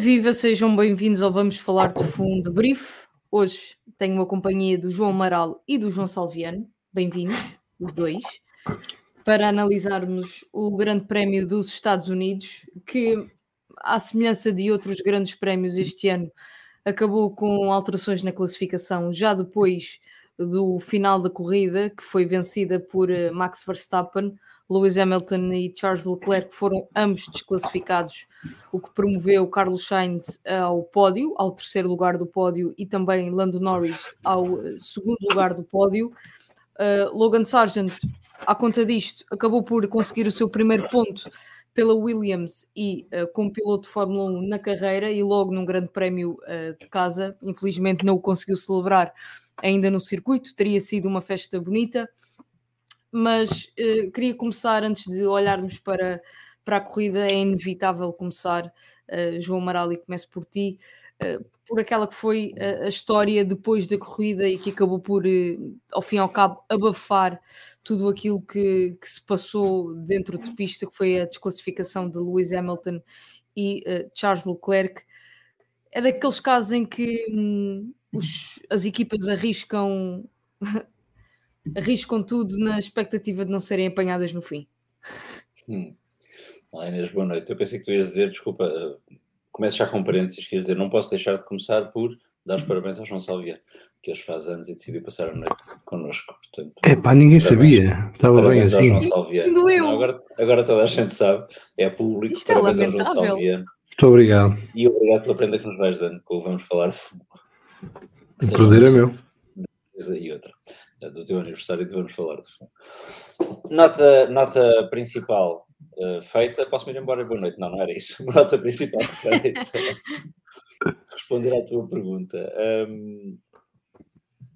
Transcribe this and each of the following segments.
Viva, sejam bem-vindos ao Vamos Falar de Fundo Brief. Hoje tenho a companhia do João Amaral e do João Salviano. Bem-vindos, os dois, para analisarmos o Grande Prémio dos Estados Unidos, que, à semelhança de outros grandes prémios este ano, acabou com alterações na classificação já depois do final da corrida, que foi vencida por eh, Max Verstappen, Lewis Hamilton e Charles Leclerc foram ambos desclassificados, o que promoveu Carlos Sainz ao pódio, ao terceiro lugar do pódio, e também Lando Norris ao eh, segundo lugar do pódio. Uh, Logan Sargent, à conta disto, acabou por conseguir o seu primeiro ponto pela Williams e uh, como piloto de Fórmula 1 na carreira e logo num grande prémio uh, de casa. Infelizmente não o conseguiu celebrar ainda no circuito, teria sido uma festa bonita, mas uh, queria começar antes de olharmos para, para a corrida, é inevitável começar, João Amaral, e começo por ti, por aquela que foi a, história depois da corrida e que acabou por, ao fim e ao cabo, abafar tudo aquilo que, que, se passou dentro de pista, que foi a desclassificação de Lewis Hamilton e uh, Charles Leclerc. É daqueles casos em que hum, os, as equipas arriscam, arriscam tudo na expectativa de não serem apanhadas no fim. Hum. Olá Inês, boa noite. Eu pensei que tu ias dizer, desculpa, eh, começo já com parênteses, quer dizer, não posso deixar de começar por dar os parabéns ao João Salviano, que hoje faz anos e decidiu passar a noite connosco. Portanto, é pá, ninguém parabéns, sabia. Estava bem assim. João Salviano. Não, agora, agora toda a gente sabe, é público. Isto é parabéns é ao João Salviano. Muito obrigado. E obrigado pela prenda que nos vais dando, que vamos falar de fumo. O prazer é meu. E outra. Do teu aniversário, e vamos falar de fumo. Nota, nota principal uh, feita. Posso-me ir embora? Boa noite. Não, não era isso. Nota principal feita responder à tua pergunta. Um,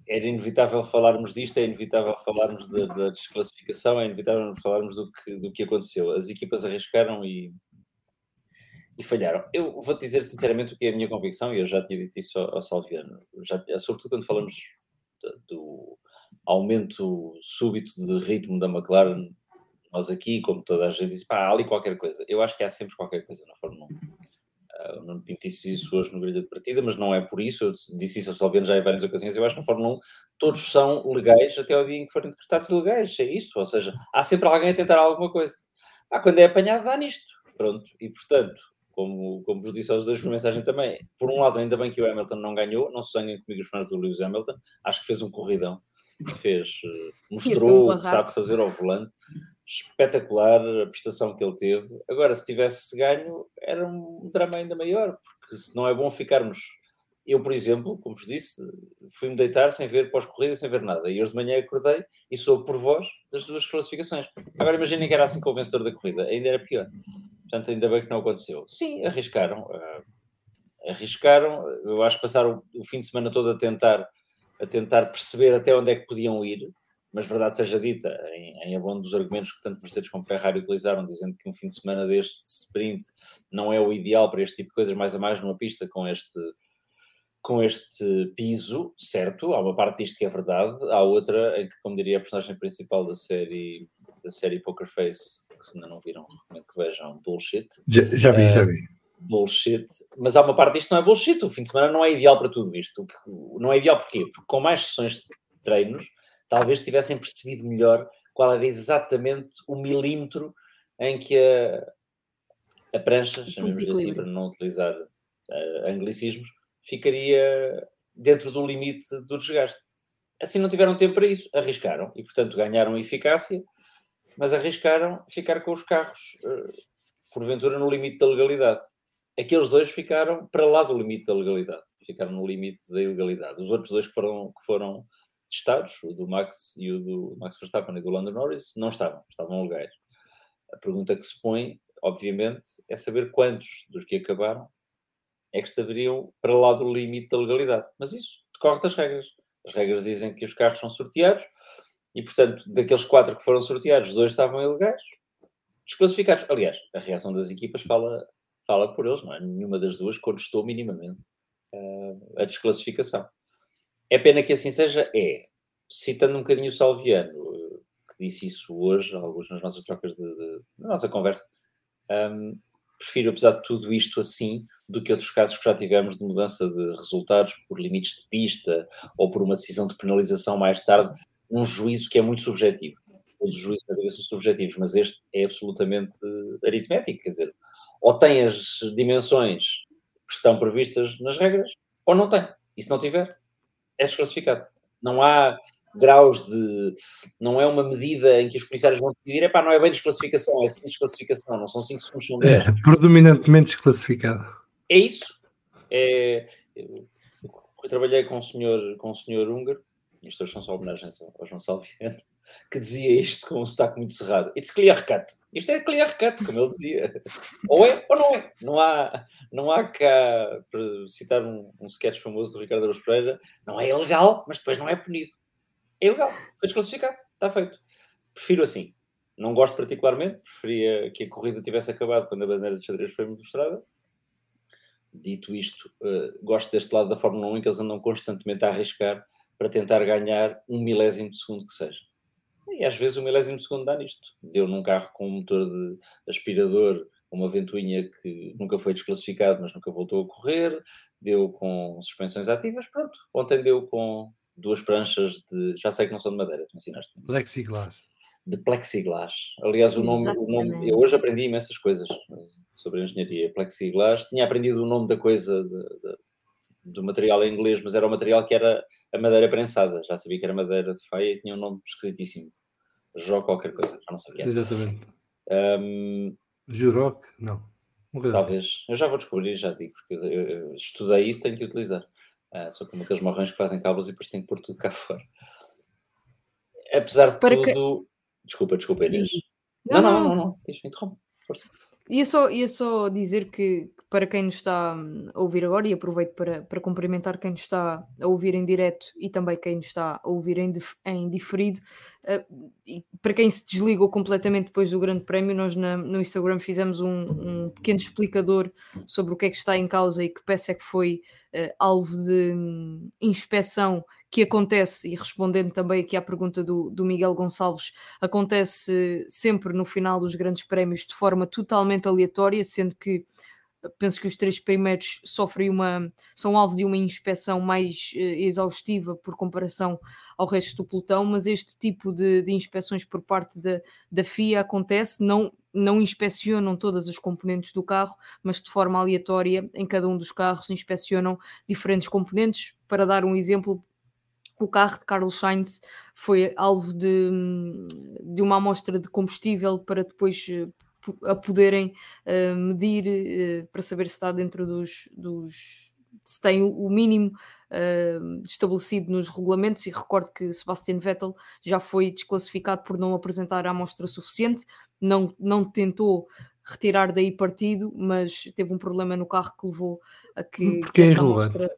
era inevitável falarmos disto, é inevitável falarmos da, da, desclassificação, é inevitável falarmos do que, do que aconteceu. As equipas arriscaram e, e falharam. Eu vou-te dizer sinceramente o que é a minha convicção, e eu já tinha dito isso ao, ao Salviano, já, sobretudo quando falamos do aumento súbito de ritmo da McLaren, nós aqui, como toda a gente disse, pá, há ali qualquer coisa. Eu acho que há sempre qualquer coisa na Fórmula 1 Uh, não disse isso hoje no grelha de partida, mas não é por isso. Eu disse isso ao Salviano já em várias ocasiões. Eu acho que na Fórmula 1 todos são legais até ao dia em que forem decretados ilegais. É isso. Ou seja, há sempre alguém a tentar alguma coisa. Ah, quando é apanhado, dá nisto. Pronto. E portanto, como, como vos disse aos dois por mensagem também, por um lado, ainda bem que o Hamilton não ganhou. Não se zanguem comigo os fãs do Lewis Hamilton. Acho que fez um corridão. Fez, eh, mostrou o que sabe fazer ao volante espetacular a prestação que ele teve. Agora, se tivesse ganho, era um drama ainda maior, porque se não é bom ficarmos. Eu, por exemplo, como vos disse, fui-me deitar sem ver pós-corrida, sem ver nada. E hoje de manhã acordei e soube por voz das duas classificações. Agora imaginem que era assim com o vencedor da corrida, ainda era pior. Portanto, ainda bem que não aconteceu. Sim, arriscaram. Uh, arriscaram. Eu acho que passaram o fim de semana todo a tentar, a tentar perceber até onde é que podiam ir mas verdade seja dita, em, em abono dos argumentos que tanto Mercedes como Ferrari utilizaram, dizendo que um fim de semana deste sprint não é o ideal para este tipo de coisas, mais a mais numa pista com este, com este piso, certo, há uma parte disto que é verdade, há outra em que, como diria a personagem principal da série, da série Poker Face, que se ainda não viram, recomendo que vejam, bullshit. Já, já vi, uh, já vi. Bullshit, mas há uma parte disto que não é bullshit, o fim de semana não é ideal para tudo isto. Não é ideal porquê? Porque com mais sessões de treinos, talvez tivessem percebido melhor qual era exatamente o milímetro em que a, a prancha, chamemos assim para não utilizar uh, anglicismos, ficaria dentro do limite do desgaste. Assim não tiveram tempo para isso, arriscaram e, portanto, ganharam eficácia, mas arriscaram ficar com os carros, uh, porventura, no limite da legalidade. Aqueles dois ficaram para lá do limite da legalidade, ficaram no limite da ilegalidade. Os outros dois que foram, que foram testados, o do Max e o do Max Verstappen e do Lando Norris, não estavam, estavam legais. A pergunta que se põe, obviamente, é saber quantos dos que acabaram é que estariam para lá do limite da legalidade. Mas isso decorre das regras. As regras dizem que os carros são sorteados e, portanto, daqueles quatro que foram sorteados, dois estavam ilegais, desclassificados. Aliás, a reação das equipas fala, fala por eles, não é? Nenhuma das duas contestou minimamente uh, a desclassificação. É pena que assim seja? É. Citando um bocadinho o Salviano, que disse isso hoje, alguns nas nossas trocas de, de na nossa conversa, um, prefiro, apesar de tudo isto, assim, do que outros casos que já tivemos de mudança de resultados por limites de pista ou por uma decisão de penalização mais tarde, um juízo que é muito subjetivo. Todos os juízos são subjetivos, mas este é absolutamente aritmético, quer dizer, ou tem as dimensões que estão previstas nas regras, ou não tem. E se não tiver, é desclassificado. Não há graus de. Não é uma medida em que os comissários vão decidir, é pá, não é bem desclassificação, é sim desclassificação, não são 5 segundos, são 10. É, predominantemente desclassificado. É isso. É, eu, eu trabalhei com um senhor, com um senhor húngaro, isto são só homenagens ao João Salviano, que dizia isto com um sotaque muito cerrado. It's clear cut. Isto é clear cut, como ele dizia. Ou é ou não é. Não há, não há cá, para citar um, um sketch famoso do Ricardo Araújo Pereira, não é ilegal, mas depois não é punido. É ilegal. Foi desclassificado. Está feito. Prefiro assim. Não gosto particularmente. Preferia que a corrida tivesse acabado quando a bandeira de xadrez foi mostrada. Dito isto, uh, gosto deste lado da Fórmula 1 em que eles andam constantemente a arriscar para tentar ganhar um milésimo de segundo que seja. E às vezes um milésimo segundo dá nisto. Deu num carro com um motor de aspirador, uma ventoinha que nunca foi desclassificado, mas nunca voltou a correr, deu com suspensões ativas, pronto. Ontem deu com duas pranchas de. Já sei que não são de madeira, tu ensinaste. Plexiglass. De plexiglass. Aliás, o nome, o nome. Eu hoje aprendi imensas coisas sobre engenharia. Plexiglass. Tinha aprendido o nome da coisa, de, de, do material em inglês, mas era o material que era a madeira prensada. Já sabia que era madeira de faia e tinha um nome esquisitíssimo. Jó qualquer coisa, já não sei o que é. Exatamente. Um, Juroc? Não. Talvez. Assim. Eu já vou descobrir, já digo, porque eu, eu estudei isso, tenho que utilizar. Uh, sou como aqueles marrões que fazem cabos e depois tenho que pôr tudo cá fora. Apesar de Para tudo. Que... Desculpa, desculpa, Inês. Não, não, não, não, não. interrompe. Força. Ia só, ia só dizer que para quem nos está hum, a ouvir agora, e aproveito para, para cumprimentar quem nos está a ouvir em direto e também quem nos está a ouvir em, dif, em diferido, para quem se desligou completamente depois do Grande Prémio, nós na, no Instagram fizemos um, um, pequeno explicador sobre o que é que está em causa e que peça é que foi uh, alvo de um, inspeção que acontece, e respondendo também aqui à pergunta do, do Miguel Gonçalves, acontece sempre no final dos grandes prémios de forma totalmente aleatória, sendo que penso que os três primeiros sofrem uma, são alvo de uma inspeção mais uh, exaustiva por comparação ao resto do pelotão, mas este tipo de, de inspeções por parte da, da FIA acontece, não, não inspecionam todas as componentes do carro, mas de forma aleatória em cada um dos carros inspecionam diferentes componentes. Para dar um exemplo, o carro de Carlos Sainz foi alvo de, de uma amostra de combustível para depois eh, a poderem uh, medir uh, para saber se está dentro dos, dos se tem o mínimo uh, estabelecido nos regulamentos e recordo que Sebastian Vettel já foi desclassificado por não apresentar a amostra suficiente, não, não tentou retirar daí partido, mas teve um problema no carro que levou a que, Porque é irrelevante. Amostra,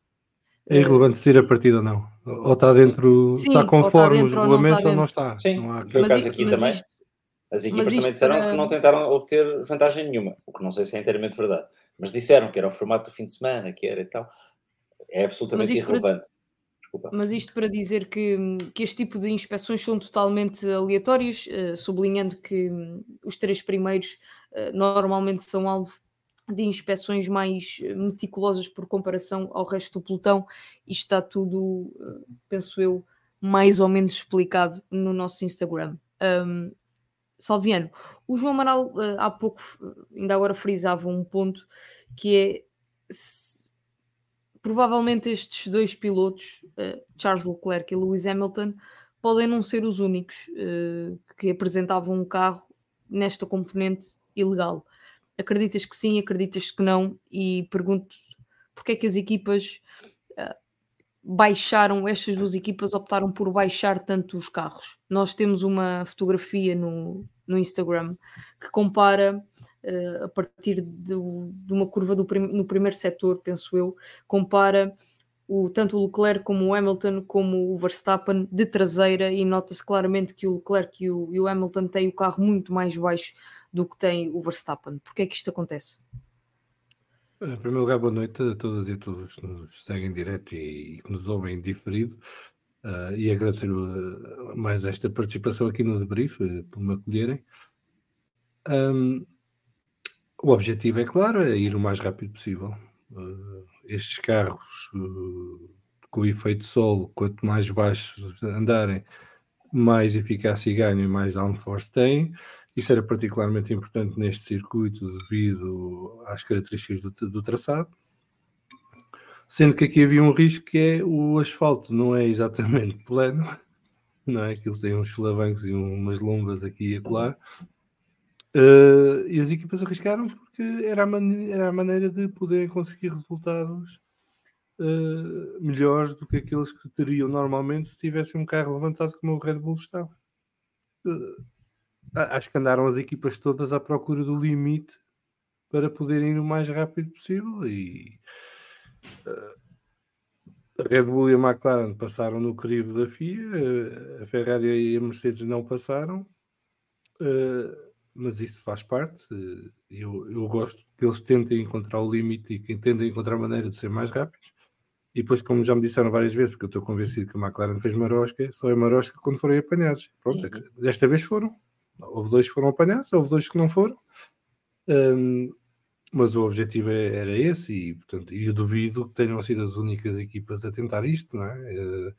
é irrelevante se tira partido ou não. Ou está dentro, sim, está conforme os regulamentos ou não está. Ou não está. Sim, não há... foi o caso aqui também. Isto, as equipas também disseram para... que não tentaram obter vantagem nenhuma, o que não sei se é inteiramente verdade. Mas disseram que era o formato do fim de semana, que era e tal. É absolutamente irrelevante. Para... Mas isto para dizer que, que este tipo de inspeções são totalmente aleatórias, uh, sublinhando que um, os três primeiros uh, normalmente são alvo de inspeções mais meticulosas por comparação ao resto do pelotão. Isto está tudo, penso eu, mais ou menos explicado no nosso Instagram. Um, Salviano, o João Amaral uh, há pouco, ainda agora frisava um ponto que é se, provavelmente estes dois pilotos, uh, Charles Leclerc e Lewis Hamilton, podem não ser os únicos uh, que apresentavam um carro nesta componente ilegal. Acreditas que sim, acreditas que não? E pergunto porque é que as equipas baixaram, estas duas equipas optaram por baixar tanto os carros. Nós temos uma fotografia no, no Instagram que compara uh, a partir de, de uma curva prim, no primeiro setor, penso eu, compara o, tanto o Leclerc como o Hamilton como o Verstappen de traseira e nota-se claramente que o Leclerc e o, e o Hamilton têm o carro muito mais baixo do que tem o Verstappen. Porquê é que isto acontece? Em primeiro lugar, boa noite a todas e a todos que nos seguem direto e que nos ouvem diferido. Uh, e agradecer uh, mais esta participação aqui no debrief, uh, por me acolherem. Um, O objetivo é claro, é ir o mais rápido possível. Uh, estes carros uh, com efeito solo, quanto mais baixos andarem, mais eficácia ganham e mais downforce têm. Isso era particularmente importante neste circuito devido às características do, do traçado. Sendo que aqui havia um risco que é o asfalto não é exatamente plano, não é? Aquilo tem uns solavancos e umas lombas aqui e acolá. Uh, e as equipas arriscaram porque era a, era a maneira de poderem conseguir resultados uh, melhores do que aqueles que teriam normalmente se tivessem um carro levantado como o Red Bull estava. Uh, acho que andaram as equipas todas à procura do limite para poderem ir o mais rápido possível e a Red Bull e a McLaren passaram no crivo da FIA, a Ferrari e a Mercedes não passaram, mas isso faz parte. Eu, eu gosto que eles tentem encontrar o limite e que tentem encontrar a maneira de ser mais rápidos. E depois, como já me disseram várias vezes, porque eu estou convencido que a McLaren fez marosca, só é marosca quando forem apanhados. Pronto, uhum. desta vez foram. Houve dois que foram apanhados, houve dois que não foram. Um, mas o objetivo é, era esse, e portanto, eu duvido que tenham sido as únicas equipas a tentar isto, não é? Uh,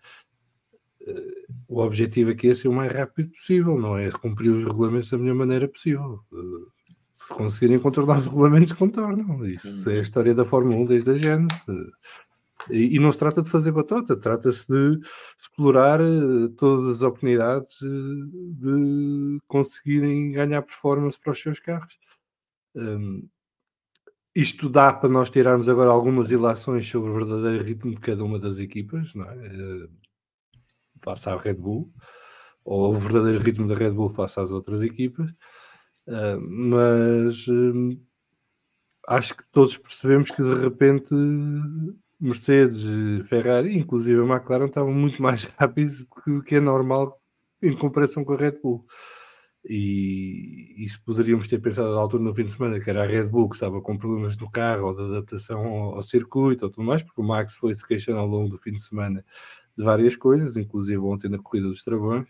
uh, o objetivo aqui é ser o mais rápido possível, não é cumprir os regulamentos da melhor maneira possível. Uh, se conseguirem contornar os regulamentos, contornam. Isso é a história da Fórmula 1 desde a Gênesis. E, não se trata de fazer batota, trata-se de explorar todas as oportunidades de conseguirem ganhar performance para os seus carros. Um, isto dá para nós tirarmos agora algumas ilações sobre o verdadeiro ritmo de cada uma das equipas, não é? Eh, face à Red Bull, ou o verdadeiro ritmo da Red Bull face às outras equipas, eh, mas eh, acho que todos percebemos que de repente Mercedes, Ferrari, inclusive a McLaren, estavam muito mais rápidos do que é normal em comparação com a Red Bull. E isso poderíamos ter pensado à altura no fim de semana, que era a Red Bull que estava com problemas no carro ou de adaptação ao, ao circuito ou tudo mais, porque o Max foi se queixando ao longo do fim de semana de várias coisas, inclusive ontem na corrida dos travões.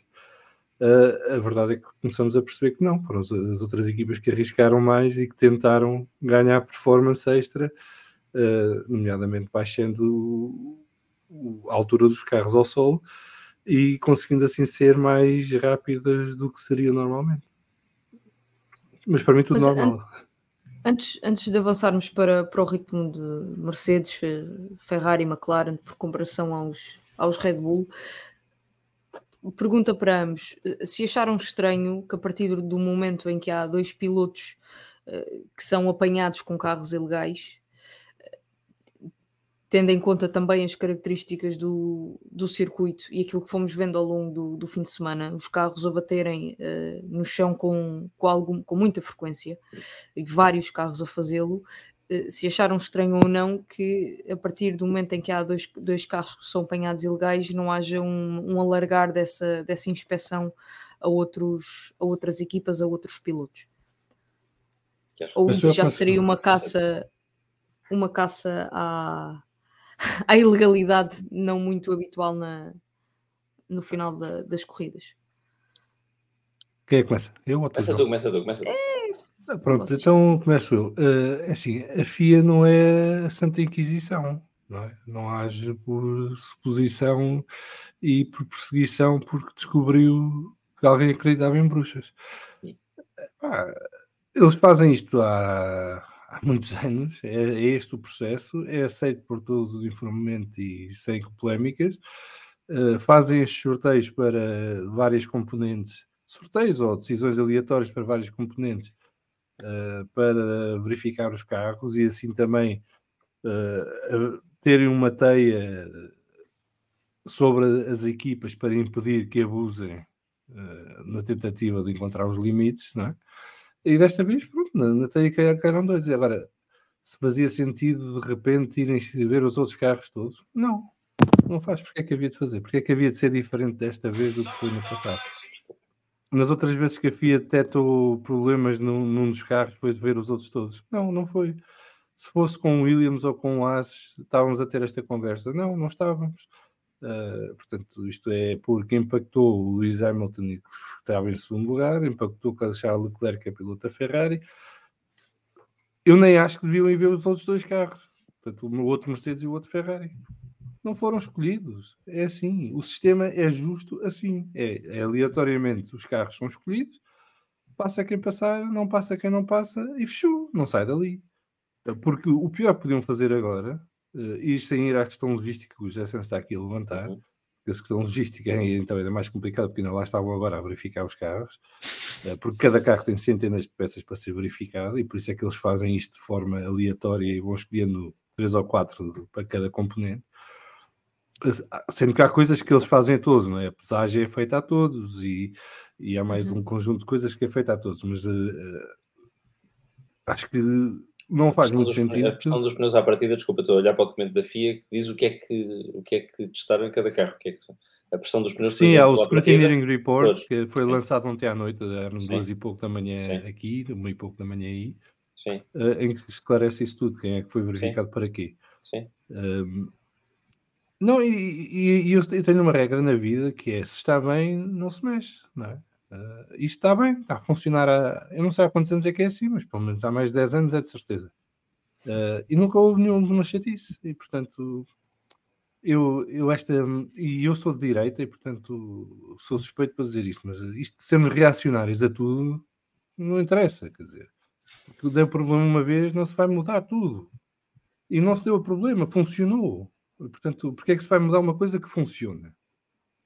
Uh, a verdade é que começamos a perceber que não, foram as, as, outras equipas que arriscaram mais e que tentaram ganhar performance extra, nomeadamente baixando a altura dos carros ao solo e conseguindo assim ser mais rápidas do que seria normalmente. Mas para mim tudo Mas, normal. An antes, antes de avançarmos para, para o ritmo de Mercedes, Ferrari e McLaren, por comparação aos, aos Red Bull, pergunta para ambos se acharam estranho que a partir do momento em que há dois pilotos uh, que são apanhados com carros ilegais, tendo em conta também as características do, do circuito e aquilo que fomos vendo ao longo do, do fim de semana, os carros a baterem uh, no chão com, com, algum, com muita frequência, e vários carros a fazê-lo, uh, se acharam estranho ou não que a partir do momento em que há dois, dois carros que são apanhados ilegais não haja um, um alargar dessa, dessa inspeção a, outros, a outras equipas, a outros pilotos. Ou isso já seria uma caça uma caça à, à ilegalidade não muito habitual na, no final da, das corridas. Quem é que começa? Eu ou Começa tu, começa tu, começa tu. É... Pronto, então começo eu. Uh, é assim, a FIA não é a Santa Inquisição, não é? Não age por suposição e por perseguição porque descobriu que alguém acreditava em bruxas. Ah, eles fazem isto há há muitos anos, é, é, este o processo, é aceito por todos uniformemente e sem polémicas. Uh, fazem estes sorteios para várias componentes, sorteios ou decisões aleatórias para vários componentes uh, para verificar os carros e assim também uh, terem uma teia sobre as equipas para impedir que abusem na tentativa de encontrar os limites, não é? E desta vez, pronto, na, teia caíram dois. E agora, se fazia sentido de repente irem ver os outros carros todos? Não, não faz. Porque é que havia de fazer? Porque é que havia de ser diferente desta vez do que foi no passado? Nas outras vezes que a FIA detectou problemas num, num dos carros depois de ver os outros todos? Não, não foi. Se fosse com o Williams ou com o As, estávamos a ter esta conversa. Não, não estávamos. Uh, portanto, isto é porque impactou o Lewis Hamilton, que estava em segundo lugar, impactou o Charles Leclerc, que é piloto Ferrari. eu nem acho que deviam ir ver os outros dois carros. Portanto, o outro Mercedes e o outro Ferrari. Não foram escolhidos. É assim. O sistema é justo assim. É, é aleatoriamente os carros são escolhidos, passa quem passar, não passa quem não passa e fechou. Não sai dali. Porque o pior que podiam fazer agora, uh, e sem ir à questão logística que o José está aqui a levantar, uhum. A questão logística é, então é mais complicada, porque ainda lá estavam agora a verificar os carros, uh, porque cada carro tem centenas de peças para ser verificado, e por isso é que eles fazem isto de forma aleatória e vão escolhendo três ou quatro para cada componente. Sendo que há coisas que eles fazem a todos, não é? A pesagem é feita a todos e, e há mais uhum. um conjunto de coisas que é feita a todos, mas uh, acho que não faz muito sentido. A questão dos pneus à partida, desculpa, estou a olhar para o documento da FIA que diz o que é que, o que, é que testaram em cada carro. O que é que são? A pressão dos pneus. Sim, há o Scrutineering Report, Todos. que foi Sim. lançado ontem à noite, eram duas e pouco da manhã Sim. aqui, uma e pouco da manhã aí, uh, em que esclarece isso tudo, quem é que foi verificado para quê. Sim. Um, não, e, e, e eu tenho uma regra na vida que é se está bem, não se mexe, não é? Uh, isto está bem, está a funcionar. A, eu não sei há quantos anos é que é assim, mas pelo menos há mais de 10 anos é de certeza. Uh, e nunca houve nenhuma chatice. E portanto, eu, eu esta. E eu sou de direita e portanto sou suspeito para dizer isto, mas isto de sermos reacionários a tudo não interessa. Quer dizer, que deu problema uma vez, não se vai mudar tudo. E não se deu problema, funcionou. Portanto, porque é que se vai mudar uma coisa que funciona?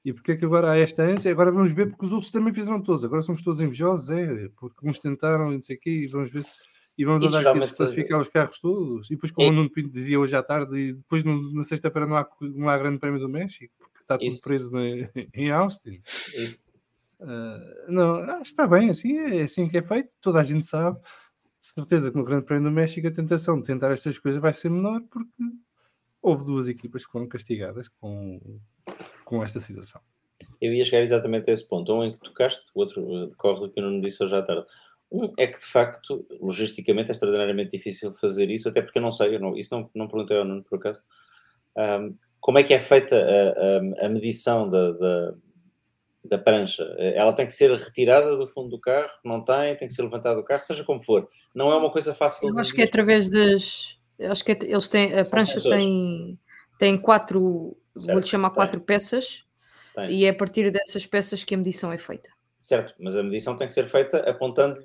E porque é que agora há esta ânsia? Agora vamos ver porque os outros também fizeram todos. Agora somos todos invejosos, é, porque uns tentaram e não sei o quê, e vamos ver se. E vamos Isso andar aqui a classificar os carros todos. E depois, como é... o Nuno Pinto dizia hoje à tarde, e depois no, na sexta-feira não há, não há grande prémio do México, porque está tudo Isso. preso na, em Austin. Uh, não, acho que está bem assim, é assim que é feito, toda a gente sabe. De certeza que no Grande Prémio do México a tentação de tentar estas coisas vai ser menor, porque houve duas equipas que foram castigadas com, com esta situação. Eu ia chegar exatamente a esse ponto. Um em que tocaste, o outro eh, decorre do que eu não disse hoje à tarde. Um é que, de facto, logisticamente é extraordinariamente difícil fazer isso, até porque eu não sei, eu não, isso não, não perguntei ao Nuno por acaso, um, como é que é feita a, a, a medição da, da, da, prancha? Ela tem que ser retirada do fundo do carro? Não tem? Tem que ser levantada do carro? Seja como for. Não é uma coisa fácil. Eu acho que é através das, acho que é, eles têm, a prancha tem, tem quatro, vou-lhe chamar tem. quatro peças, tem. e é a partir dessas peças que a medição é feita. Certo, mas a medição tem que ser feita apontando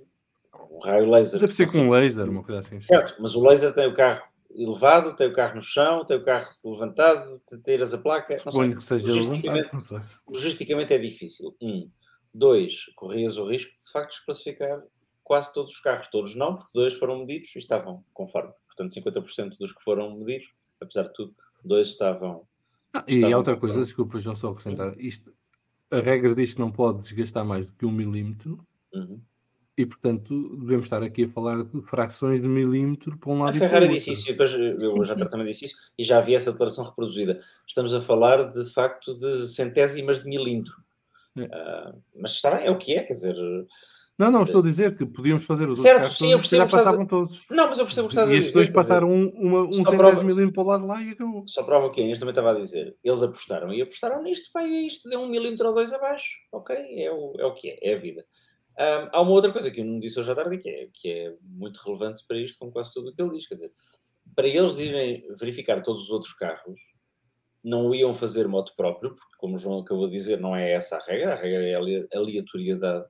um raio laser. Deve ser com um laser, uma coisa assim. Certo, mas o laser tem o carro elevado, tem o carro no chão, tem o carro levantado, tiras a placa. Suponho que seja logisticamente, levantado, logisticamente é difícil. Um. Dois, corrias o risco de, de facto desclassificar quase todos os carros, todos não, porque dois foram medidos e estavam conforme portanto 50% dos que foram medidos, apesar de tudo, dois estavam. Ah, e estavam outra coisa, desculpa, João, só acrescentar, isto, a regra diz que não pode desgastar mais do que um milímetro. Uhum. E portanto, devemos estar aqui a falar de frações de milímetro para um lado a e para o outro. disse isso, depois eu já também disse isso, e já havia essa declaração reproduzida. Estamos a falar de facto de centésimas de milímetro. É. Uh, mas está bem, é o que é, quer dizer, não, não, estou a dizer que podíamos fazer os certo, outros sim, eu percebo já passavam a... todos. Não, mas eu percebo o que estás a dizer. E estes dois passaram um, uma, um centésimo milímetro para o lado de lá e acabou. Só prova o quê? Este também estava a dizer. Eles apostaram e apostaram nisto, pá, e isto deu um milímetro ou dois abaixo. Ok, é o, é o que é, é a vida. Um, há uma outra coisa que eu não disse hoje à tarde que é, que é muito relevante para isto, como quase tudo o que ele diz. Quer dizer, para eles irem verificar todos os outros carros, não iam fazer moto próprio, porque, como o João acabou de dizer, não é essa a regra, a regra é a aleatoriedade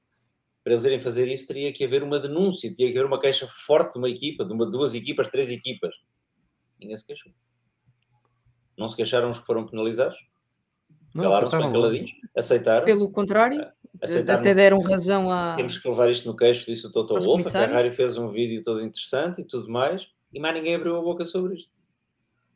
para eles irem fazer isso, teria que haver uma denúncia, teria que haver uma queixa forte de uma equipa, de uma, duas equipas, três equipas. Ninguém se queixou. Não se queixaram os que foram penalizados? Calaram-se bem caladinhos? Aceitaram? Pelo contrário, ah, aceitaram. até deram razão a. Temos que levar isto no queixo, disse o Toto Wolff. A Ferrari fez um vídeo todo interessante e tudo mais, e mais ninguém abriu a boca sobre isto.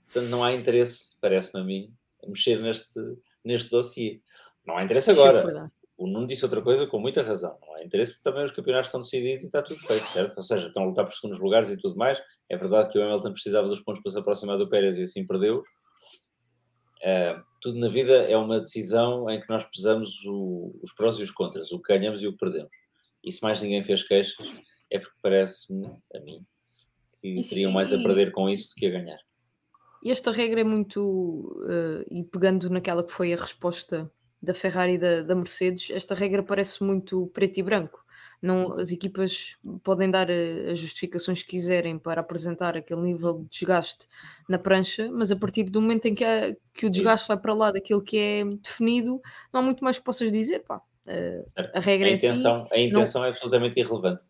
Portanto, não há interesse, parece-me a mim, a mexer neste, neste dossiê. Não há interesse agora o Nuno disse outra coisa com muita razão. Não há interesse porque também os campeonatos estão decididos e está tudo feito, certo? Ou seja, estão a lutar por segundos lugares e tudo mais. É verdade que o Hamilton precisava dos pontos para se aproximar do Pérez e assim perdeu. Uh, tudo na vida é uma decisão em que nós pesamos o, os prós e os contras, o que ganhamos e o que perdemos. E se mais ninguém fez queixas, é porque parece-me, a mim, que e, teriam mais e, a perder com isso do que a ganhar. Esta regra é muito. Uh, e pegando naquela que foi a resposta da Ferrari e da, da Mercedes, esta regra parece muito preto e branco. Não, as equipas podem dar eh, as justificações que quiserem para apresentar aquele nível de desgaste na prancha, mas a partir do momento em que, há, que o desgaste vai para lá daquilo que é definido, não há muito mais que possas dizer. Pá, eh, a regra a é intenção, assim. A intenção não... é absolutamente irrelevante.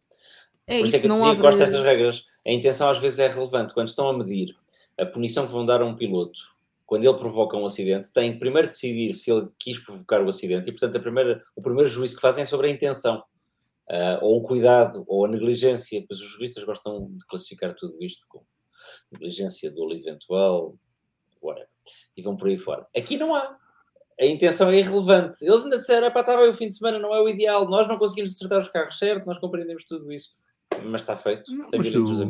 É Por isso, isso é que eu não dizia abre... gosto dessas regras. A intenção às vezes é relevante. Quando estão a medir a punição que vão dar a um piloto quando ele provoca um acidente, têm que primeiro decidir se ele quis provocar o acidente e, portanto, a primeira, o primeiro juízo que fazem é sobre a intenção. Uh, ou o cuidado, ou a negligência, pois os juristas gostam de classificar tudo isto como negligência dolo eventual, whatever, e vão por aí fora. Aqui não há. A intenção é irrelevante. Eles ainda disseram, pá, estava aí o fim de semana, não é o ideal, nós não conseguimos acertar os carros certo, nós compreendemos tudo isso. Mas está feito, Não, tem. Mas a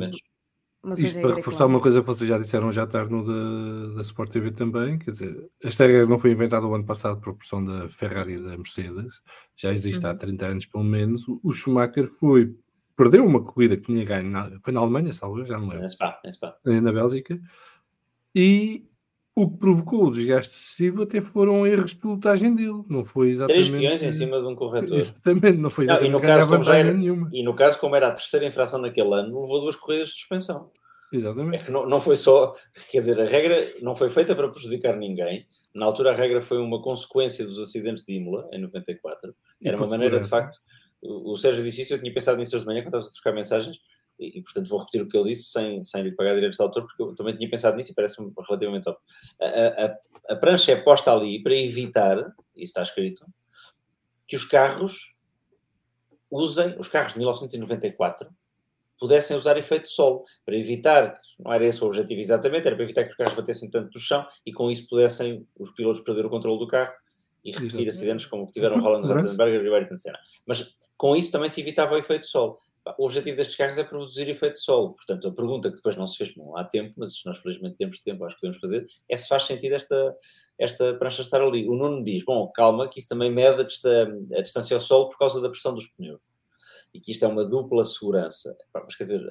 Isto para reforçar uma coisa que vocês já disseram já tarde no da, da Sport TV também, quer dizer, esta regra não foi inventada o ano passado por pressão da Ferrari e da Mercedes, já existe há Uhum. 30 anos pelo menos. O- Schumacher foi, perdeu uma corrida que tinha ganho, na, foi na Alemanha, salvo, já não lembro, É Spa, é Spa. eh, na Bélgica, e o que provocou o desgaste excessivo até foram erros de pilotagem dele, não foi Três exatamente. peões em cima de um corretor. Exatamente, não foi Não, e exatamente no caso, como era- nenhuma. E no caso, como era a terceira infração naquele ano, levou duas corridas de suspensão. É Exatamente. que não, não foi só, quer dizer, a regra não foi feita para prejudicar ninguém. Na altura, a regra foi uma consequência dos acidentes de Imola, em 94. E Era uma maneira, de facto. O o Sérgio disse isso, eu tinha pensado nisso hoje de manhã, quando estava a trocar mensagens, e, e, portanto vou repetir o que ele disse sem, sem lhe pagar direitos de autor, porque eu também tinha pensado nisso e parece-me relativamente óbvio. A, a, a- prancha é posta ali para evitar, isso está escrito, que os carros usem, os carros de 1994, pudessem usar efeito solo, para evitar, não era esse o objetivo exatamente, era para evitar que os carros batessem tanto no chão e com isso pudessem os pilotos perder o controle do carro e repetir acidentes como que tiveram Roland. Ratzenberger e Ayrton Senna. Mas com isso também se evitava o efeito solo. O objetivo destes carros é produzir efeito solo. Portanto, a pergunta que depois não se fez, não há tempo, mas nós felizmente temos tempo, acho que podemos fazer, é se faz sentido esta, esta prancha estar ali. O Nuno diz, bom, calma, que isso também mede a, distância ao solo por causa da pressão dos pneus. E que isto é uma dupla segurança. Mas quer dizer,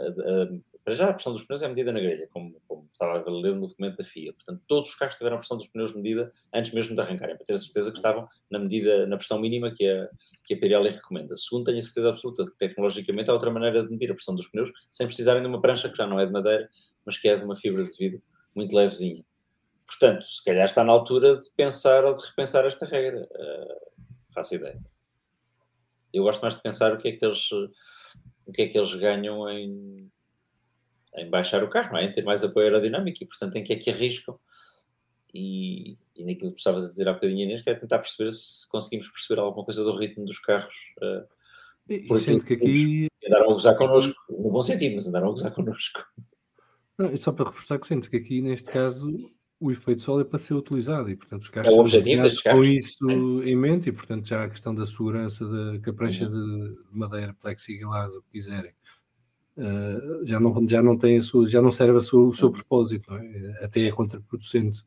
para já a pressão dos pneus é medida na grelha, como, como estava a ler no documento da FIA. Portanto, todos os carros tiveram a pressão dos pneus medida antes mesmo de arrancarem, para ter a certeza que estavam na medida, na pressão mínima que a, que a Pirelli recomenda. Segundo, tenho a certeza absoluta de que tecnologicamente há outra maneira de medir a pressão dos pneus sem precisarem de uma prancha que já não é de madeira, mas que é de uma fibra de vidro muito levezinha. Portanto, se calhar está na altura de pensar ou de repensar esta regra. Uh, faço ideia. Eu gosto mais de pensar o que é que eles, o que é que eles ganham em, em baixar o carro, não é? em ter mais apoio aerodinâmico e, portanto, em que é que arriscam. E, e naquilo que estavas a dizer há bocadinho, Inês, que é tentar perceber se conseguimos perceber alguma coisa do ritmo dos carros. Uh, E, Por sendo que aquilo aqui andaram a gozar connosco, no bom sentido, mas andaram a gozar connosco. Não, e só para reforçar que sinto que aqui, neste caso, o efeito sol é para ser utilizado e, portanto, os carros É o objetivo carros. com isso em mente e, portanto, já a questão da segurança da que a prancha de madeira, plexiglass, o que quiserem, eh, já, não, já não tem a sua, já não serve a sua- o seu propósito, não é? até é contraproducente.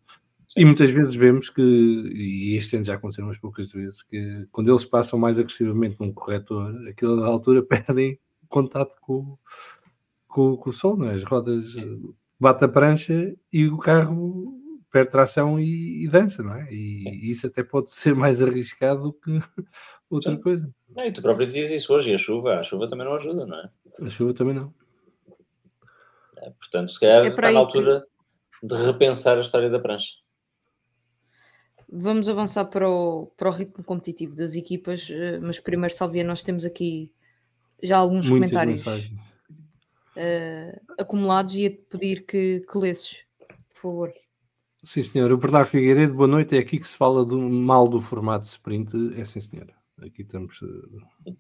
E muitas vezes vemos que, e este ano já aconteceu umas poucas vezes, que quando eles passam mais agressivamente num corretor, aquilo da altura perdem contato com, com, com o sol, não é? As rodas eh, bate a prancha e o carro perde tração e, e dança, não é? E isso até pode ser mais arriscado do que outra Sim. coisa. Não, e tu próprio dizias isso hoje, e a chuva, a chuva também não ajuda, não é? A chuva também não. É, Portanto, se calhar É está para na aí que- altura de repensar a história da prancha. Vamos avançar para o, para o ritmo competitivo das equipas, eh, mas primeiro, Salvia, nós temos aqui já alguns Muitas comentários eh, acumulados e ia-te pedir que, que lesses, por favor. Sim, senhor. O Bernardo Figueiredo, boa noite. É aqui que se fala do mal do formato sprint. É sim, senhora. Aqui estamos. eh,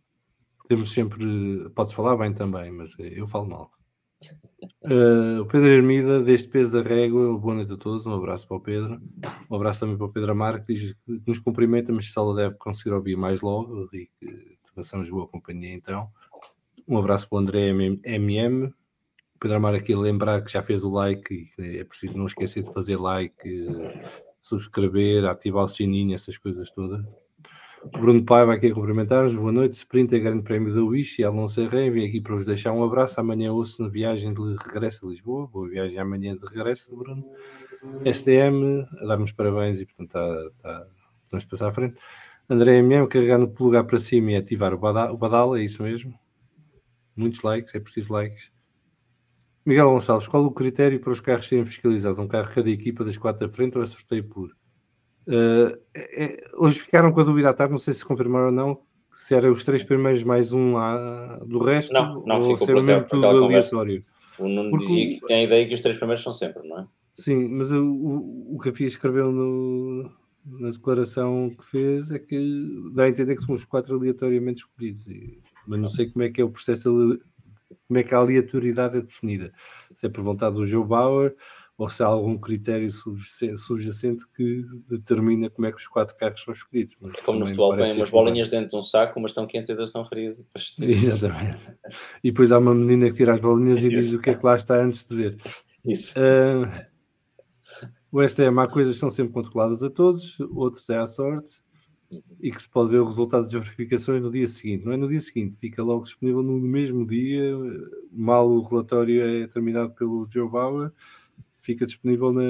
Temos sempre. Pode-se falar bem também, mas eu falo mal. Eh, o Pedro Hermida, deste peso da régua, boa noite a todos. Um abraço para o Pedro. Um abraço também para o Pedro Amar, que diz que nos cumprimenta, mas se ela deve conseguir ouvir mais logo. E que façamos boa companhia então. Um abraço para o André MM. O Pedro Amar aqui lembrar que já fez o like e é preciso não esquecer de fazer like, eh, subscrever, ativar o sininho, essas coisas todas. Bruno Paiva aqui a cumprimentar-nos. Boa noite. Sprint é grande prémio da Wish e Alonso Herrera. Vim aqui para vos deixar um abraço. Amanhã ouço na viagem de regresso a Lisboa. Boa viagem amanhã de regresso, Bruno. SDM a dar-nos parabéns e, portanto, está, está, vamos passar à frente. André MM, carregar no lugar para cima e ativar o badal, o badal, é isso mesmo. Muitos likes, é preciso likes. Miguel Gonçalves, qual o critério para os carros serem fiscalizados? Um carro cada equipa das quatro da frente ou é sorteio puro? Uh, é, hoje ficaram com a dúvida à tarde, não sei se confirmaram ou não, se era os três primeiros mais um lá do resto não, não, ou se era mesmo tudo aleatório. O Nuno Porque dizia que tem a ideia que os três primeiros são sempre, não é? Sim, mas o, o, o que a FIA escreveu no, na declaração que fez é que dá a entender que são os quatro aleatoriamente escolhidos. Mas não sei como é que é o processo, como é que a aleatoriedade é definida. Se é por vontade do Joe Bauer ou se há algum critério subjacente que determina como é que os quatro carros são escolhidos. Mas como no futebol tem umas bolinhas dentro de um saco, umas estão quentes e outras estão frias. Exatamente. E depois há uma menina que tira as bolinhas e diz o que é que lá está antes de ver. Isso. Uh, o STM há coisas que são sempre controladas a todos, outros é à sorte e que se pode ver o resultado das verificações no dia seguinte. Não é no dia seguinte, fica logo disponível no mesmo dia, mal o relatório é terminado pelo Joe Bauer fica disponível na,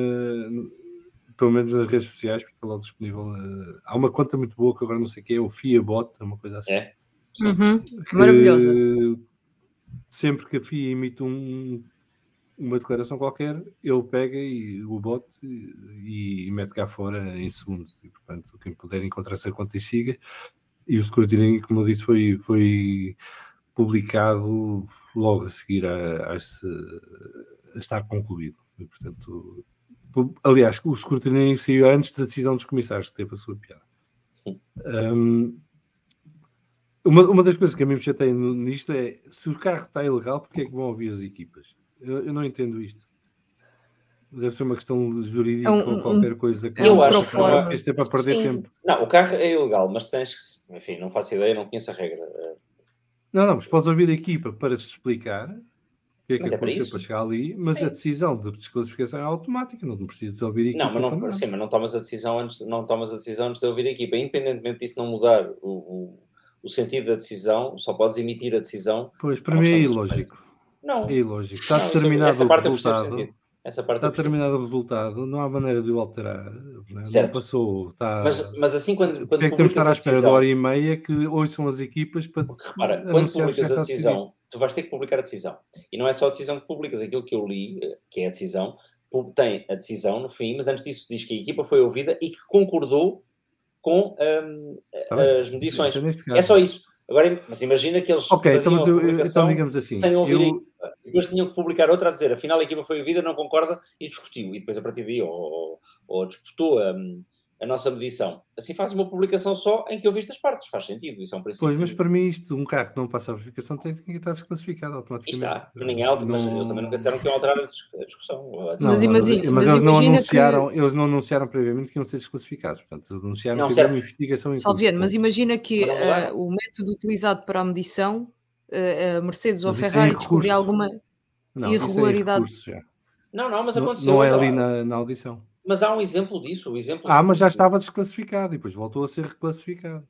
pelo menos nas redes sociais, fica logo disponível. Na, há uma conta muito boa que agora não sei o que é, o FIABot, uma coisa assim. É. Uhum. Maravilhosa. Sempre que a FIA emite um, uma declaração qualquer, ele pega e, o bot e, e, mete cá fora em segundos. E, portanto, quem puder encontrar essa conta e siga. E o scrutínio, como eu disse, foi, foi publicado logo a seguir a, a, a estar concluído. E, portanto, aliás, o escrutínio saiu antes da decisão dos comissários, que teve a sua piada. Um, uma, uma das coisas que a mim me chateia nisto é se o carro está ilegal, porque é que vão ouvir as equipas? Eu, eu não entendo isto. Deve ser uma questão jurídica um, ou qualquer coisa que eu acho que não, isto é para perder Sim. tempo. Não, o carro é ilegal, mas tens que, enfim, não faço ideia, não conheço a regra. Não, não, mas podes ouvir a equipa para se explicar o que é que mas aconteceu é para, para, chegar ali, mas é. a decisão de desclassificação é automática, não precisas ouvir a equipa. Não, mas não, sim, mas não tomas a decisão antes, não tomas a decisão antes de ouvir a equipa. Independentemente disso não mudar o, o, o sentido da decisão, só podes emitir a decisão. Pois, para mim é ilógico. Não. É ilógico. Está não, determinado essa parte o resultado. Essa parte está terminado o resultado, não há maneira de o alterar. Né? Não passou. Está... Mas, mas assim, quando, quando é que temos de estar à espera de hora e meia que hoje são as equipas para. Porque repara, quando publicas a decisão, tu vais ter que publicar a decisão. E não é só a decisão que publicas, aquilo que eu li, que é a decisão, tem a decisão no fim, mas antes disso diz que a equipa foi ouvida e que concordou com um, tá as medições. É, é, só isso. Agora, mas imagina que eles Ok, então, eu, então digamos assim, sem ouvir eu... a equipa. E depois tinham que publicar outra a dizer, afinal a equipa foi ouvida, não concorda e discutiu. E depois a partir daí ou, ou, ou disputou a, a nossa medição. Assim faz uma publicação só em que ouviste as partes, faz sentido, isso é um princípio. Pois, mas para mim isto, um carro que não passa a verificação tem que estar desclassificado automaticamente. Está, ninguém alto, não... mas eles também nunca disseram que iam alterar a discussão. Não, mas imagina, mas, mas eles, não anunciaram, que... eles não anunciaram previamente que iam ser desclassificados, portanto, eles anunciaram não, que certo. uma investigação em Salviano, mas imagina que uh, o método utilizado para a medição, uh, a Mercedes ou a Ferrari descobrir alguma não, é irregularidade. É não, não, mas aconteceu. Não, não é ali na, na audição. Mas há um exemplo disso. O exemplo ah, mas já estava desclassificado e depois voltou a ser reclassificado.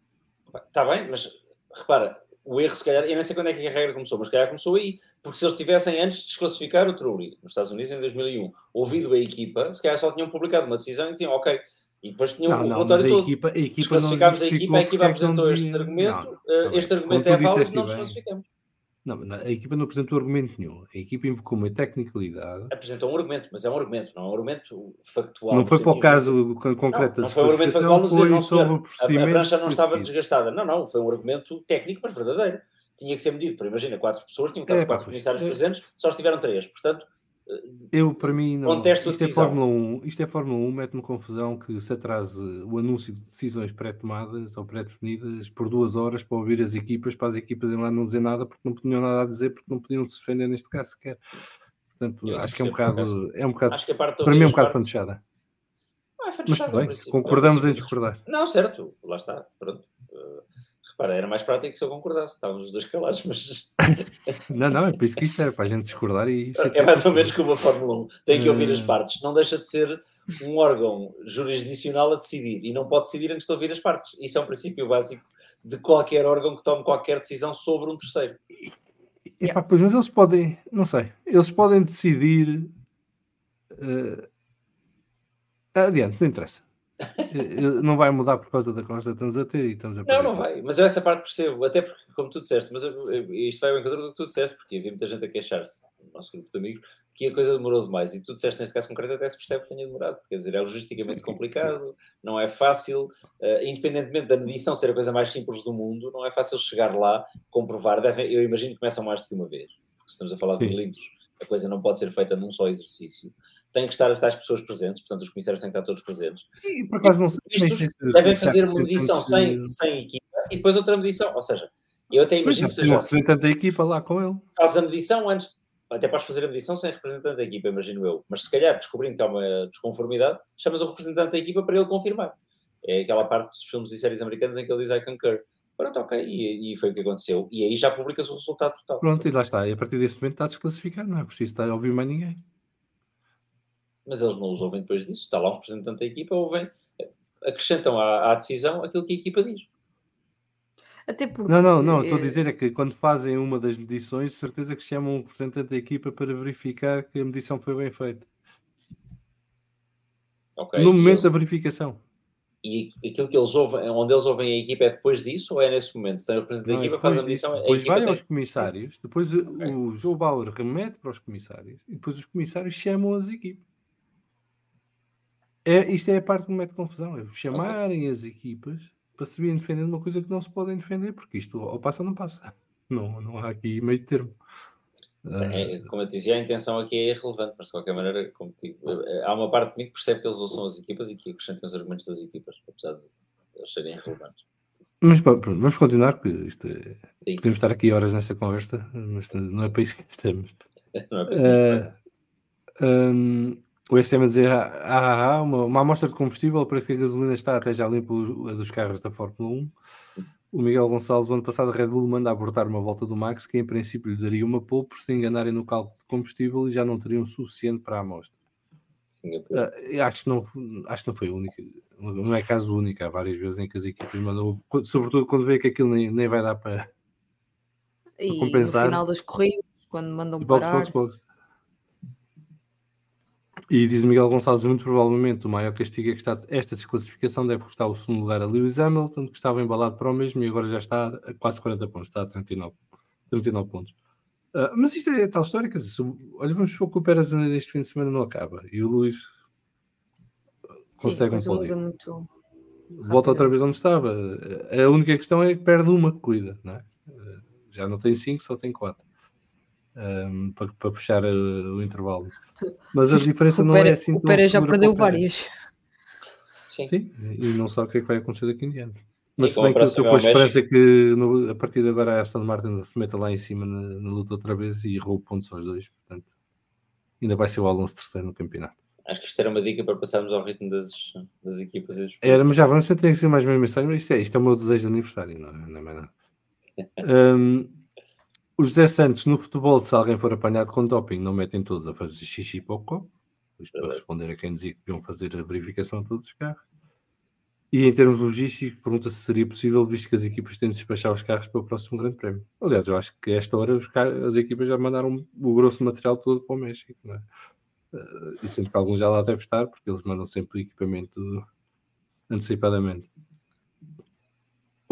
Está bem, mas repara, o erro, se calhar, eu não sei quando é que a regra começou, mas se calhar começou aí. Porque se eles tivessem antes de desclassificar o Trulli, nos Estados Unidos, em 2001, ouvido a equipa, se calhar só tinham publicado uma decisão e diziam, ok. E depois tinham não, o relatório todo. Equipa, a equipa Desclassificámos a equipa, a equipa apresentou este argumento, não, não, este argumento é válido, não desclassificamos. Não, a equipa não apresentou argumento nenhum. A equipa invocou uma tecnicalidade. Apresentou um argumento, mas é um argumento, não é um argumento factual. Não foi para o caso concreto não, não foi um argumento factual não, sobre o procedimento. A, a prancha não estava desgastada. Não, não, foi um argumento técnico, mas verdadeiro. Tinha que ser medido. Imagina, quatro pessoas, tinham é, quatro comissários é, presentes, só estiveram três. Portanto, eu, para mim, não. Contesto isto, é Fórmula 1, isto é Fórmula 1, mete-me confusão que se atrase o anúncio de decisões pré-tomadas ou pré-definidas por duas horas para ouvir as equipas, para as equipas em lá não dizer nada porque não tinham nada a dizer, porque não podiam se defender neste caso sequer. Portanto, eu acho que é um bocado. É um bocado acho que para mim é um bocado panchada. Ah, é Mas bem, concordamos em discordar. Não, certo, lá está. Pronto. Uh, Repara, era mais prático se eu concordasse, estávamos os dois calados, mas. não, não, é por isso que isso serve, para a gente discordar e. É, é mais ou menos como a Fórmula 1. Tem que ouvir as eh. partes. Não deixa de ser um órgão jurisdicional a decidir e não pode decidir antes de ouvir as partes. Isso é um princípio básico de qualquer órgão que tome qualquer decisão sobre um terceiro. Epá, pois, mas eles podem, não sei, eles podem decidir. Uh... Adiante, não interessa. Não vai mudar por causa da costa que estamos a ter e estamos a Não, não vai, mas eu essa parte percebo, até porque, como tu disseste, mas eu, isto vai ao encontro do que tu disseste, porque havia muita gente a queixar-se, no nosso grupo de amigos, que a coisa demorou demais. E tu disseste, neste caso concreto, até se percebe que tenha demorado. Quer dizer, é logisticamente complicado, não é fácil, uh, independentemente da medição ser a coisa mais simples do mundo, não é fácil chegar lá, comprovar. Eu imagino que começam mais do que uma vez, porque se estamos a falar Sim. de milímetros, a coisa não pode ser feita num só exercício. Tem que estar as tais pessoas presentes, portanto, os comissários têm que estar todos presentes. E por acaso não sei. devem fazer uma medição sem, sem equipa e depois outra medição. Ou seja, eu até imagino que seja. Um representante da equipa lá com ele. Faz a medição antes até podes fazer a medição sem representante da equipa, imagino eu. Mas se calhar, descobrindo que há uma desconformidade, chamas o representante da equipa para ele confirmar. É aquela parte dos filmes e séries americanos em que ele diz I concur. Pronto, ok, e, e, foi o que aconteceu. E aí já publicas o resultado total. Pronto, e lá está. E a partir desse momento está desclassificado, não é preciso estar a ouvir mais ninguém. Mas eles não os ouvem depois disso. Está lá o representante da equipa, ouvem, acrescentam à, à decisão aquilo que a equipa diz. Até porque. Não, não, não. Estou a dizer é que quando fazem uma das medições, certeza que chamam um representante da equipa para verificar que a medição foi bem feita. Okay, no momento eles... da verificação. E aquilo que eles ouvem, onde eles ouvem a equipa é depois disso ou é nesse momento? Tem o representante não, da equipa, faz a medição. Depois vai tem... aos comissários, depois okay. o Joe Bauer remete para os comissários e depois os comissários chamam as equipas. É, isto é a parte que me mete confusão, é chamarem okay. as equipas para se vir defendendo uma coisa que não se podem defender, porque isto ou passa ou não passa. Não, não há aqui meio termo. É, como eu dizia, a intenção aqui é irrelevante, mas de qualquer maneira, como digo, há uma parte de mim que percebe que eles ouçam as equipas e que acrescentem os argumentos das equipas, apesar de eles serem irrelevantes. Mas pronto, vamos continuar, porque isto é... podemos estar aqui horas nessa conversa, mas não é para isso que estamos. não é para isso que uh, um, o SM a dizer ah, ah, ah, uma, uma amostra de combustível, parece que a gasolina está até já limpa a dos carros da Fórmula 1. O Miguel Gonçalves, ano passado, a Red Bull manda abortar uma volta do Max, que em princípio lhe daria uma pole por se enganarem no cálculo de combustível e já não teriam o suficiente para a amostra. Uh, acho, que não, acho que não foi único, não é caso único, há várias vezes em que as equipas mandam, sobretudo quando vê que aquilo nem, nem vai dar para, e para compensar. no final das corridas, quando mandam parar. Box, box, box. E diz Miguel Gonçalves, muito provavelmente o maior castigo é que está, esta desclassificação deve custar o segundo lugar a Lewis Hamilton, que estava embalado para o mesmo e agora já está a quase 40 pontos, está a 39, 39 pontos. Uh, mas isto é tal história, quer dizer, olha, vamos supor que o Pérez neste fim de semana não acaba e o Luís consegue Sim, um pódio. Muito... Volta outra vez onde estava. A única questão é que perde uma corrida, não é? Já não tem 5, só tem 4 um, para, para, puxar uh, o intervalo. Mas a diferença não é assim tão O Pérez já perdeu várias. Sim. Sim. e não sabe o que é que vai acontecer daqui em diante. Mas se bem que eu estou com a esperança que no, a partir de agora a Aston Martin se meta lá em cima na, na luta outra vez e roube pontos aos dois. Portanto, ainda vai ser o Alonso terceiro no campeonato. Acho que isto era uma dica para passarmos ao ritmo das, das equipas. Era, mas já vamos ter que ser mais uma mensagem, mas isto é, isto é o meu desejo de aniversário, não é, não é mais nada. um, O José Santos, no futebol, se alguém for apanhado com doping, não metem todos a fazer xixi para o copo. Isto para responder a quem dizia que deviam fazer a verificação a todos os carros. E em termos logísticos, pergunta se seria possível, visto que as equipas têm de despachar os carros para o próximo Grande Prémio. Aliás, eu acho que a esta hora carros, as equipas já mandaram o grosso material todo para o México. Não é? Uh, e sendo que alguns já lá devem estar, porque eles mandam sempre o equipamento antecipadamente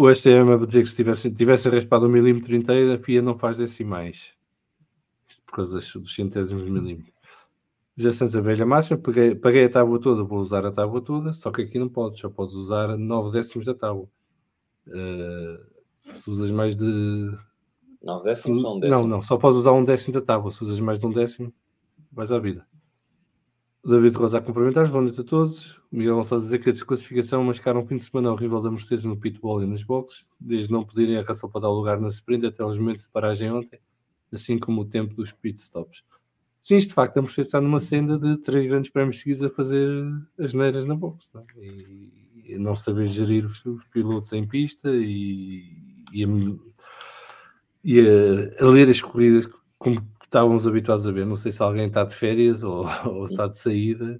o STM a dizer que se tivesse, tivesse raspado um milímetro inteiro, a FIA não faz decimais. Isto por causa dos centésimos milímetros. Já Santos a velha máxima, paguei, paguei a tábua toda, vou usar a tábua toda, só que aqui não podes, só podes usar 9 décimos da tábua. Uh, se usas mais de. 9 décimos ou um décimo? Não, não, só podes usar um décimo da tábua. Se usas mais de um décimo, vais à vida. David Rosa cumprimentar, boa noite a todos. Miguel Gonçalves dizer que a desclassificação mascara um fim de semana horrível da Mercedes no pitbull e nas boxes, desde não pedirem a raça para dar lugar na sprint até os momentos de paragem ontem, assim como o tempo dos pitstops. Sim, de facto, a Mercedes está numa senda de três grandes prémios seguidos a fazer as neiras na box não? É? E, não saber gerir os, os, pilotos em pista e, e, a, e a, a ler as corridas como estávamos habituados a ver. Não sei se alguém está de férias ou, ou está de saída,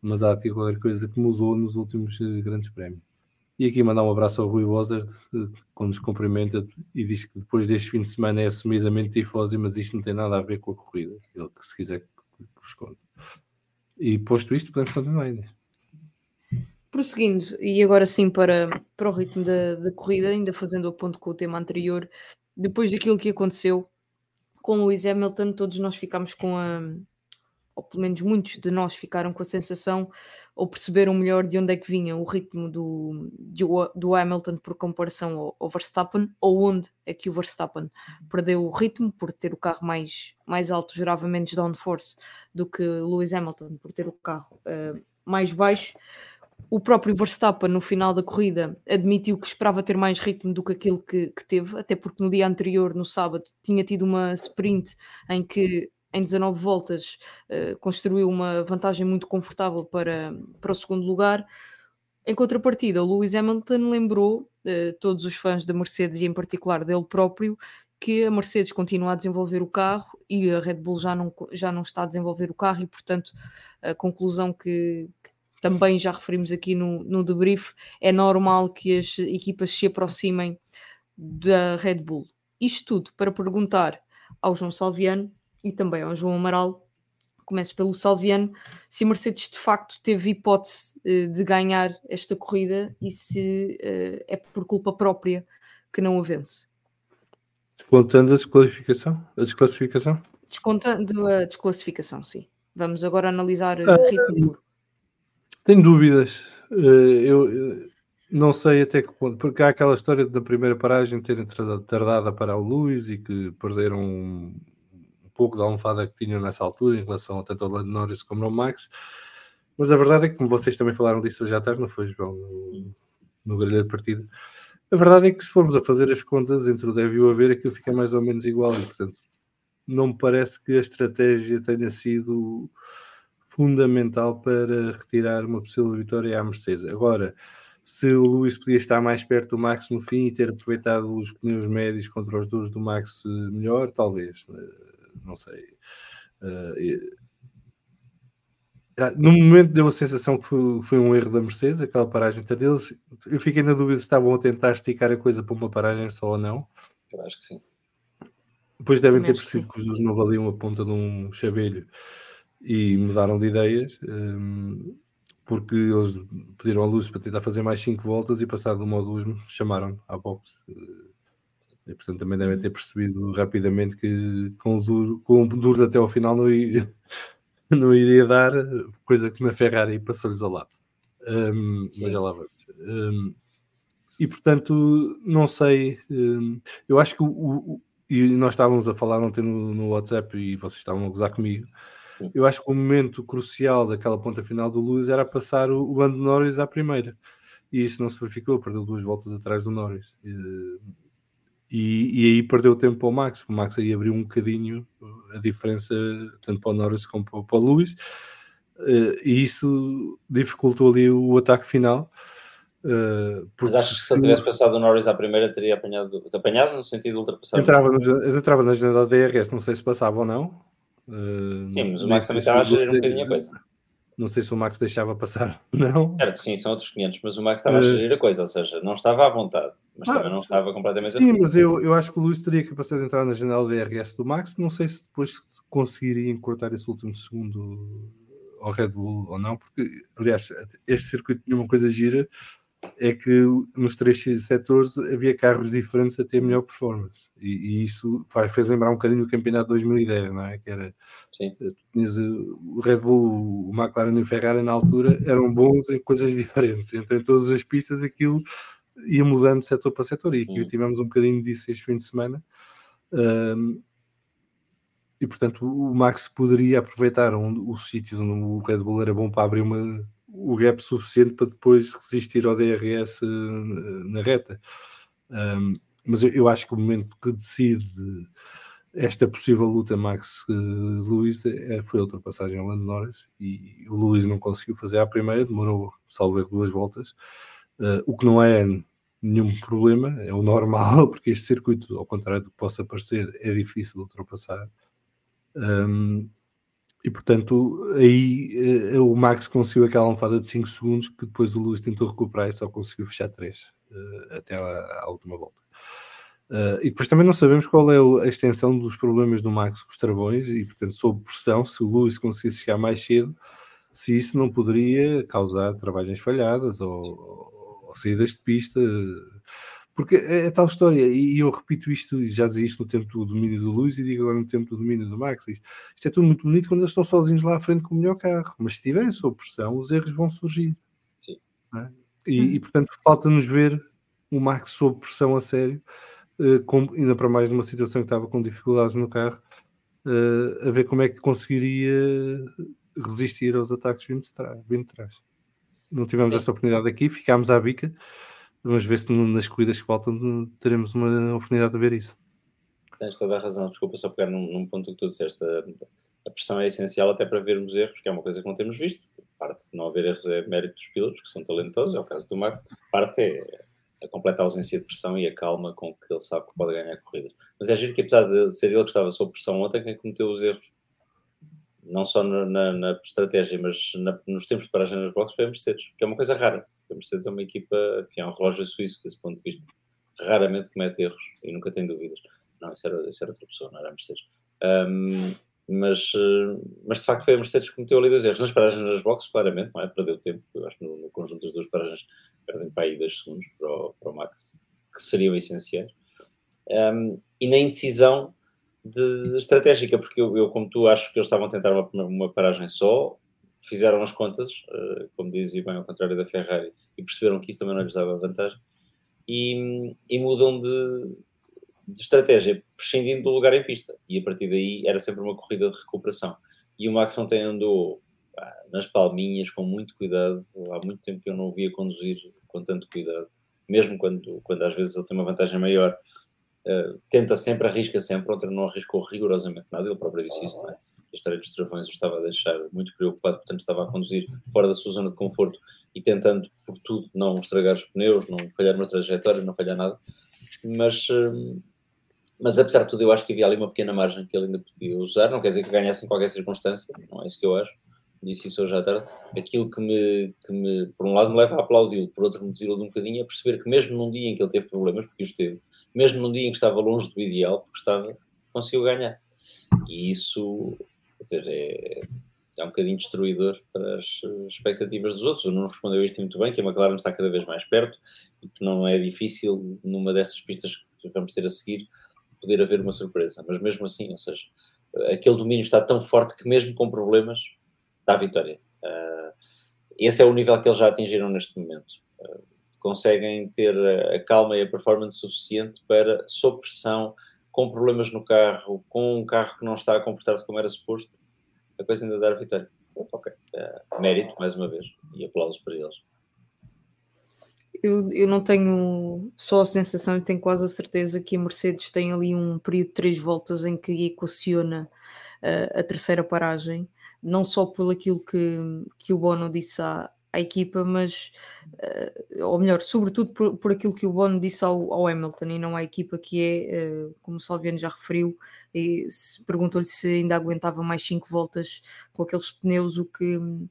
mas há aqui qualquer coisa que mudou nos últimos eh, grandes prémios. E aqui mandar um abraço ao Rui Wozer, eh, quando nos cumprimenta e diz que depois deste fim de semana é assumidamente tifosi, mas isto não tem nada a ver com a corrida. Ele que se quiser que vos conte. E posto isto, podemos continuar ainda. prosseguindo, e agora sim para, para o ritmo da, da corrida, ainda fazendo a ponto com o tema anterior, depois daquilo que aconteceu com Lewis Hamilton, todos nós ficámos com a, ou pelo menos muitos de nós ficaram com a sensação ou perceberam melhor de onde é que vinha o ritmo do, do, Hamilton por comparação ao, ao, Verstappen, ou onde é que o Verstappen perdeu o ritmo por ter o carro mais, mais alto, gerava menos downforce do que Lewis Hamilton por ter o carro uh, mais baixo. O próprio Verstappen, no final da corrida, admitiu que esperava ter mais ritmo do que aquilo que, que teve, até porque no dia anterior, no sábado, tinha tido uma sprint em que em 19 voltas, uh, construiu uma vantagem muito confortável para, para o segundo lugar. Em contrapartida, o Lewis Hamilton lembrou uh, todos os fãs da Mercedes e, em particular, dele próprio, que a Mercedes continua a desenvolver o carro e a Red Bull já não, já não está a desenvolver o carro, e, portanto, a conclusão que, que também já referimos aqui no, no debrief, é normal que as equipas se aproximem da Red Bull. Isto tudo para perguntar ao João Salviano e também ao João Amaral. Começo pelo Salviano, se a Mercedes de facto teve hipótese uh, de ganhar esta corrida e se uh, é por culpa própria que não a vence. Descontando a desqualificação? A desclassificação? Descontando a desclassificação, sim. Vamos agora analisar uh, ritmo puro. Tenho dúvidas. eu não sei até que ponto, porque há aquela história da primeira paragem terem tardado para o Luís e que perderam pouco da almofada que tinham nessa altura em relação a tanto ao Lando Norris como ao Max. Mas a verdade é que, como vocês também falaram disso hoje à tarde, não foi, João, no, no grelha de partida, a verdade é que se formos a fazer as contas entre o deve e o haver, aquilo fica mais ou menos igual. E, portanto, não me parece que a estratégia tenha sido fundamental para retirar uma possível vitória à Mercedes. Agora, se o Luís podia estar mais perto do Max no fim e ter aproveitado os pneus médios contra os duros do Max melhor, talvez não sei. Uh, no momento deu a sensação que foi, um erro da Mercedes, aquela paragem entre deles. Eu fiquei na dúvida se estavam a tentar esticar a coisa para uma paragem só ou não. Eu acho que sim. Depois devem ter percebido que os dois não valiam a ponta de um chavelho e mudaram de ideias, um, porque eles pediram a luz para tentar fazer mais 5 voltas e passado uma ou duas chamaram à boxe e, portanto, também devem ter percebido rapidamente que com o duro, com o duro até ao final não, não iria dar, coisa que na Ferrari passou-lhes ao lado. Um, mas já lá vamos. Um, e portanto, não sei. Eu acho que o, o, e nós estávamos a falar ontem no, no WhatsApp e vocês estavam a gozar comigo. Eu acho que o momento crucial daquela ponta final do Lewis era passar o, Lando Norris à primeira. E isso não se verificou, perdeu duas voltas atrás do Norris. E, e, e, aí perdeu tempo para o Max. O Max aí abriu um bocadinho a diferença, tanto para o Norris como para, para o Lewis, uh, e isso dificultou ali o ataque final. Uh, Mas acho que se ele tivesse passado o Norris à primeira, teria apanhado, apanhado no sentido de ultrapassar. Entrava, no, entrava na janela da DRS, não sei se passava ou não. Uh, Sim, mas o Max também estava a gerir um bocadinho a coisa. Não sei se o Max deixava passar, não. Certo, sim, são outros 500, mas o Max estava uh, a gerir a coisa, ou seja, não estava à vontade, mas ah, também não estava completamente Sim, mas eu, eu acho que o Luís teria capacidade de entrar na janela DRS do Max. Não sei se depois conseguiria encurtar esse último segundo ao Red Bull ou não, porque, aliás, este circuito tinha uma coisa gira é que nos três setores havia carros diferentes a ter melhor performance e, e isso faz, fez lembrar um bocadinho o campeonato de 2010, não é? Que era Sim. Eh, tinhas o Red Bull, o McLaren e o Ferrari na altura eram bons em coisas diferentes, então em todas as pistas aquilo ia mudando de setor para setor e aqui hum. tivemos um bocadinho disso este fim de semana. Um, e portanto o Max poderia aproveitar um, os sítios onde o Red Bull era bom para abrir uma, o gap suficiente para depois resistir ao DRS eh, na reta. Um, mas eu, eu, acho que o momento que decide esta possível luta Max uh, Lewis é, foi a ultrapassagem ao Lando Norris e o Lewis não conseguiu fazer a primeira, demorou salvo duas voltas, uh, o que não é nenhum problema, é o normal, porque este circuito, ao contrário do que possa parecer, é difícil de ultrapassar. Um, e portanto, aí uh, o Max conseguiu aquela almofada de 5 segundos que depois o Lewis tentou recuperar e só conseguiu fechar 3 uh, eh, até à, última volta. Uh, e depois também não sabemos qual é a extensão dos problemas do Max com os travões e, portanto, sob pressão, se o Lewis conseguisse chegar mais cedo, se isso não poderia causar travagens falhadas ou, ou saídas de pista. Porque é, é tal história, e eu repito isto, e já dizia isto no tempo do domínio do Luís, e digo agora no tempo do domínio do Max. Isto, isto é tudo muito bonito quando eles estão sozinhos lá à frente com o melhor carro, mas se estiverem sob pressão, os erros vão surgir. É? E, hum. e, portanto, falta-nos ver o Max sob pressão a sério, uh, com, ainda para mais numa situação que estava com dificuldades no carro, uh, a ver como é que conseguiria resistir aos ataques vindo de trás. Vindo de trás. Não tivemos Sim. essa oportunidade aqui, ficámos à bica. Vamos ver se nas corridas que faltam teremos uma oportunidade de ver isso. Tens toda a razão. Desculpa só pegar num, num ponto que tu disseste. A, a, pressão é essencial até para vermos erros, que é uma coisa que não temos visto. Parte de não haver erros é mérito dos pilotos, que são talentosos, é o caso do Max. Parte é a completa ausência de pressão e a calma com que ele sabe que pode ganhar corridas. Mas é giro que, apesar de ser ele que estava sob pressão ontem, quem cometeu os erros não só na, na, na estratégia, mas na, nos tempos de paragem nas boxes, foi a Mercedes, que é uma coisa rara. A Mercedes é uma equipa que é um relógio suíço desse ponto de vista. Raramente comete erros e nunca tem dúvidas. Não, isso era, isso era outra pessoa, não era a Mercedes. Um, mas, mas de facto foi a Mercedes que cometeu ali dois erros. Nas paragens nas boxes, claramente, não é? Perdeu tempo. Eu acho que no, no conjunto das duas paragens perdem para aí dois segundos para o, para o Max, que seriam essenciais. Um, e na indecisão de estratégica, porque eu, eu, como tu, acho que eles estavam a tentar uma, uma paragem só, fizeram as contas, uh, como dizia bem, ao contrário da Ferrari, e perceberam que isso também não lhes dava vantagem, e, e mudam de, de, estratégia, prescindindo do lugar em pista. E a partir daí era sempre uma corrida de recuperação. E o Max ontem andou pá, nas palminhas, com muito cuidado. Há muito tempo que eu não o via conduzir com tanto cuidado, mesmo quando, quando às vezes ele tem uma vantagem maior Uh, tenta sempre, arrisca sempre, ontem não arriscou rigorosamente nada, ele próprio disse isso, não é? A história dos travões o estava a deixar muito preocupado, portanto estava a conduzir fora da sua zona de conforto e tentando, por tudo, não estragar os pneus, não falhar uma trajetória, não falhar nada. Mas, uh, mas apesar de tudo, eu acho que havia ali uma pequena margem que ele ainda podia usar, não quer dizer que ganhasse em qualquer circunstância, não é isso que eu acho. Disse isso hoje à tarde. Aquilo que me, que me por um lado, me leva a aplaudir, por outro, me desilude um bocadinho, é perceber que mesmo num dia em que ele teve problemas, porque os teve, mesmo num dia em que estava longe do ideal, porque estava, conseguiu ganhar. E isso, dizer, é, é um bocadinho destruidor para as expectativas dos outros. O não respondeu isto muito bem, que a McLaren está cada vez mais perto e que não é difícil, numa dessas pistas que vamos ter a seguir, poder haver uma surpresa. Mas mesmo assim, ou seja, aquele domínio está tão forte que mesmo com problemas dá a vitória. Uh, esse é o nível que eles já atingiram neste momento. Uh, conseguem ter a calma e a performance suficiente para, sob pressão, com problemas no carro, com um carro que não está a comportar-se como era suposto, a coisa ainda dar a vitória. Ok, é, mérito, mais uma vez, e aplausos para eles. Eu, eu não tenho só a sensação, tenho quase a certeza que a Mercedes tem ali um período de três voltas em que equaciona uh, a terceira paragem, não só por aquilo que, que o Bono disse há, à equipa, mas, uh, ou melhor, sobretudo por, por, aquilo que o Bono disse ao, ao, Hamilton e não à equipa, que é, uh, como o Salviano já referiu, perguntou-lhe se ainda aguentava mais 5 voltas com aqueles pneus, o que uh,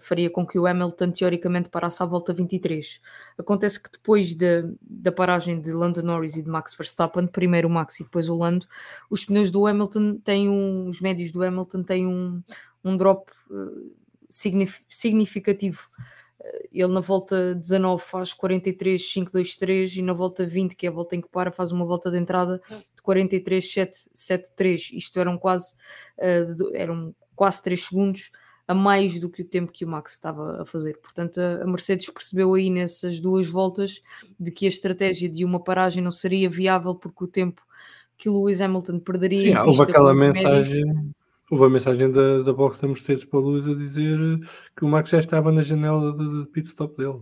faria com que o Hamilton teoricamente parasse à volta 23. Acontece que depois de, da paragem de Lando Norris e de Max Verstappen, primeiro o Max e depois o Lando, os pneus do Hamilton têm um, os médios do Hamilton têm um, um drop significativo. Eh, ele na volta 19 faz 43, 5, 2, 3 e na volta 20, que é a volta em que para, faz uma volta de entrada de 43, 7, 7, 3. Isto eram quase, uh, eram quase 3 segundos a mais do que o tempo que o Max estava a fazer. Portanto, a Mercedes percebeu aí nessas duas voltas de que a estratégia de uma paragem não seria viável porque o tempo que o Lewis Hamilton perderia. Sim, houve aquela mensagem. Houve a mensagem da, da box da Mercedes para o Luís a dizer que o Max já estava na janela de, de pit stop dele.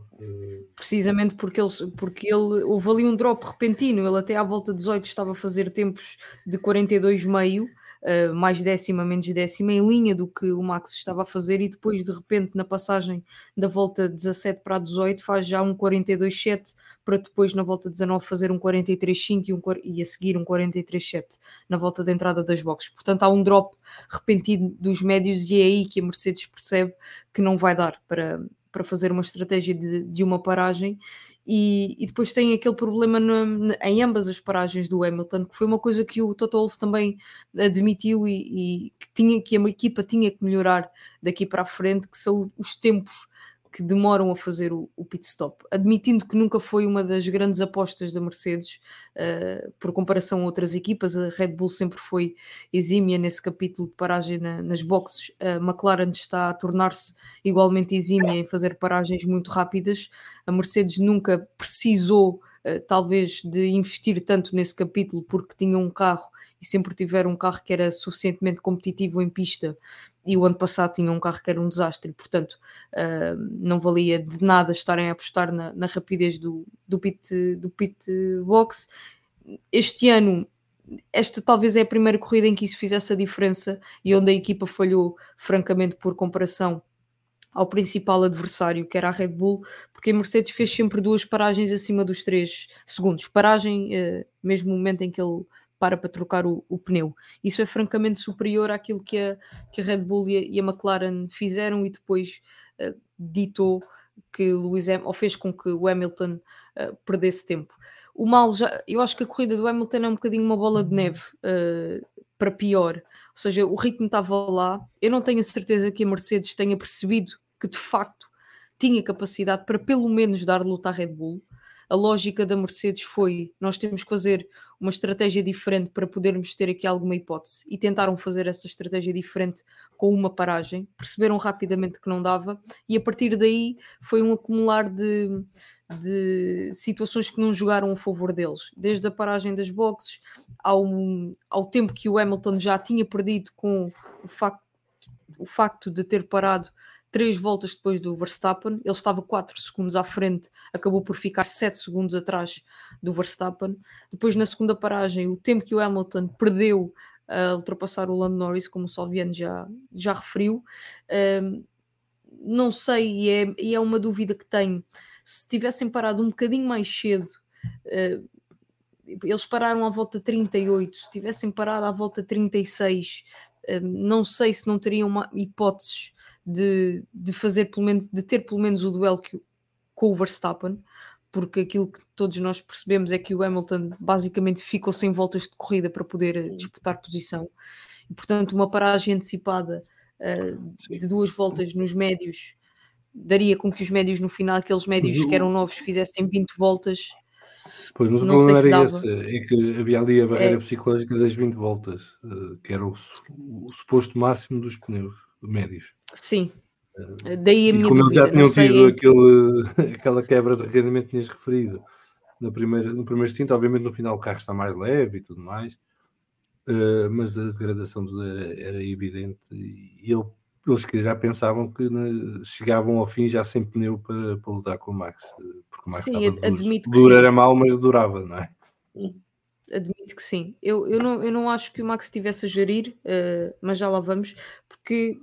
Precisamente porque, eles, porque ele houve ali um drop repentino. Ele até à volta 18 estava a fazer tempos de 42,5 uh, mais décima, menos décima, em linha do que o Max estava a fazer, e depois de repente, na passagem da volta 17 para a 18, faz já um 42,7 para depois na volta 19 fazer um 43,5 e, um, e a seguir um 43,7 na volta de entrada das boxes. Portanto, há um drop repentino dos médios e é aí que a Mercedes percebe que não vai dar para, para fazer uma estratégia de, de uma paragem e, e, depois tem aquele problema no, em ambas as paragens do Hamilton, que foi uma coisa que o Toto Wolff também admitiu e, e, que, tinha, que a equipa tinha que melhorar daqui para a frente, que são os tempos que demoram a fazer o, o, pit stop, admitindo que nunca foi uma das grandes apostas da Mercedes, uh, por comparação a outras equipas, a Red Bull sempre foi exímia nesse capítulo de paragem na, nas boxes, a McLaren está a tornar-se igualmente exímia em fazer paragens muito rápidas, a Mercedes nunca precisou Uh, talvez de investir tanto nesse capítulo porque tinha um carro e sempre tiveram um carro que era suficientemente competitivo em pista e o ano passado tinha um carro que era um desastre, portanto uh, não valia de nada estarem a apostar na, na rapidez do, do, pit, do pit box. Este ano, esta talvez é a primeira corrida em que isso fizesse a diferença e onde a equipa falhou, francamente, por comparação ao principal adversário, que era a Red Bull, porque a Mercedes fez sempre duas paragens acima dos 3 segundos. Paragem, uh, mesmo momento em que ele para para trocar o, o, pneu. Isso é francamente superior àquilo que a, que a Red Bull e a, e a McLaren fizeram e depois uh, ditou que Lewis Ham, ou fez com que o Hamilton uh, perdesse tempo. O mal já, eu acho que a corrida do Hamilton é um bocadinho uma bola de neve uh, para pior, ou seja, o ritmo estava lá. Eu não tenho a certeza que a Mercedes tenha percebido que de facto tinha capacidade para pelo menos dar luta à Red Bull a lógica da Mercedes foi: nós temos que fazer uma estratégia diferente para podermos ter aqui alguma hipótese. E tentaram fazer essa estratégia diferente com uma paragem, perceberam rapidamente que não dava, e a partir daí foi um acumular de, de situações que não jogaram a favor deles, desde a paragem das boxes ao, ao tempo que o Hamilton já tinha perdido com o facto, o facto de ter parado três voltas depois do Verstappen, ele estava 4 segundos à frente, acabou por ficar 7 segundos atrás do Verstappen. Depois, na segunda paragem, o tempo que o Hamilton perdeu a ultrapassar o Lando Norris, como o Salviano já, já referiu, um, não sei, e é, e é uma dúvida que tenho. Se tivessem parado um bocadinho mais cedo, uh, eles pararam à volta 38, se tivessem parado à volta 36, um, não sei se não teriam uma hipóteses de, de fazer pelo menos, de ter pelo menos o duelo que, com o Verstappen, porque aquilo que todos nós percebemos é que o Hamilton basicamente ficou sem voltas de corrida para poder eh, disputar posição, e portanto uma paragem antecipada uh, de duas voltas nos médios daria com que os médios no final, aqueles médios que eram novos, fizessem 20 voltas. Pois, mas o problema era esse, é que havia ali a barreira é. psicológica das 20 voltas, uh, que era o, o suposto máximo dos pneus médios. Sim. Uh, Daí a minha como eles já tinham tido aquele, aquela quebra de rendimento que tinhas referido na primeira, no primeiro instinto, obviamente no final o carro está mais leve e tudo mais, uh, mas a degradação era, era evidente e ele, eles que já pensavam que né, chegavam ao fim já sem pneu para, para lutar com o Max, porque o Max sim, estava admito duro, duro era mau, mas durava, não é? Admito que sim. Eu, eu, não, eu não acho que o Max estivesse a gerir, uh, mas já lá vamos, porque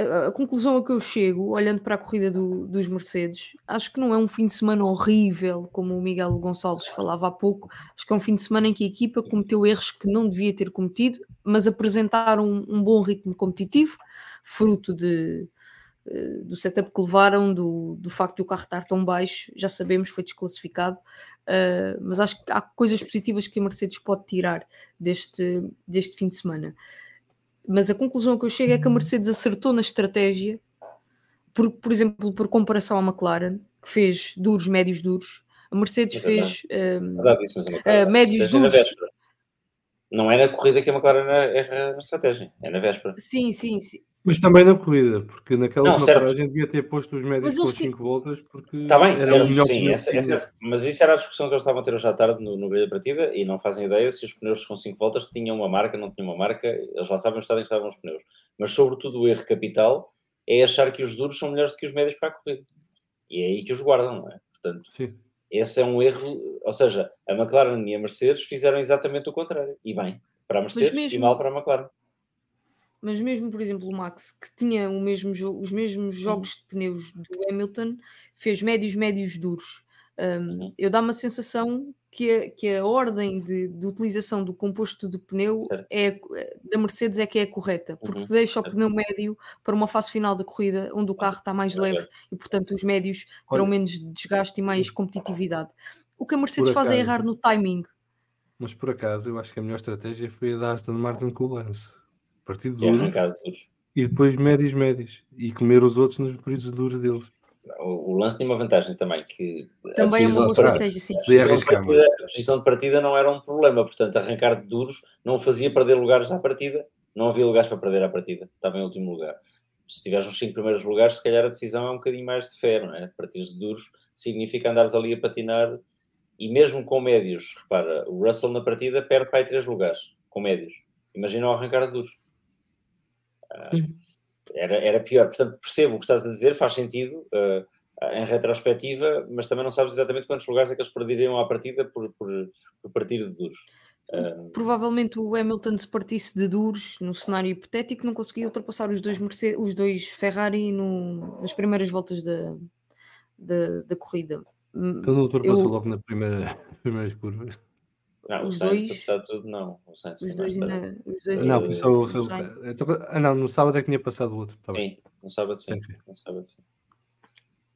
a, conclusão a que eu chego, olhando para a corrida do, dos Mercedes, acho que não é um fim de semana horrível, como o Miguel Gonçalves falava há pouco. Acho que é um fim de semana em que a equipa cometeu erros que não devia ter cometido, mas apresentaram um, um bom ritmo competitivo, fruto de, eh, do setup que levaram, do, do facto de o carro estar tão baixo, já sabemos, foi desclassificado, uh, mas acho que há coisas positivas que a Mercedes pode tirar deste, deste fim de semana mas a conclusão que eu chego é que a Mercedes acertou na estratégia, por, por exemplo, por comparação à McLaren, que fez duros, médios, duros. A Mercedes é fez uh, médios duros. Não é na corrida que a McLaren erra na estratégia, é na véspera. Sim, sim, sim. Mas também na corrida, porque naquela não, paragem devia ter posto os médios com 5 voltas, porque está bem, era certo, o melhor sim, essa, essa, mas isso era a discussão que eles estavam a ter hoje à tarde no, no Grelha Partida e não fazem ideia se os pneus com 5 voltas tinham uma marca, não tinham uma marca, eles lá sabem o estado em que estavam os pneus. Mas sobretudo o erro capital é achar que os duros são melhores do que os médios para a corrida. E é aí que os guardam, não é? Portanto, sim. esse é um erro, ou seja, a McLaren e a Mercedes fizeram exatamente o contrário. E bem, para a Mercedes mesmo... e mal para a McLaren mas mesmo, por exemplo, o Max, que tinha mesmo os mesmos jogos de pneus do Hamilton, fez médios, médios duros. Um, eu dá uma sensação que a, que a ordem de, de utilização do composto de pneu é, da Mercedes é que é correta, porque uhum. deixa o pneu médio para uma fase final da corrida onde o carro está mais leve e, portanto, os médios terão menos desgaste e mais competitividade. O que a Mercedes faz é errar no timing. Mas por acaso, eu acho que a melhor estratégia foi a da Aston Martin com o lance. Partido duro. E depois médios, médios. E comer os outros nos períodos duros deles. O, lance tinha uma vantagem também, que também é uma boa estratégia, sim. A posição, partida, a posição, de partida, não era um problema, portanto, arrancar de duros não fazia perder lugares à partida, não havia lugares para perder à partida, estava em último lugar. Se tiveres nos 5 primeiros lugares, se calhar a decisão é um bocadinho mais de fé, não é? Partir de duros significa andares ali a patinar e mesmo com médios, repara, o Russell na partida perde para aí 3 lugares, com médios. Imagina o arrancar de duros. Era, era pior. Portanto, percebo o que estás a dizer, faz sentido uh, em retrospectiva, mas também não sabes exatamente quantos lugares é que eles perderiam à partida por, por, por partir de duros. Uh, Provavelmente o Hamilton se partisse de duros no cenário hipotético não conseguia ultrapassar os dois, Mercedes, os dois Ferrari no, nas primeiras voltas da, da, da corrida. Não ultrapassou Eu... logo na primeira, primeiras curvas. Não, os o Sainz, dois, apesar de tudo, não. O Sainz os, dois ainda, os dois Não, foi só o, então, ah, não, no sábado é que tinha passado o outro. Tá sim, no sábado sim. Okay. no sábado sim.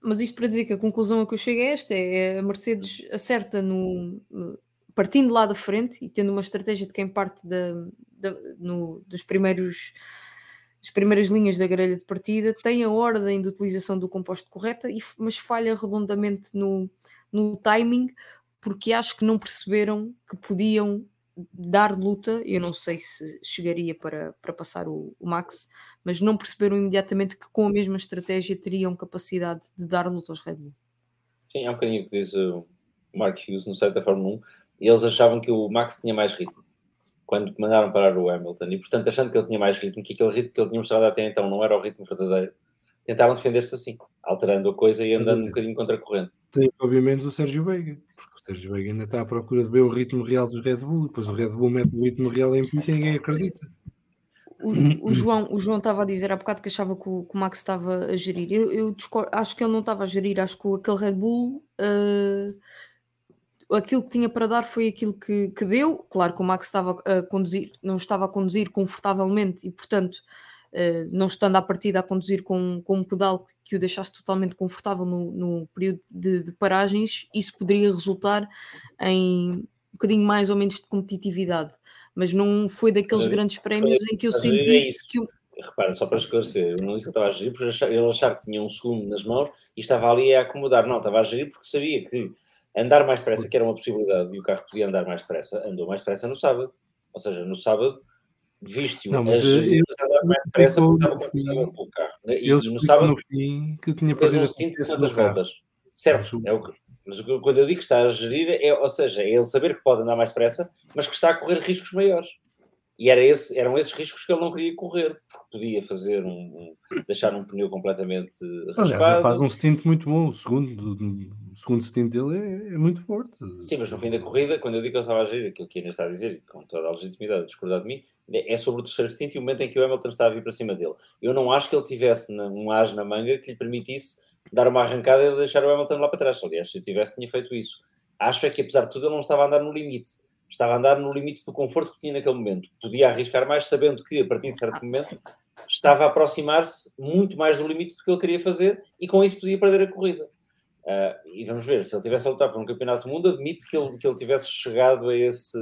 Mas isto para dizer que a conclusão a que eu chego é esta: é a Mercedes acerta no, partindo lá da frente e tendo uma estratégia de quem parte da, da, no, dos primeiros das primeiras linhas da grelha de partida, tem a ordem de utilização do composto correta, mas falha redondamente no, no timing, porque acho que não perceberam que podiam dar luta. Eu não sei se chegaria para, para passar o, o, Max, mas não perceberam imediatamente que com a mesma estratégia teriam capacidade de dar luta aos Red Bull. Sim, é um bocadinho o que diz o Mark Hughes no site da Fórmula 1. Eles achavam que o Max tinha mais ritmo quando mandaram parar o Hamilton e, portanto, achando que ele tinha mais ritmo, que aquele ritmo que ele tinha mostrado até então não era o ritmo verdadeiro, tentaram defender-se assim, alterando a coisa e andando um bocadinho contra a corrente. Tem, obviamente, o Sérgio Veiga, porque o Sérgio Veiga ainda está à procura de ver o ritmo real do Red Bull, depois o Red Bull mete o ritmo real em pista e ninguém acredita. O, o, João, o João estava a dizer há bocado que achava que o, que o Max estava a gerir. Eu, eu discordo, acho que ele não estava a gerir, acho que aquele Red Bull. Uh, aquilo que tinha para dar foi aquilo que, que deu. Claro que o Max estava a conduzir, não estava a conduzir confortavelmente e, portanto, uh, não estando à partida a conduzir com, com um pedal que o deixasse totalmente confortável no, no período de, de, paragens, isso poderia resultar em um bocadinho mais ou menos de competitividade. Mas não foi daqueles grandes prémios em que eu sentisse é que o. Repara, só para esclarecer, não disse que estava a gerir porque ele achava que tinha um segundo nas mãos e estava ali a acomodar. Não, estava a gerir porque sabia que andar mais depressa, que era uma possibilidade, e o carro podia andar mais depressa, andou mais depressa no sábado. Ou seja, no sábado viste-o a andar mais depressa porque estava confortável com o carro. Né? E no sábado no fim que tinha fez um stint de quantas voltas? Certo, é o que, mas quando eu digo que está a gerir, é, ou seja, é ele saber que pode andar mais depressa, mas que está a correr riscos maiores. E era esse, eram esses riscos que ele não queria correr, porque podia fazer um, um deixar um pneu completamente raspado. Aliás, faz um stint muito bom, o segundo, o segundo stint dele é, é, muito forte. Sim, mas no fim da corrida, quando eu digo que ele estava a agir, aquilo que ele está a dizer, com toda a legitimidade, discordar de mim, é sobre o terceiro stint e o momento em que o Hamilton está a vir para cima dele. Eu não acho que ele tivesse um as na manga que lhe permitisse dar uma arrancada e deixar o Hamilton lá para trás. Aliás, se eu tivesse, tinha feito isso. Acho é que, apesar de tudo, ele não estava a andar no limite estava a andar no limite do conforto que tinha naquele momento. Podia arriscar mais, sabendo que, a partir de certo momento, estava a aproximar-se muito mais do limite do que ele queria fazer e com isso podia perder a corrida. Uh, e vamos ver, se ele tivesse a lutar por um campeonato do mundo, admito que ele, que ele tivesse chegado a esse,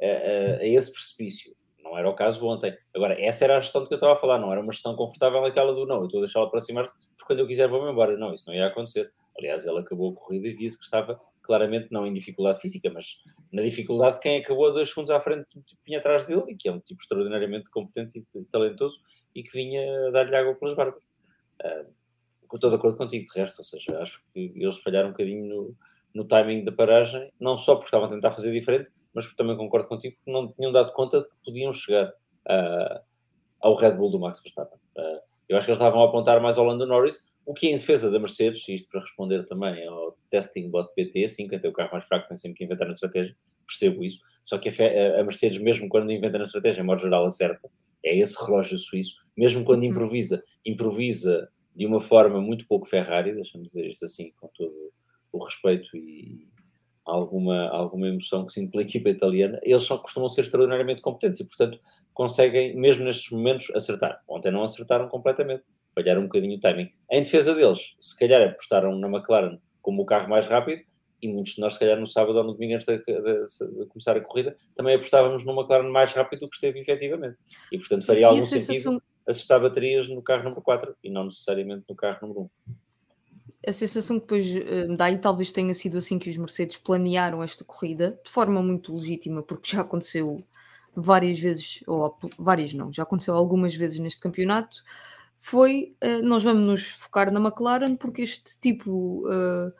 a, a, a esse precipício. Não era o caso ontem. Agora, essa era a gestão que eu estava a falar, não era uma gestão confortável aquela do não, eu estou a deixá-la aproximar-se porque quando eu quiser vou-me embora. Não, isso não ia acontecer. Aliás, ele acabou a corrida e via-se que estava claramente não em dificuldade física, mas na dificuldade de quem acabou dois segundos à frente vinha atrás dele e que é um tipo extraordinariamente competente e talentoso e que vinha dar-lhe água pelas barbas. Uh, estou de acordo contigo, de resto, ou seja, acho que eles falharam um bocadinho no, no timing da paragem, não só porque estavam a tentar fazer diferente, mas também concordo contigo que não tinham dado conta de que podiam chegar uh, ao Red Bull do Max Verstappen. Uh, eu acho que eles estavam a apontar mais ao Lando Norris, o que em defesa da Mercedes, e isto para responder também ao testing bot PT, assim, que tem o carro mais fraco tem sempre que inventar na estratégia, percebo isso. Só que a, Mercedes, mesmo quando inventa na estratégia, em modo geral, acerta. É esse relógio suíço. Mesmo quando uhum. improvisa, improvisa de uma forma muito pouco Ferrari, deixa-me dizer isto assim, com todo o respeito e, alguma, alguma emoção que sinto pela equipa italiana, eles só costumam ser extraordinariamente competentes e, portanto, conseguem, mesmo nestes momentos, acertar. Ontem não acertaram completamente, falharam um bocadinho o timing. Em defesa deles, se calhar apostaram na McLaren como o carro mais rápido, e muitos de nós, se calhar, no sábado ou no domingo, antes de, de, de começar a corrida, também apostávamos no McLaren mais rápido do que esteve efetivamente. E, portanto, faria algum sentido assestar baterias no carro número 4 e não necessariamente no carro número 1 a sensação que depois uh, dá, e talvez tenha sido assim que os Mercedes planearam esta corrida, de forma muito legítima, porque já aconteceu várias vezes, ou várias não, já aconteceu algumas vezes neste campeonato, foi uh, nós vamos nos focar na McLaren, porque este tipo uh,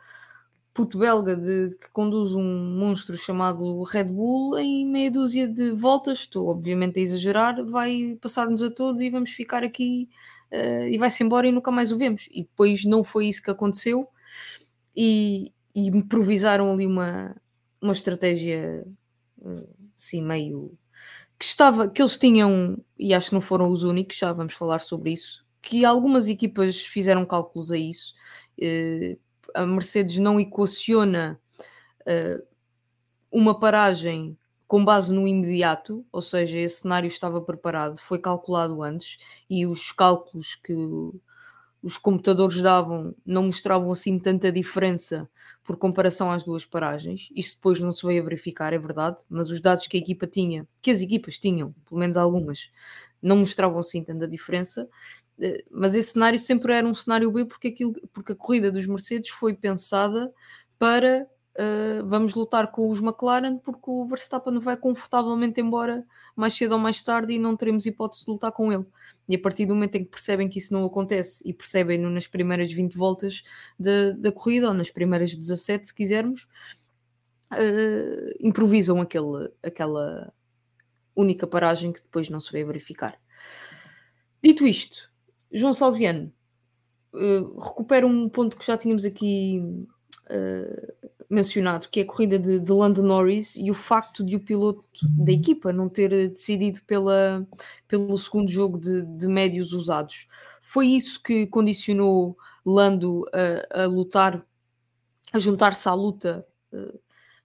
puto belga de, que conduz um monstro chamado Red Bull em meia dúzia de voltas, estou obviamente a exagerar, vai passar-nos a todos e vamos ficar aqui uh, e vai-se embora e nunca mais o vemos. E depois não foi isso que aconteceu e, e improvisaram ali uma, uma estratégia assim meio que estava, que eles tinham, e acho que não foram os únicos, já vamos falar sobre isso, que algumas equipas fizeram cálculos a isso. Uh, a Mercedes não equaciona uh, uma paragem com base no imediato, ou seja, esse cenário estava preparado, foi calculado antes e os cálculos que os computadores davam não mostravam assim tanta diferença por comparação às duas paragens. Isto depois não se veio a verificar, é verdade, mas os dados que a equipa tinha, que as equipas tinham, pelo menos algumas, não mostravam assim tanta diferença. Mas esse cenário sempre era um cenário B porque, aquilo, porque a corrida dos Mercedes foi pensada para uh, vamos lutar com os McLaren porque o Verstappen vai confortavelmente embora mais cedo ou mais tarde e não teremos hipótese de lutar com ele. E a partir do momento em que percebem que isso não acontece e percebem-no nas primeiras 20 voltas da, da corrida ou nas primeiras 17, se quisermos, uh, improvisam aquele, aquela única paragem que depois não se vai verificar. Dito isto, João Salviano, uh, recupera um ponto que já tínhamos aqui uh, mencionado, que é a corrida de, de Lando Norris e o facto de o piloto da equipa não ter decidido pela, pelo segundo jogo de, de médios usados. Foi isso que condicionou Lando a, a lutar, a juntar-se à luta uh,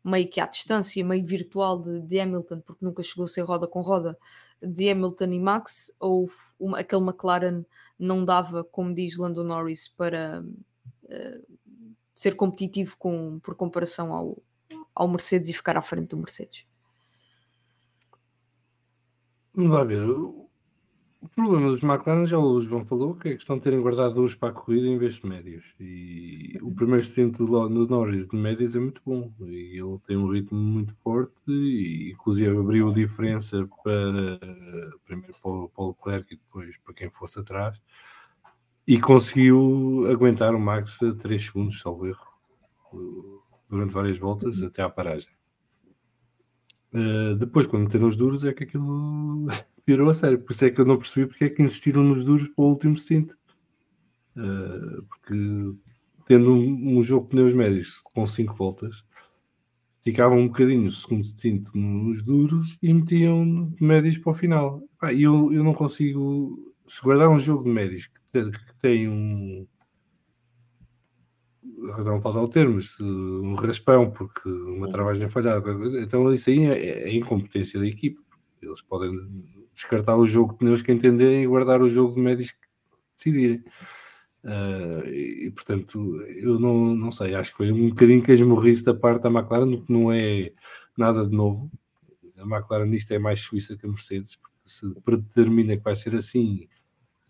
meio que à distância, meio virtual de, de, Hamilton, porque nunca chegou a ser roda com roda, de Hamilton e Max, ou uma, aquele McLaren não dava, como diz Lando Norris, para uh, ser competitivo com, por comparação ao, ao Mercedes e ficar à frente do Mercedes. Vamos ver. O problema dos McLaren já o João falou, que é a questão de terem guardado duas para a corrida em vez de médios. E o primeiro stint do, do Norris de médios é muito bom. E ele tem um ritmo muito forte e inclusive abriu diferença para primeiro para o Leclerc e depois para quem fosse atrás e conseguiu aguentar o Max a 3 segundos, salvo erro, durante várias voltas uhum. até à paragem. Uh, depois, quando meteram os duros, é que aquilo virou a sério. Por isso é que eu não percebi porque é que insistiram nos duros para o último stint. Uh, porque tendo um, um, jogo de pneus médios com 5 voltas, ficavam um bocadinho o segundo stint nos duros e metiam médios para o final. Ah, eu, eu não consigo. Se guardar um jogo de médios que tem um. Não falta o termo, um raspão, porque uma travagem falhada, então isso aí é, é incompetência da equipa. Eles podem descartar o jogo de pneus que entenderem e guardar o jogo de médios que decidirem. Uh, e, portanto, eu não, não sei, acho que foi um bocadinho que morrisse da parte da McLaren, que não é nada de novo. A McLaren nisto é mais suíça que a Mercedes, porque se predetermina que vai ser assim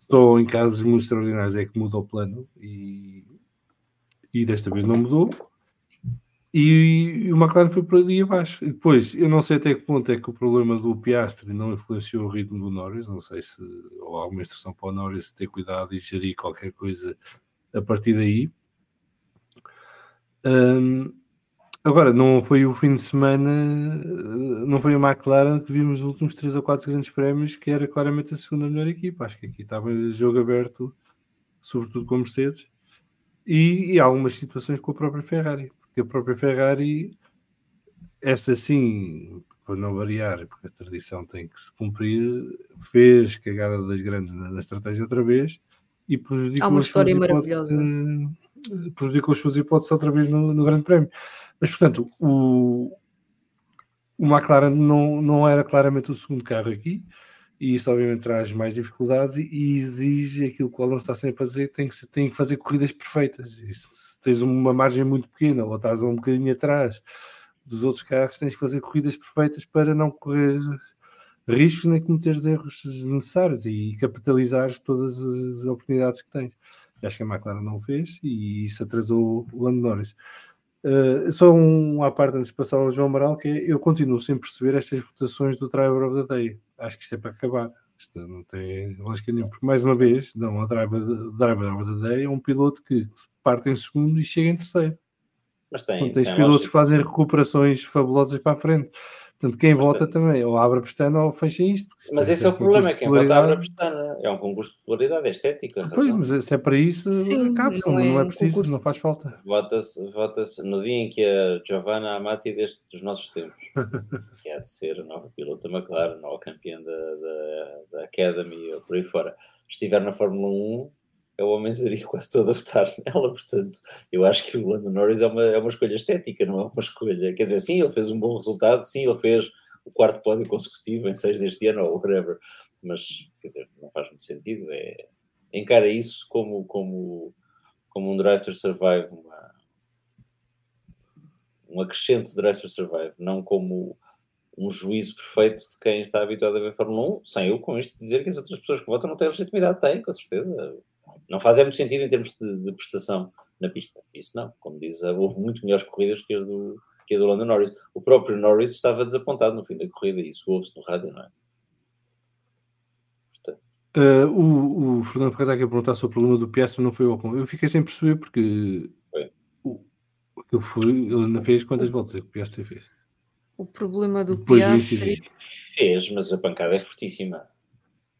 só em casos muito extraordinários é que muda o plano e, e desta vez não mudou. E, o McLaren foi para ali abaixo. E depois, eu não sei até que ponto é que o problema do Piastri não influenciou o ritmo do Norris. Não sei se ou alguma instrução para o Norris ter cuidado e gerir qualquer coisa a partir daí. Um, Agora, não foi o fim de semana, não foi o McLaren que vimos nos últimos 3 ou 4 grandes prémios, que era claramente a segunda melhor equipa. Acho que aqui estava jogo aberto, sobretudo com a Mercedes, e, e algumas situações com a própria Ferrari, porque a própria Ferrari, essa sim, para não variar, porque a tradição tem que se cumprir, fez cagada das grandes na, na estratégia outra vez e prejudicou Há uma história maravilhosa. De prejudicou as suas hipóteses outra vez no, no Grande Prémio. Mas, portanto, o, o McLaren não, não era claramente o segundo carro aqui, e isso obviamente traz mais dificuldades e, exige aquilo que o Alonso está sempre a fazer, tem que, tem que fazer corridas perfeitas. E se, se tens uma margem muito pequena ou estás um bocadinho atrás dos outros carros, tens que fazer corridas perfeitas para não correr riscos nem cometer erros desnecessários e capitalizar todas as oportunidades que tens. Acho que a McLaren não fez e isso atrasou o Lando Norris. Uh, só um à parte antes de passar ao João Amaral, que é, eu continuo sem perceber estas votações do Driver of the Day. Acho que isto é para acabar. Isto não tem lógica nenhuma. Porque, mais uma vez, dão ao Driver, driver of the Day a um piloto que parte em segundo e chega em terceiro. Mas tem, então, tens pilotos lógica. que fazem recuperações fabulosas para a frente. Portanto, quem Mas vota também, ou abre a pestana ou fecha isto. Mas esse é o problema, é quem vota abre a pestana. É um concurso de popularidade, é estética. Pois, mas se é para isso, cabe não, é, não é preciso, concurso. não faz falta. Vota-se vota no dia em que a Giovanna Amati deste dos nossos tempos, que há de ser a nova piloto da McLaren, nova campeã da, da, da Academy, ou por aí fora, estiver na Fórmula 1, é o homem seria quase todo a votar nela, portanto, eu acho que o Lando Norris é uma, é uma escolha estética, não é uma escolha, quer dizer, sim, ele fez um bom resultado, sim, ele fez o quarto pódio consecutivo em seis deste ano, ou whatever, mas, quer dizer, não faz muito sentido, é, encara isso como, como, como um Drive to Survive, uma, um acrescente Drive to Survive, não como um juízo perfeito de quem está habituado a ver Fórmula 1, sem eu com isto dizer que as outras pessoas que votam não têm legitimidade, têm, com certeza, não faz muito sentido em termos de, de, prestação na pista. Isso não. Como diz, houve muito melhores corridas que as do, que a do Lando Norris. O próprio Norris estava desapontado no fim da corrida, e isso ouve-se no rádio, não é? Uh, o, o, Fernando Ferreira aqui a perguntar sobre o problema do Piastri não foi o Ocon. Eu fiquei sem perceber porque o, aquilo foi, ele ainda fez quantas voltas é que o Piastri fez? O problema do Depois Piastri fez, mas a pancada é fortíssima.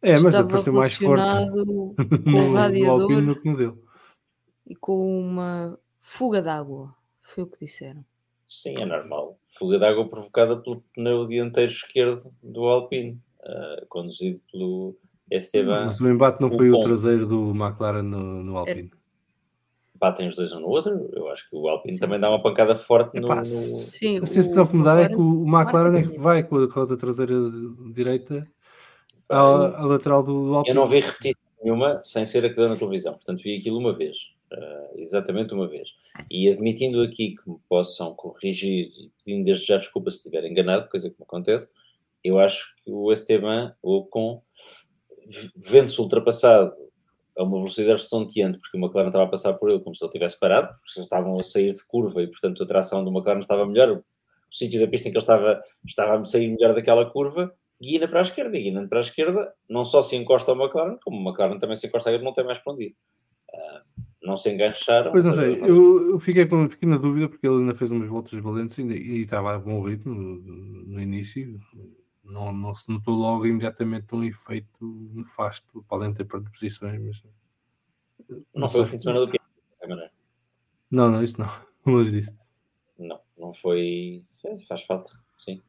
É, mas apareceu mais forte com o radiador no que no dele. e com uma fuga d'água. Foi o que disseram. Sim, é normal. Fuga d'água provocada pelo pneu dianteiro esquerdo do Alpine, uh, conduzido pelo Esteban. Mas o embate não foi o traseiro do McLaren no, no Alpine. É. Batem os dois um no outro. Eu acho que o Alpine Sim. também dá uma pancada forte no. no... Sim, a sensação que me dá é que o McLaren é que vai com a roda traseira direita a, lateral do, do Eu não vi repetição nenhuma sem ser a que deu na televisão, portanto vi aquilo uma vez, uh, exatamente uma vez. E admitindo aqui que me possam corrigir e pedindo desde já desculpa se estiver enganado, coisa que me acontece, eu acho que o Esteban, ou com vendo-se ultrapassado a uma velocidade estonteante, porque o McLaren estava a passar por ele como se ele tivesse parado, porque eles estavam a sair de curva e, portanto, a tração do McLaren estava melhor, o sítio da pista em que ele estava, estava a sair melhor daquela curva, guina para a esquerda, e guinando para a esquerda, não só se encosta ao McLaren, como o McLaren também se encosta a ele, não tem mais para onde ir. Uh, não se engancharam. Pois não sei, eu, eu fiquei, com, fiquei na dúvida porque ele ainda fez umas voltas valentes ainda, e estava a bom ritmo no, no início. Não, não se notou logo imediatamente um efeito nefasto, podem ter perdido posições, mas. Não, não foi o fim de semana do quê? Não, não, isso não. Longe disso. Não, não foi. Faz falta, sim.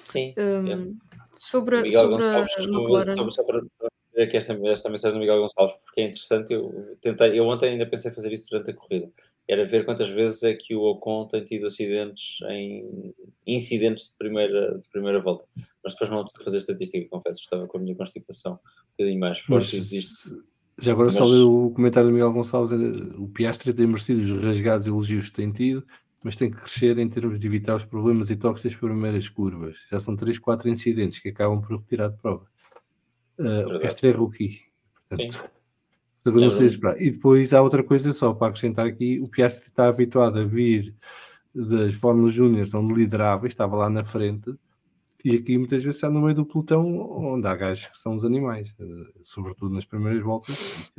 Sim. Um, sobre Miguel sobre Gonçalves, a McLaren. Sobre, sobre, sobre aqui esta, esta mensagem do Miguel Gonçalves, porque é interessante. Eu, tentei, eu ontem ainda pensei fazer isso durante a corrida. Era ver quantas vezes é que o Ocon tem tido acidentes em incidentes de primeira, de primeira volta. Mas depois não tive que fazer estatística, confesso. Estava com a minha constipação um bocadinho mais forte. Mas, existe. Já agora Mas... só ler o comentário do Miguel Gonçalves. O Piastri tem merecido os rasgados elogios que tem tido mas tem que crescer em termos de evitar os problemas e toques das primeiras curvas. Já são 3, 4 incidentes que acabam por retirar de prova. Uh, este é rookie. Portanto, não sei esperar. E depois há outra coisa só para acrescentar aqui: o Piastri está habituado a vir das Fórmulas Júniores, onde liderava, estava lá na frente, e aqui muitas vezes está no meio do pelotão onde há gajos que são os animais, sobretudo nas primeiras voltas,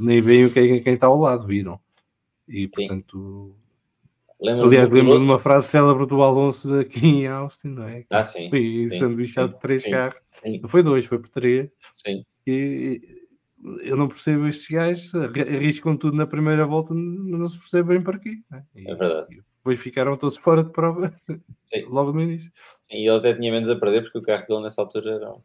nem veem quem, quem está ao lado, viram. E portanto. Lembro Aliás, lembro de uma frase célebre do Alonso aqui em Austin, não é? Ah, sim. Foi sanduichado de três sim, carros. Sim. Não foi dois, foi por três. Sim. E eu não percebo estes gajos, arriscam tudo na primeira volta, não se percebe bem para quê. É? É verdade. depois ficaram todos fora de prova logo no início. Sim, e ele até tinha menos a perder porque o carro dele nessa altura era um.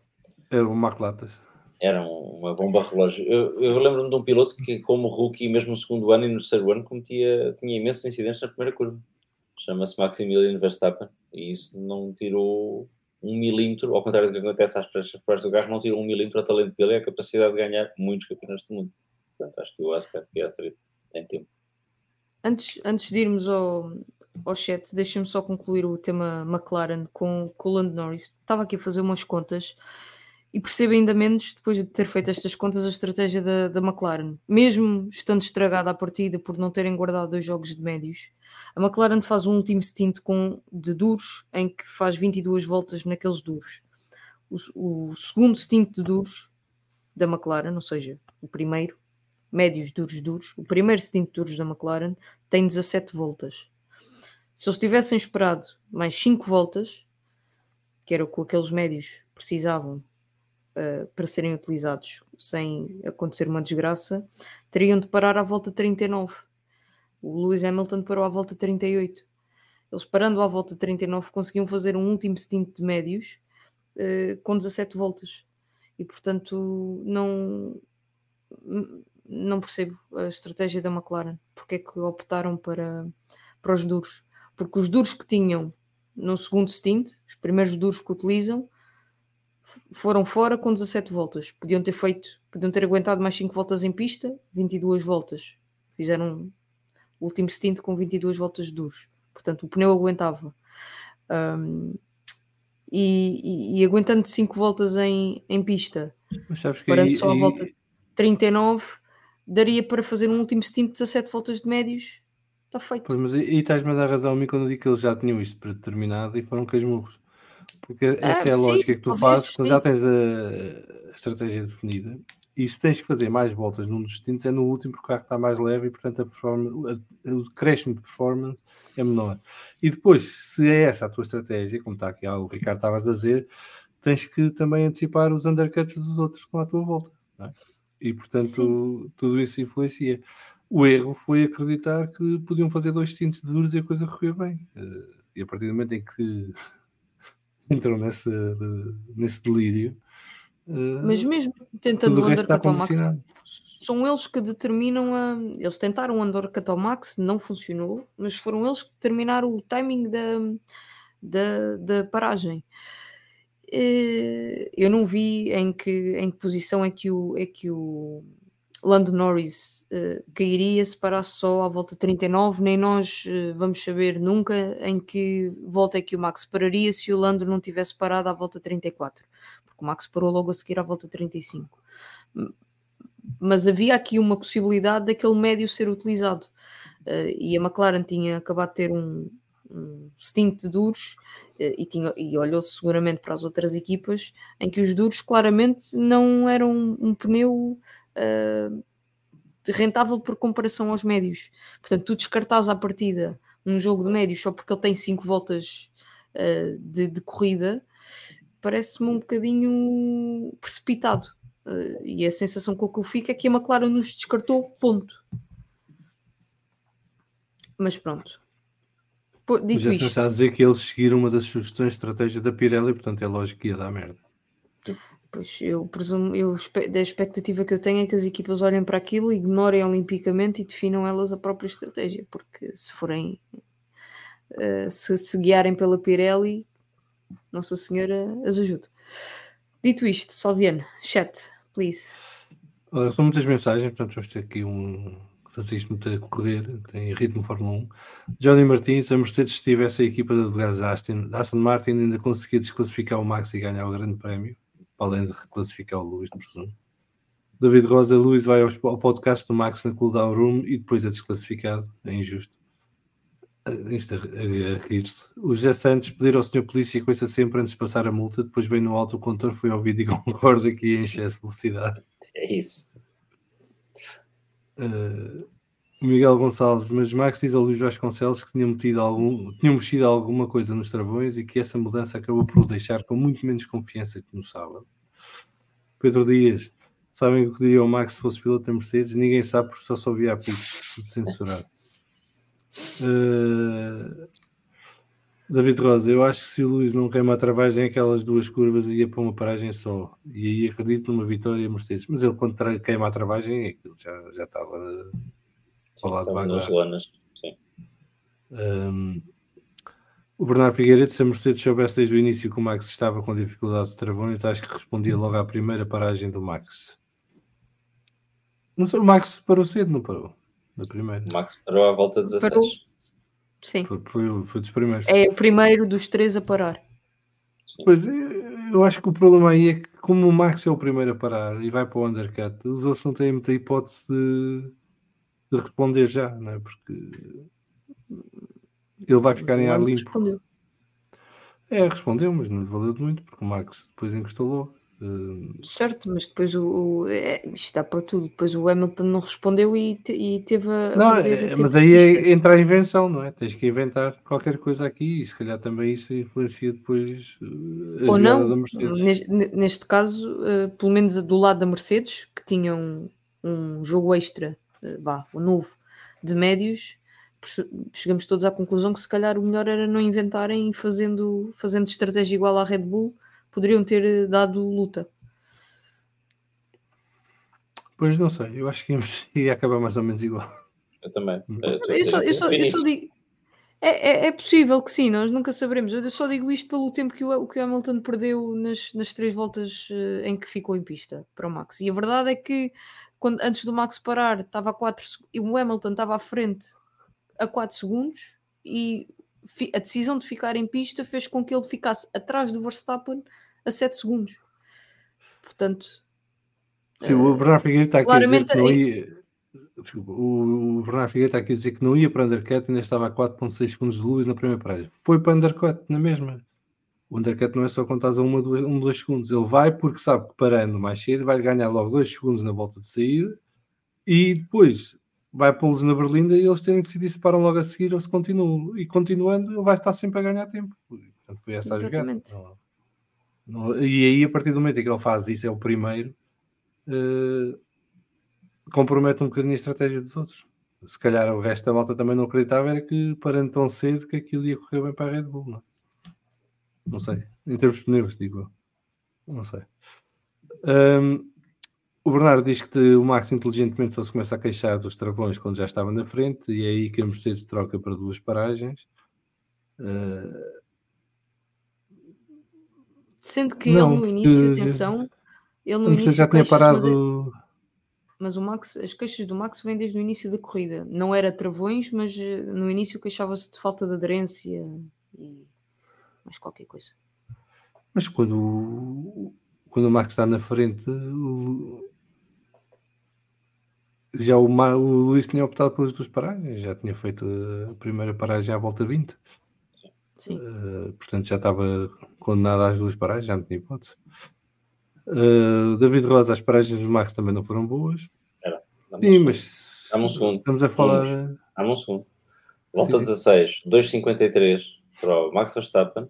Era um Maclatas. Era uma bomba relógio. Eu, eu lembro-me de um piloto que, como rookie, mesmo no segundo ano e no terceiro ano, cometia, tinha imensos incidentes na primeira curva. Chama-se Maximilian Verstappen e isso não tirou um milímetro, ao contrário do que acontece às provas do carro, não tirou um milímetro ao talento dele e a capacidade de ganhar muitos campeonatos do mundo. Portanto, acho que o Oscar Piastri tem tempo. Antes, antes de irmos ao, ao chat, deixem-me só concluir o tema McLaren com, com o Lando Norris. Estava aqui a fazer umas contas e percebo ainda menos, depois de ter feito estas contas, a estratégia da, da McLaren. Mesmo estando estragada a partida por não terem guardado dois jogos de médios, a McLaren faz um último stint com, de duros, em que faz 22 voltas naqueles duros. O, o segundo stint de duros da McLaren, ou seja, o primeiro, médios duros duros, o primeiro stint de duros da McLaren tem 17 voltas. Se eles tivessem esperado mais 5 voltas, que era o que aqueles médios precisavam uh, para serem utilizados sem acontecer uma desgraça, teriam de parar à volta 39. O Lewis Hamilton parou à volta 38. Eles parando à volta 39 conseguiam fazer um último stint de médios uh, com 17 voltas. E portanto não não percebo a estratégia da McLaren. Porque é que optaram para, para os duros? Porque os duros que tinham no segundo stint, os primeiros duros que utilizam, foram fora com 17 voltas. Podiam ter feito, podiam ter aguentado mais 5 voltas em pista, 22 voltas. Fizeram o último stint com 22 voltas de duros. Portanto, o pneu aguentava. Um, e, e, e, aguentando 5 voltas em, em pista, parando aí, só a volta 39, daria para fazer um último stint de 17 voltas de médios. Está feito. Pois, mas aí estás-me a dar razão a mim quando eu digo que eles já tinham isto predeterminado e foram casmurros. Porque ah, essa é a sim, lógica que tu fazes quando já tens a, a, estratégia definida. E se tens que fazer mais voltas num dos destinos, é no último, porque o carro está mais leve e, portanto, a o decréscimo de performance é menor. E depois, se é essa a tua estratégia, como está aqui o Ricardo estavas a dizer, tens que também antecipar os undercuts dos outros estão à tua volta. É? E, portanto, sim. tudo isso influencia. O erro foi acreditar que podiam fazer dois tintes de duros e a coisa corria bem. Eh, e a partir do momento em que entram nesse, de, nesse delírio. Mas eh, mesmo tentando o undercut ao max, são eles que determinam a. Eles tentaram o undercut ao max, não funcionou, mas foram eles que determinaram o timing da, da, da paragem. Eh, eu não vi em que, em que posição é que o, é que o Lando Norris uh, cairia se parasse só à volta 39, nem nós uh, vamos saber nunca em que volta é que o Max pararia se o Lando não tivesse parado à volta 34, porque o Max parou logo a seguir à volta 35. Mas havia aqui uma possibilidade daquele médio ser utilizado uh, e a McLaren tinha acabado de ter um, um stint de duros e, tinha, e olhou-se seguramente para as outras equipas em que os duros claramente não eram um pneu uh, rentável por comparação aos médios. Portanto, tu descartas à partida um jogo de médios só porque ele tem 5 voltas uh, de, de, corrida, parece-me um bocadinho precipitado. Uh, e a sensação com que eu fico é que a McLaren nos descartou, ponto. Mas pronto. dito Mas isto, está a dizer que eles seguiram uma das sugestões de estratégia da Pirelli, portanto é lógico que ia dar merda. Pois eu presumo, eu, da expectativa que eu tenho é que as equipas olhem para aquilo, ignorem olimpicamente e definam elas a própria estratégia, porque se forem uh, se, se guiarem pela Pirelli, Nossa Senhora as ajude. Dito isto, Salviano, chat, please. Olha, são muitas mensagens, portanto vamos ter aqui um muito a correr, tem ritmo Fórmula 1. Johnny Martins, a Mercedes, se tivesse a equipa de advogados da Aston, Aston Martin, ainda conseguia desclassificar o Max e ganhar o grande prémio além de reclassificar o Luís, presumo. David Rosa, Luís vai ao podcast do Max na Cooldown Room e depois é desclassificado. É injusto. Isto a, a, a rir-se. O José Santos pedir ao senhor polícia coisa sempre antes de passar a multa, depois vem no alto o contor, foi ouvido e concorda que em excesso de velocidade. É isso. Uh, Miguel Gonçalves, mas Max diz ao Luís Vasconcelos que tinha metido algum, tinham mexido alguma coisa nos travões e que essa mudança acabou por o deixar com muito menos confiança que no sábado. Pedro Dias, sabem o que diria o Max se fosse piloto da Mercedes? Ninguém sabe porque só só via a tudo censurado. Uh, David Rosa, eu acho que se o Luís não queima a travagem, aquelas duas curvas ia para uma paragem só. E aí acredito numa vitória Mercedes. Mas ele, quando queima a travagem, aquilo já, já estava ao lado de Lonas. Sim. Um, o Bernardo Figueiredo, se a Mercedes soubesse desde o início que o Max estava com dificuldades de travões, acho que respondia logo à primeira paragem do Max. Não sei, o Max parou cedo, não parou? Na primeira. O Max parou à volta de 16. Parou. Sim. Foi, foi, foi, dos primeiros. É o primeiro dos três a parar. Pois, eu acho que o problema aí é que, como o Max é o primeiro a parar e vai para o undercut, os outros não têm muita hipótese de, de responder já, não é? Porque ele vai ficar em ar limpo. Respondeu. É, respondeu, mas não lhe valeu muito, porque o Max depois encostou Certo, mas depois o, o é, isto está para tudo. Depois o Hamilton não respondeu e, te, e teve a. Não, é, mas aí é, entra a invenção, não é? Tens que inventar qualquer coisa aqui e se calhar também isso influencia depois uh, a Ou não, da Mercedes. Neste, neste caso, uh, pelo menos do lado da Mercedes, que tinha um, um jogo extra, vá, o novo, de médios, chegamos todos à conclusão que se calhar o melhor era não inventarem fazendo, fazendo estratégia igual à Red Bull poderiam ter eh, dado luta. Pois não sei, eu acho que ia acabar mais ou menos igual. Eu também. Hum. Eu, só, eu, só, eu só digo. É, é, é, possível que sim, nós nunca saberemos. Eu só digo isto pelo tempo que o, que o Hamilton perdeu nas, nas três voltas uh, em que ficou em pista para o Max. E a verdade é que quando, antes do Max parar, estava a 4 e o Hamilton estava à frente a 4 segundos e a decisão de ficar em pista fez com que ele ficasse atrás do Verstappen a 7 segundos. Portanto. Sim, uh, o Bernardo Figueiredo está aqui a dizer que não ia. Desculpa, o Bernardo Figueiredo está aqui a dizer que não ia para undercut ainda estava a 4.6 segundos de luz na primeira paragem. Foi para undercut na mesma. O undercut não é só quando estás a 1 ou um, 2 segundos. Ele vai porque sabe que parando mais cedo vai ganhar logo 2 segundos na volta de saída e depois vai pô-los na berlinda e eles têm que decidir se param logo a seguir ou se continuam. E continuando, ele vai estar sempre a ganhar tempo. Portanto, foi essa a jogada. E aí, a partir do momento em que ele faz isso, é o primeiro, uh, compromete um bocadinho a estratégia dos outros. Se calhar o resto da volta também não acreditava, era que parando tão cedo que aquilo ia correr bem para a Red Bull. Não, não sei. Em termos de pneus, digo eu. Não sei. Um, o Bernardo diz que o Max inteligentemente só se começa a queixar dos travões quando já estava na frente e é aí que a Mercedes troca para duas paragens. Uh, Sendo que não, ele no início, que... atenção, ele no início já tinha parado. Mas, é... mas, o Max, as queixas do Max vêm desde o início da corrida. Não era travões, mas eh, no início queixava-se de falta de aderência e mais qualquer coisa. Mas quando, quando o Max está na frente, já o, o Luís tinha optado pelas duas paragens, já tinha feito a primeira paragem à volta 20. Sim. Uh, portanto, já estava condenado às duas paragens, já não tinha hipótese. Uh, David Rosa, as paragens do Max também não foram boas. Era. Sim, mas um segundo. estamos a falar. Dá-me um segundo. Volta sim, sim. 16, 2,53 para o Max Verstappen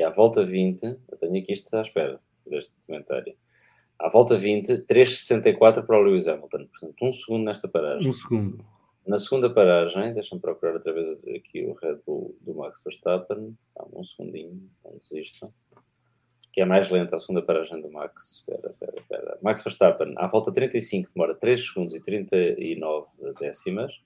e à volta 20, eu tenho aqui isto à espera deste comentário. À volta 20, 3,64 para o Lewis Hamilton. Portanto, um segundo nesta paragem. Um segundo. Na segunda paragem, deixa-me procurar outra vez aqui o Red Bull do Max Verstappen. Dá um segundinho, não desista. Que é mais lenta a segunda paragem do Max. Espera, espera, espera. Max Verstappen, à volta 35, demora 3 segundos e 39 décimas.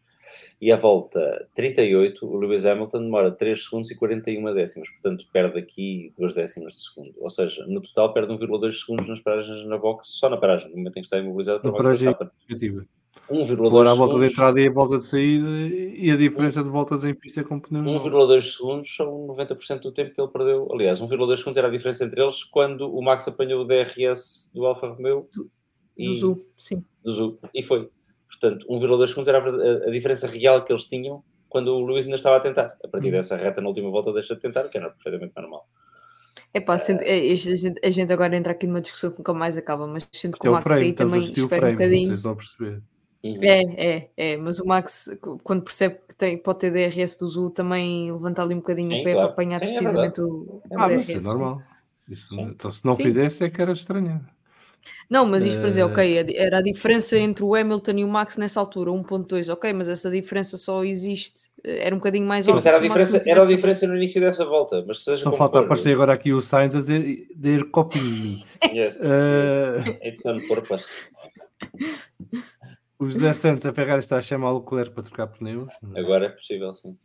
E à volta 38, o Lewis Hamilton demora 3 segundos e 41 décimas. Portanto, perde aqui 2 décimas de segundo. Ou seja, no total perde 1,2 segundos nas paragens na box, só na paragem, no momento em que está imobilizado. Na paragem negativa. 1,2 a volta de entrada e a volta de saída e a diferença de voltas em pista com pneus 1,2 segundos são 90% do tempo que ele perdeu. Aliás, 1,2 segundos era a diferença entre eles quando o Max apanhou o DRS do Alfa Romeo e, do Zul, sim. Do Zul, e foi. Portanto, 1,2 segundos era a, a, diferença real que eles tinham quando o Luís ainda estava a tentar. A partir hum. dessa reta na última volta deixa de tentar, que era perfeitamente normal. Epá, sendo, é, a, gente, a gente agora entra aqui numa discussão que nunca mais acaba, mas sendo que o Max aí também espera um bocadinho. Vocês estão a perceber. Uhum. É, é, é, mas o Max, quando percebe que tem, pode ter DRS do Zul, também levanta ali um bocadinho Sim, o pé claro. para apanhar Sim, é precisamente é o, o ah, DRS. Isso é normal. Isso, então, se não Sim. fizesse, é que era estranho. Não, mas isto para dizer, ok, era a diferença entre o Hamilton e o Max nessa altura, 1.2, ok, mas essa diferença só existe, eh, era um bocadinho mais Sim, mas era a diferença, era a diferença no início dessa volta. Mas seja Só como falta for, aparecer agora aqui o Sainz a dizer der copy me. Yes, Eh, yes. It's on purpose. o José Santos, a Ferrari está a chamar o Leclerc para trocar pneus Agora é possível, sim.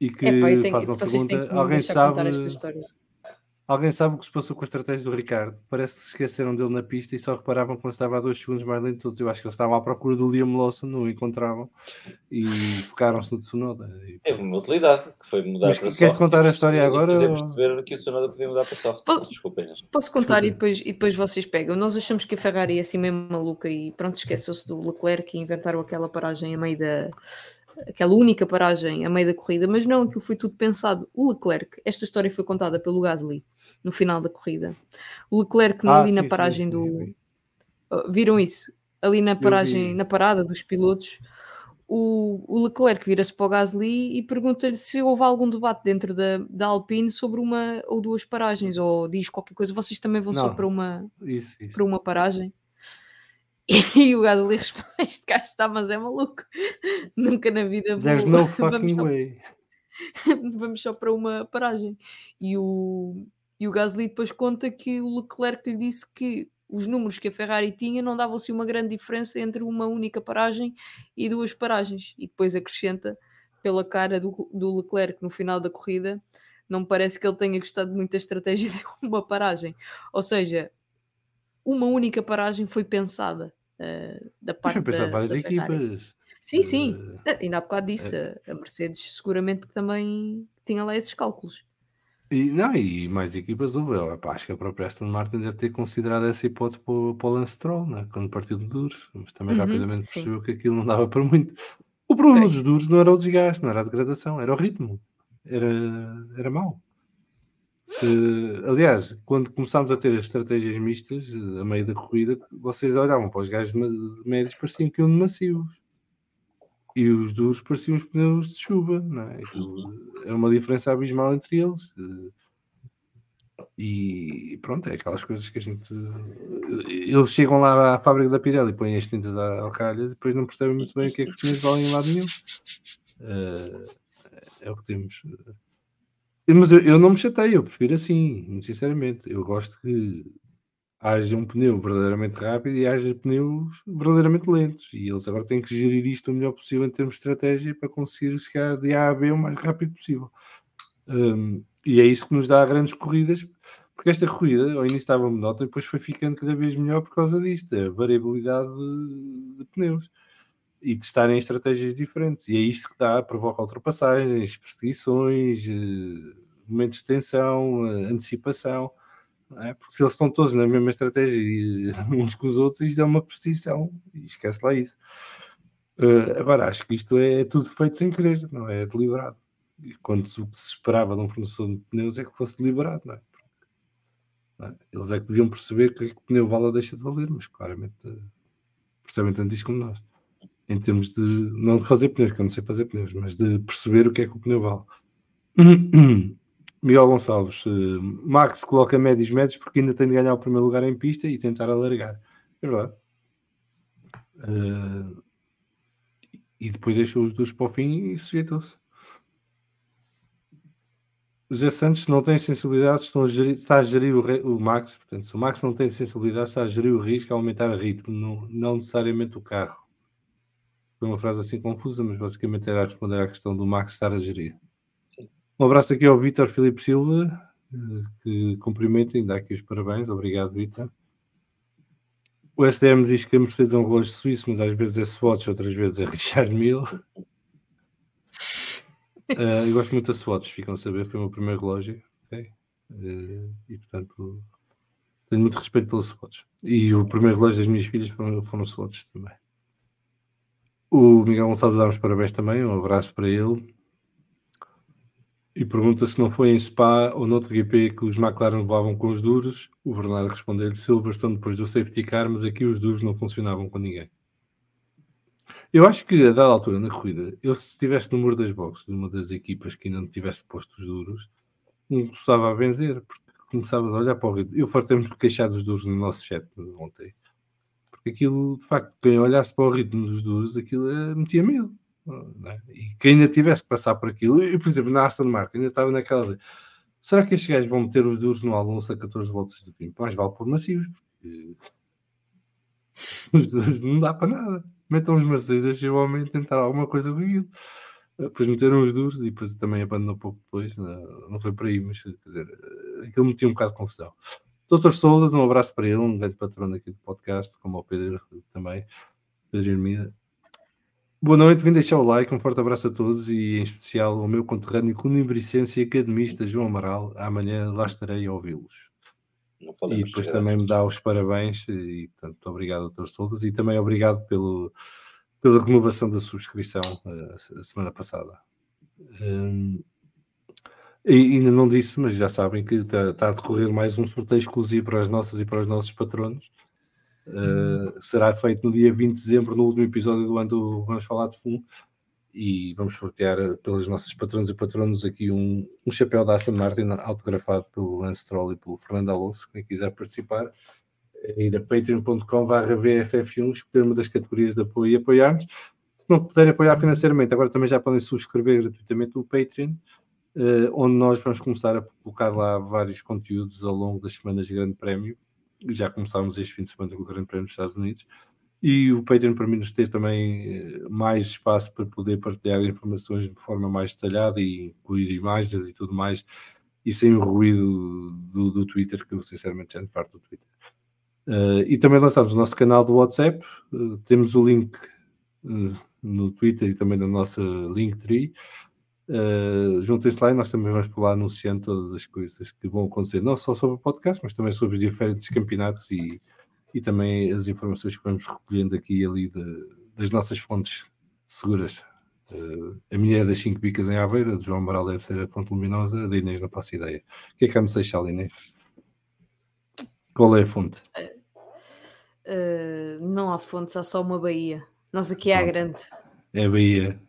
e que Epá, eu tenho- faz uma vocês têm pergunta. que me Alguém deixar sabe, contar esta história. Alguém sabe o que se passou com a estratégia do Ricardo? Parece que se esqueceram dele na pista e só reparavam quando estava a dois segundos mais lento de todos. Eu acho que eles estavam à procura do Liam Lawson, não o encontravam e focaram-se no Tsunoda. E- Teve uma utilidade, que foi mudar Mas para queres soft. contar a e história perceber- agora, Fizemos ou- perceber que o Tsunoda podia mudar para soft. Posso- Desculpem. Posso contar e depois, e depois vocês pegam. Nós achamos que a Ferrari é assim mesmo maluca e pronto, esqueceu-se do Leclerc e inventaram aquela paragem a meio da. Aquela única paragem a meio da corrida, mas não, aquilo foi tudo pensado. O Leclerc, esta história foi contada pelo Gasly no final da corrida. O Leclerc, Ah, ali na sim, sim, paragem sim, do. vi. Uh, Viram isso? Ali na paragem, na parada dos pilotos, o, o Leclerc vira-se para o Gasly e pergunta-lhe se houve algum debate dentro da, da Alpine sobre uma ou duas paragens, ou diz qualquer coisa, vocês também vão só Não. para uma, Isso, isso. para uma paragem. E o Gasly responde: Este gajo está, mas é maluco. Nunca na vida vou. There's no vamos, fucking só, way. vamos só para uma paragem. E o, e o Gasly depois conta que o Leclerc lhe disse que os números que a Ferrari tinha não davam assim uma grande diferença entre uma única paragem e duas paragens. E depois acrescenta pela cara do, do Leclerc no final da corrida. Não parece que ele tenha gostado muito da estratégia de uma paragem. Ou seja, uma única paragem foi pensada uh, da Mas parte pensar da, várias da equipas. Sim, sim. Eh, Ainda há bocado disse, a- a Mercedes seguramente que também tinha lá esses cálculos. E, não, e mais equipas houve. Acho que a própria Aston Martin deve ter considerado essa hipótese para, o- para o Lance Stroll, né? quando partiu de duros, mas também Uhum, rapidamente sim. percebeu que aquilo não dava para muito. O problema dos duros não era o desgaste, não era a degradação, era o ritmo. Era, era mau. Eh, aliás, quando começámos a ter as estratégias mistas eh, a meio da corrida, vocês olhavam para os gajos médios pareciam que iam de macios e os duros pareciam os pneus de chuva, não é? Aquilo, é uma diferença abismal entre eles. eh, E pronto, é aquelas coisas que a gente. Eles chegam lá à fábrica da Pirelli e põem as tintas à alcalhas e depois não percebem muito bem o que é que os pneus valem em lado nenhum. Eh, é o que temos. Mas eu, eu não me chateio, eu prefiro assim, muito sinceramente. Eu gosto que haja um pneu verdadeiramente rápido e haja pneus verdadeiramente lentos. E eles agora têm que gerir isto o melhor possível em termos de estratégia para conseguir chegar de A a B o mais rápido possível. Um, e é isso que nos dá grandes corridas, porque esta corrida ao início estava monótona e depois foi ficando cada vez melhor por causa disto, a variabilidade de, de pneus e testarem estratégias diferentes. E é isto que dá, provoca ultrapassagens, perseguições, eh, momentos de tensão, eh, antecipação. é? Porque se eles estão todos na mesma estratégia e uns com os outros, isto é uma perseguição e esquece lá isso. Eh, agora, acho que isto é tudo feito sem querer, não é deliberado. E quando o que se esperava de um fornecedor de pneus é que fosse deliberado, não é? Não é? Eles é que deviam perceber que o pneu vale ou deixa de valer, mas claramente eh, percebem tanto isto como nós em termos de não de fazer pneus, que eu não sei fazer pneus, mas de perceber o que é que o pneu vale. Miguel Gonçalves, eh, Max coloca médios médios porque ainda tem de ganhar o primeiro lugar em pista e tentar alargar. É verdade. Eh, e depois deixou os dois para o fim e sujeitou-se. José Santos não tem sensibilidade, estão a gerir- está a gerir o, o Max, portanto, se o Max não tem sensibilidade, está a gerir o risco a aumentar o ritmo, não, não necessariamente o carro. Foi uma frase assim confusa, mas basicamente era a responder à questão do Max estar a gerir. Sim. Um abraço aqui ao Vítor Filipe Silva, eh, que cumprimenta e dá aqui os parabéns. Obrigado, Vítor. O SDM diz que a Mercedes é um relógio suíço, mas às vezes é Swatch, outras vezes é Richard Mille. Eh, eu gosto muito da Swatch, ficam a saber, foi o meu primeiro relógio. ok? Eh, e portanto, tenho muito respeito pela Swatch. E o primeiro relógio das minhas filhas foram, foram Swatch também. O Miguel Gonçalves dá uns parabéns também, um abraço para ele. E pergunta se não foi em Spa ou noutro GP que os McLaren levavam com os duros. O Bernardo respondeu-lhe Silverstone depois do safety car, mas aqui os duros não funcionavam com ninguém. Eu acho que a dada altura na corrida, eu se estivesse no muro das boxes de uma das equipas que ainda não tivesse posto os duros, não gostava a vencer, porque começavas a olhar para o ritmo. Eu fartei-me de queixar dos duros no nosso chat ontem. Aquilo, de facto, quem olhasse para o ritmo dos duros, aquilo é, metia medo. É? E quem ainda tivesse que passar por aquilo, eu, por exemplo, na Aston Martin, ainda estava naquela de, será que estes gajos vão meter os duros no Alonso a 14 voltas de tempo? Mais vale por macios, porque os duros não dá para nada. Metam os macios, deixem o homem tentar alguma coisa com aquilo. Depois meteram os duros e depois também abandonou pouco depois, não, não foi por aí, mas quer dizer, aquilo metia um bocado de confusão. Doutor Soulas, um abraço para ele, um grande patrão aqui do podcast, como ao Pedro também, Pedro Irmida. Boa noite, vim deixar o like, um forte abraço a todos e em especial ao meu conterrâneo cunibricense e academista João Amaral. Amanhã lá estarei a ouvi-los. E depois também me dá os parabéns e, portanto, muito obrigado, doutor Soulas, e também obrigado pelo, pela renovação da subscrição uh, a semana passada. Um, e ainda não disse, mas já sabem que está, está, a decorrer mais um sorteio exclusivo para as nossas e para os nossos patronos. Uh, será feito no dia 20 de dezembro, no último episódio do ano do Vamos Falar de Fundo. E vamos sortear pelas nossas patronas e patronos aqui um, um chapéu da Aston Martin autografado pelo Lance Stroll e pelo Fernando Alonso. Quem quiser participar, é ir a patreon.com/vff1, escolher uma das categorias de apoio e apoiar-nos. Se não puderem apoiar financeiramente, agora também já podem subscrever gratuitamente o Patreon. Uh, onde nós vamos começar a colocar lá vários conteúdos ao longo das semanas de Grande Prémio, já começámos este fim de semana com o Grande Prémio dos Estados Unidos, e o Patreon permite-nos ter também eh, mais espaço para poder partilhar informações de forma mais detalhada e incluir imagens e tudo mais, e sem o ruído do, do Twitter, que eu sinceramente já parte do Twitter. Uh, e também lançamos o nosso canal do WhatsApp, uh, temos o link uh, no Twitter e também na nossa Linktree. Uh, Juntem-se lá e nós também vamos por lá anunciando todas as coisas que vão acontecer, não só sobre o podcast, mas também sobre os diferentes campeonatos e, e também as informações que vamos recolhendo aqui e ali de, das nossas fontes seguras. Uh, a minha é das 5 bicas em Aveira, do João Amaral deve ser a fonte luminosa, a da Inês não faço ideia. O que é que há no Seixal, Inês? Qual é a fonte? Uh, não há fontes, há só uma Bahia. Nós aqui é a grande. É a Bahia.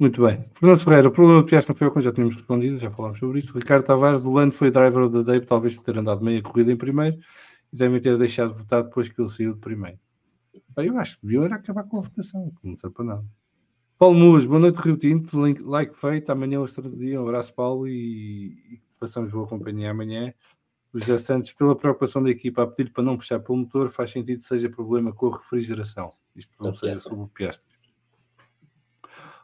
Muito bem. Fernando Ferreira, o problema do Piastri foi o que já tínhamos respondido, já falámos sobre isso. Ricardo Tavares, o Lando foi driver the day, talvez por ter andado meia corrida em primeiro e devem ter deixado de votar depois que ele saiu de primeiro. Bem, eu acho que deviam era acabar com a votação, não serve para nada. Paulo Muas, boa noite, Rio Tinto, like feito, amanhã outro dia, um abraço, Paulo, e, e passamos boa companhia amanhã. O José Santos, pela preocupação da equipa a pedir para não puxar pelo motor, faz sentido que seja problema com a refrigeração. Isto não seja sobre o Piastri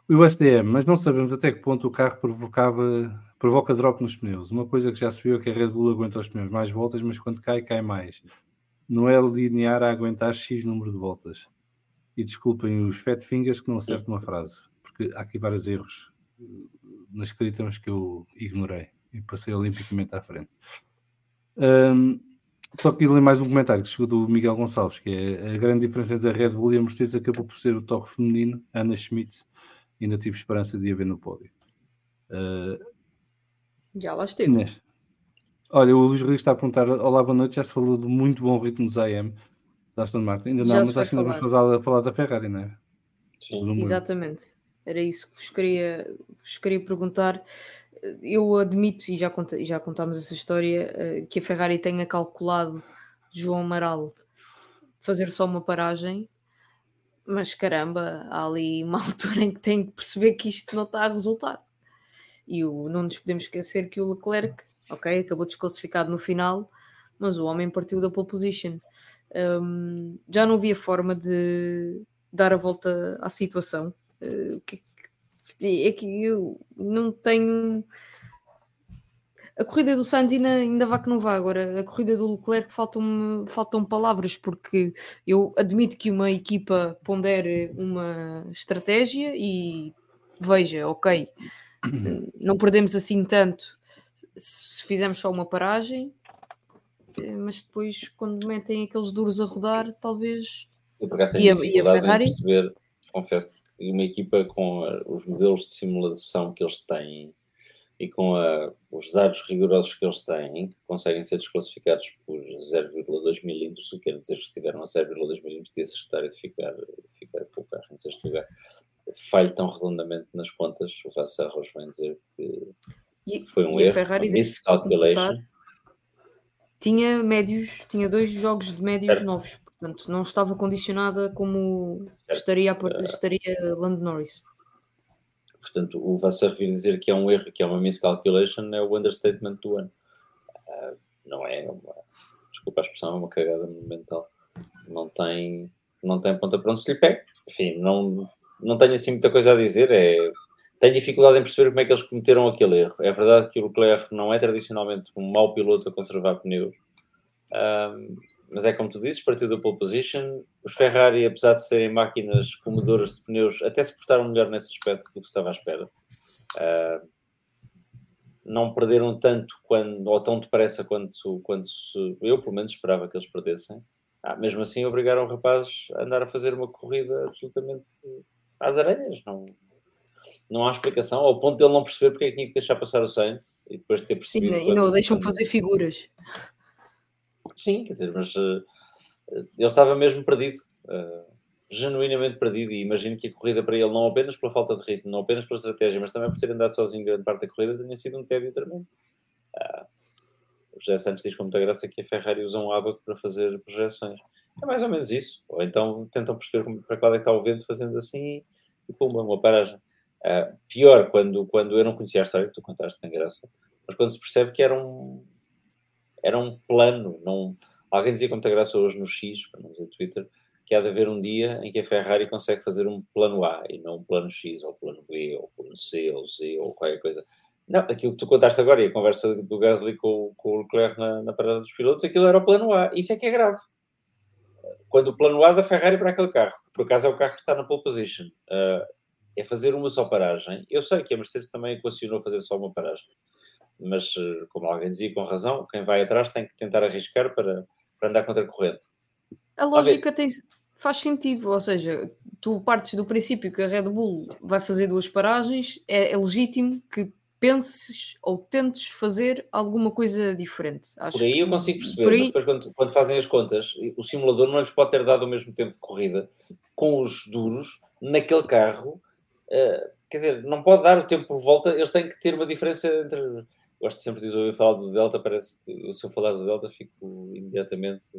o USDM, mas não sabemos até que ponto o carro provocava, provoca drop nos pneus. Uma coisa que já se viu é que a Red Bull aguenta os pneus mais voltas, mas quando cai, cai mais. Não é linear a aguentar X número de voltas. E desculpem os fat fingers que não acerto uma frase, porque há aqui vários erros eh, na escrita, mas que eu ignorei e passei olimpicamente à frente. Um, só que ler mais um comentário que chegou do Miguel Gonçalves, que é a grande diferença entre a Red Bull e a Mercedes acabou por ser o toque feminino, Ana Schmidt, ainda tive esperança de a ver no pódio. Uh, já lá esteve. Olha, o Luís Rodrigues está a perguntar: Olá, boa noite. Já se falou de muito bom ritmo dos AM da Aston Martin. Ainda não, mas acho que ainda vamos falar, falar da Ferrari, não é? Sim, exatamente. Era isso que vos queria, vos queria perguntar. Eu admito, e já, conta, já contámos essa história, eh, que a Ferrari tenha calculado João Amaral fazer só uma paragem mas caramba, há ali uma altura em que tem que perceber que isto não está a resultar. E o, não nos podemos esquecer que o Leclerc, ok, acabou desclassificado no final, mas o homem partiu da pole position. Um, já não havia forma de dar a volta à situação. Uh, que, é que eu não tenho a corrida do Sainz ainda, ainda vá que não vá. Agora, a corrida do Leclerc faltam, faltam palavras, porque eu admito que uma equipa pondere uma estratégia e veja, ok, não perdemos assim tanto se fizermos só uma paragem, eh, mas depois, quando metem aqueles duros a rodar, talvez. Eu, por e, a, e a Ferrari. Perceber, confesso que uma equipa com os modelos de simulação que eles têm e com a, os dados rigorosos que eles têm, que conseguem ser desclassificados por 0,2 milímetros, o que quer dizer que se tiveram a 0,2 milímetros de acertar e de ficar, de ficar com o carro em sexto lugar. Falho tão redondamente nas contas, o Arroz vem dizer que e, foi um erro, Ferrari miscalculation. tinha médios, tinha dois jogos de médios Certo. novos, portanto não estava condicionada como Certo. estaria, a par- Eh, estaria Lando Norris. Portanto, o Vassar vir dizer que é um erro, que é uma miscalculation, é o understatement do ano. Ah, não é uma, desculpa a expressão, é uma cagada monumental. Não tem, não tem ponta para onde se lhe pega. Enfim, não, não tenho assim muita coisa a dizer. É, tenho dificuldade em perceber como é que eles cometeram aquele erro. É verdade que o Leclerc não é tradicionalmente um mau piloto a conservar pneus. Ah, mas é como tu dizes, partiu da pole position. Os Ferrari, apesar de serem máquinas comedoras de pneus, até se portaram melhor nesse aspecto do que se estava à espera. Ah, não perderam tanto quando, ou tão depressa quanto, quanto se, eu, pelo menos, esperava que eles perdessem. Ah, mesmo assim, obrigaram o rapaz a andar a fazer uma corrida absolutamente às aranhas. Não, não há explicação, ao ponto de ele não perceber porque é que tinha que deixar passar o Sainz e depois de ter Sim, percebido. e não deixam fazer figuras. Sim, quer dizer, mas eh, ele estava mesmo perdido, eh, genuinamente perdido, e imagino que a corrida para ele, não apenas pela falta de ritmo, não apenas pela estratégia, mas também por ter andado sozinho grande parte da corrida, tenha sido um tédio tremendo. Ah, o José Santos diz com muita graça que a Ferrari usa um abaco para fazer projeções. É mais ou menos isso. Ou então tentam perceber para qual é que está o vento fazendo assim e pumba, uma paragem. Ah, pior, quando, quando eu não conhecia a história, que tu contaste, tem graça, mas quando se percebe que era um, era um plano. Não... Alguém dizia com muita graça hoje no X, para não dizer Twitter, que há de haver um dia em que a Ferrari consegue fazer um plano A e não um plano X, ou plano B, ou plano C, ou Z, ou qualquer coisa. Não, aquilo que tu contaste agora e a conversa do Gasly com, com o Leclerc na, na parada dos pilotos, aquilo era o plano A. Isso é que é grave. Quando o plano A da Ferrari para aquele carro, por acaso é o carro que está na pole position, uh, é fazer uma só paragem. Eu sei que a Mercedes também equacionou fazer só uma paragem, mas uh, como alguém dizia com razão, quem vai atrás tem que tentar arriscar para, para andar contra a corrente. A lógica tem, faz sentido, ou seja, tu partes do princípio que a Red Bull vai fazer duas paragens, é, é legítimo que penses ou tentes fazer alguma coisa diferente. Acho por aí eu consigo perceber, aí... mas depois quando, quando, fazem as contas, o simulador não lhes pode ter dado o mesmo tempo de corrida com os duros naquele carro. Uh, quer dizer, não pode dar o tempo por volta, eles têm que ter uma diferença entre. Gosto sempre de ouvir falar do Delta, parece que se eu falar do Delta fico imediatamente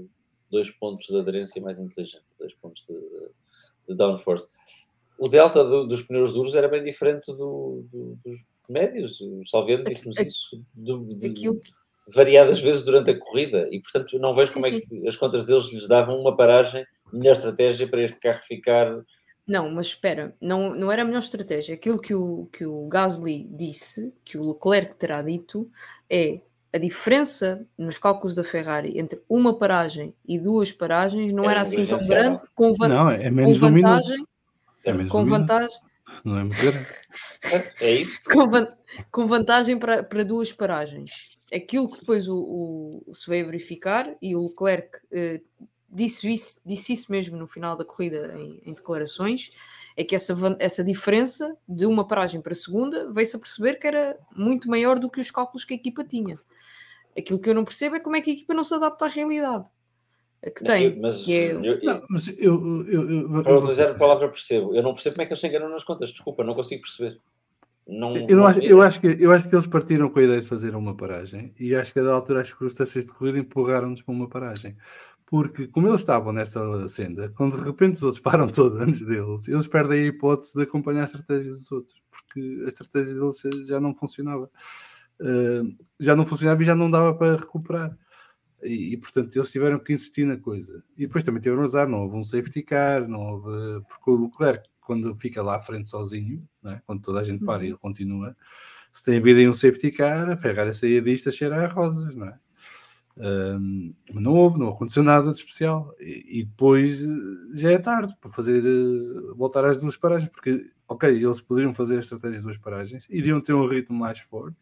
dois pontos de aderência mais inteligente, dois pontos de, de downforce. O Delta do, dos pneus duros era bem diferente do, do, dos médios. O Salviano disse-nos isso de, de, variadas vezes durante a corrida e, portanto, não vejo sim, como é que as contas deles lhes davam uma paragem, melhor estratégia para este carro ficar. Não, mas espera, não, não era a melhor estratégia. Aquilo que o, que o Gasly disse, que o Leclerc terá dito, é a diferença nos cálculos da Ferrari entre uma paragem e duas paragens não É era assim tão grande, com, van não, é menos com vantagem. É menos com vantagem. Não é muito grande. É isso. Com, van com vantagem para, para duas paragens. Aquilo que depois o, o, se veio verificar, e o Leclerc eh, disse, isso, disse isso mesmo no final da corrida em, em declarações, é que essa, essa diferença de uma paragem para a segunda veio-se a perceber que era muito maior do que os cálculos que a equipa tinha. Aquilo que eu não percebo é como é que a equipa não se adapta à realidade que não, tem. Eu, mas, que é... eu, eu, não, mas eu, eu, eu, para utilizar a palavra percebo, eu não percebo como é que eles se enganam nas contas, desculpa, não consigo perceber. Não, eu, não acho, eu, acho que, eu acho que eles partiram com a ideia de fazer uma paragem e acho que a da altura as circunstâncias de corrida empurraram-nos para uma paragem. Porque, como eles estavam nessa senda, quando de repente os outros param todos antes deles, eles perdem a hipótese de acompanhar a estratégia dos outros, porque a estratégia deles já não funcionava. Uh, já não funcionava e já não dava para recuperar. E, e, portanto eles tiveram que insistir na coisa. E depois também tiveram azar, não houve um safety car, não houve. Porque o Leclerc, quando fica lá à frente sozinho, é? quando toda a gente para e ele continua, se tem havido aí um safety car, a Ferrari saía disto a cheirar a rosas, não é? Um, não houve, não aconteceu nada de especial. E, e, depois já é tarde para fazer uh, voltar às duas paragens, porque, ok, eles poderiam fazer a estratégia de duas paragens, iriam ter um ritmo mais forte,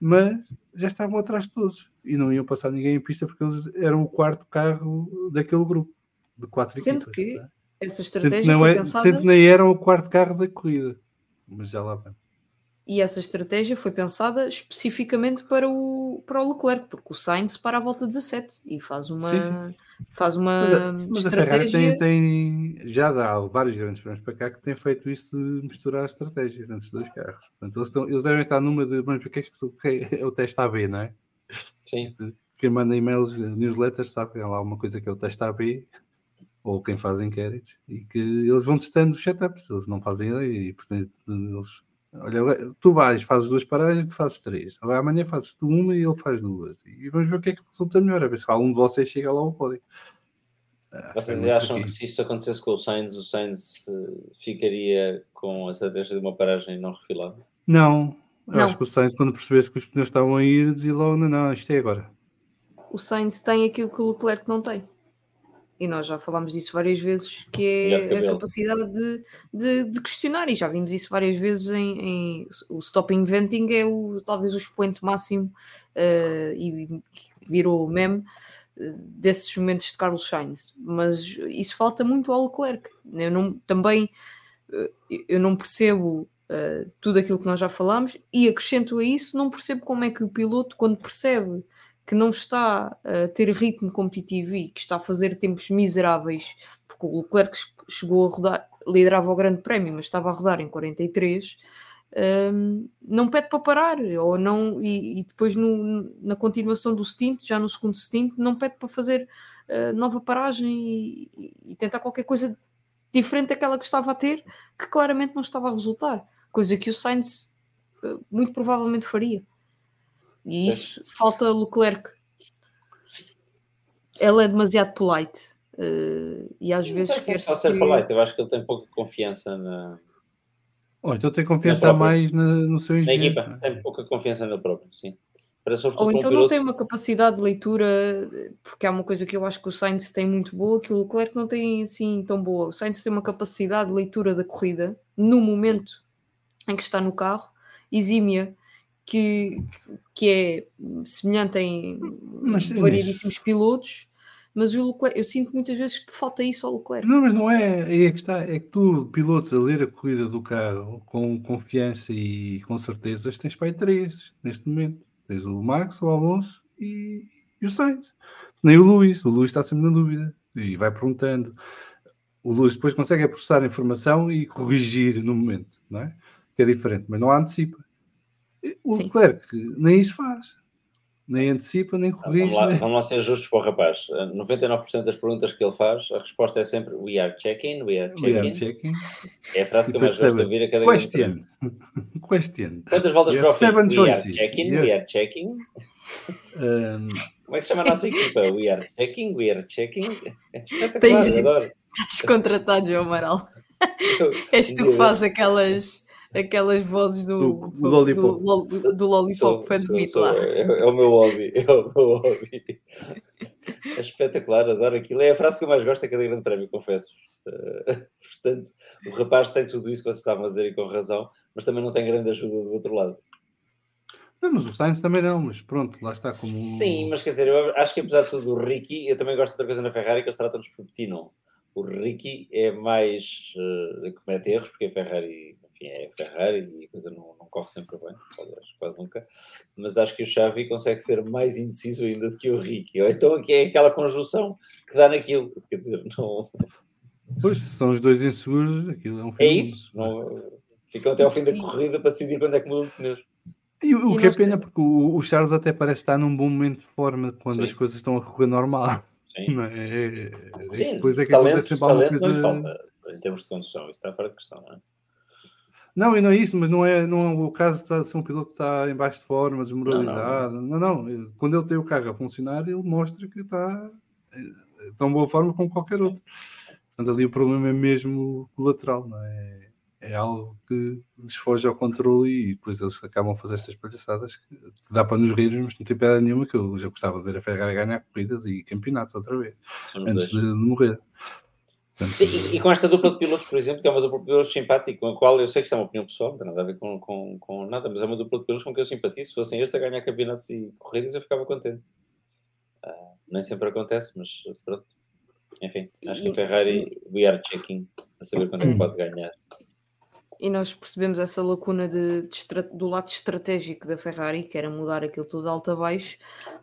mas já estavam atrás de todos e não iam passar ninguém em pista porque eles eram o quarto carro daquele grupo de quatro Sendo equipas. que é? essa estratégia não foi é, pensada... Sempre nem eram o quarto carro da corrida, mas já lá vem. E essa estratégia foi pensada especificamente para o, para o Leclerc, porque o Sainz para a volta 17 e faz uma, sim, sim. Faz uma mas, a, mas estratégia. A tem, tem, já há vários grandes prémios para cá que têm feito isso de misturar estratégias entre os dois carros. Portanto, eles, estão, eles devem estar numa de vamos ver o que é, que é o teste AB, não é? Sim. Que quem manda e-mails, newsletters, sabe que é lá uma coisa que é o teste AB, ou quem faz inquéritos, e que eles vão testando os setups, eles não fazem e portanto eles Olha, tu vais, fazes duas paragens, tu fazes três. Agora amanhã fazes tu uma e ele faz duas. E vamos ver o que é que resulta melhor. A ver se algum de vocês chega lá ao pódio. Ah, vocês é acham que se isso acontecesse com o Sainz, o Sainz uh, ficaria com a estratégia de uma paragem não refilada? Não. Eu não. acho que o Sainz, quando percebesse que os pneus estavam a ir, dizia logo: não, não, isto é agora. O Sainz tem aquilo que o Leclerc não tem e nós já falámos disso várias vezes, que é a capacidade de, de, de, questionar, e já vimos isso várias vezes em, em o stop inventing é o, talvez o expoente máximo uh, e virou meme uh, desses momentos de Carlos Sainz, mas isso falta muito ao Leclerc. Eu não, também uh, eu não percebo tudo aquilo que nós já falámos e acrescento a isso, não percebo como é que o piloto, quando percebe que não está a ter ritmo competitivo e que está a fazer tempos miseráveis, porque o Leclerc chegou a rodar, liderava o Grande Prémio, mas estava a rodar em 43, um, não pede para parar, ou não, e, e depois no, na continuação do stint, já no segundo stint, não pede para fazer uh, nova paragem e, e, tentar qualquer coisa diferente daquela que estava a ter, que claramente não estava a resultar, coisa que o Sainz uh, muito provavelmente faria. E isso é. falta Leclerc. Ele é demasiado polite. Uh, e às não vezes quer só ser que... polite, eu acho que ele tem pouca confiança na. Oh, então tem confiança mais na, no seu engenheiro. Na equipa, tem pouca confiança no próprio, sim. Para, Ou então um não tem uma capacidade de leitura, porque é uma coisa que eu acho que o Sainz tem muito boa, que o Leclerc não tem assim tão boa. O Sainz tem uma capacidade de leitura da corrida no momento em que está no carro, exímia que, que é semelhante em mas, variedíssimos mas... pilotos, mas o Leclerc, eu sinto muitas vezes que falta isso ao Leclerc. Não, mas não é, é que está, é que tu, pilotos, a ler a corrida do carro com confiança e com certezas, tens para aí três neste momento. Tens o Max, o Alonso e, e o Sainz. Nem o Luís, o Luís está sempre na dúvida e vai perguntando. O Luís depois consegue processar a informação e corrigir no momento, não é? Que é diferente, mas não antecipa. O Sim. Leclerc nem isso faz. Nem antecipa, nem corrige. Vamos lá, nem... vamos lá ser justos para o rapaz. 99% das perguntas que ele faz, a resposta é sempre We are checking, we are checking. We are checking. É a frase que eu mais gosto de ouvir a cada Question. Question. Quantas voltas para o fim? We choices. are checking, yeah. we are checking. Um... Como é que se chama a nossa equipa? We are checking, we are checking. É espetacular, adoro. Estás contratado, João Amaral. És tu que fazes aquelas aquelas vozes do, do, do Lollipop, do, do, Lollipop sou, lá. É, é, o meu hobby, é o meu hobby. É espetacular, adoro aquilo. É a frase que eu mais gosto é cada grande prémio, confesso. Uh, portanto, o rapaz tem tudo isso que vocês estavam a dizer e com razão, mas também não tem grande ajuda do outro lado. Não, mas o Sainz também não, mas pronto, lá está como. Sim, mas quer dizer, eu acho que apesar de tudo, o Ricky, eu também gosto de outra coisa na Ferrari que eles tratam-nos por Petino. O Ricky é mais. Uh, comete erros, porque a Ferrari enfim, é Ferrari e a coisa não, não corre sempre bem, quase nunca, mas acho que o Xavi consegue ser mais indeciso ainda do que o Ricky. Ou então aqui é aquela conjunção que dá naquilo, quer dizer, não. Pois, são os dois inseguros, aquilo é um É isso, não, ficam até ao fim da corrida para decidir quando é que mudam de pneus. E o, que é pena, porque o, o, Charles até parece estar num bom momento de forma quando Sim. as coisas estão a correr normal. Sim. Não é? é, é Sim, depois é que talento, sempre alguma coisa... não falta em termos de condução, isso está fora de questão, não é? Não, e não é isso, mas não é, não é o caso de ser um piloto que está em baixo de forma, desmoralizado. Não não. não, não. Quando ele tem o carro a funcionar, ele mostra que está de tão boa forma como qualquer outro. Portanto, ali o problema é mesmo colateral, não é? É algo que lhes foge ao controle e depois eles acabam a fazer estas palhaçadas que, dá para nos rir, mas não tem pedra nenhuma que eu já gostava de ver a Ferrari ganhar corridas e campeonatos outra vez, Somos antes de morrer. E, e, com esta dupla de pilotos, por exemplo, que é uma dupla de pilotos simpática, com a qual eu sei que isto é uma opinião pessoal, não tem nada a ver com, com, com nada, mas é uma dupla de pilotos com que eu simpatizo. Se fossem estes a ganhar campeonatos e corridas, eu ficava contente. Uh, nem sempre acontece, mas pronto. Enfim, acho que a Ferrari, we are checking, a saber quando é que pode ganhar e nós percebemos essa lacuna de, de, do lado estratégico da Ferrari, que era mudar aquilo tudo de alto a baixo,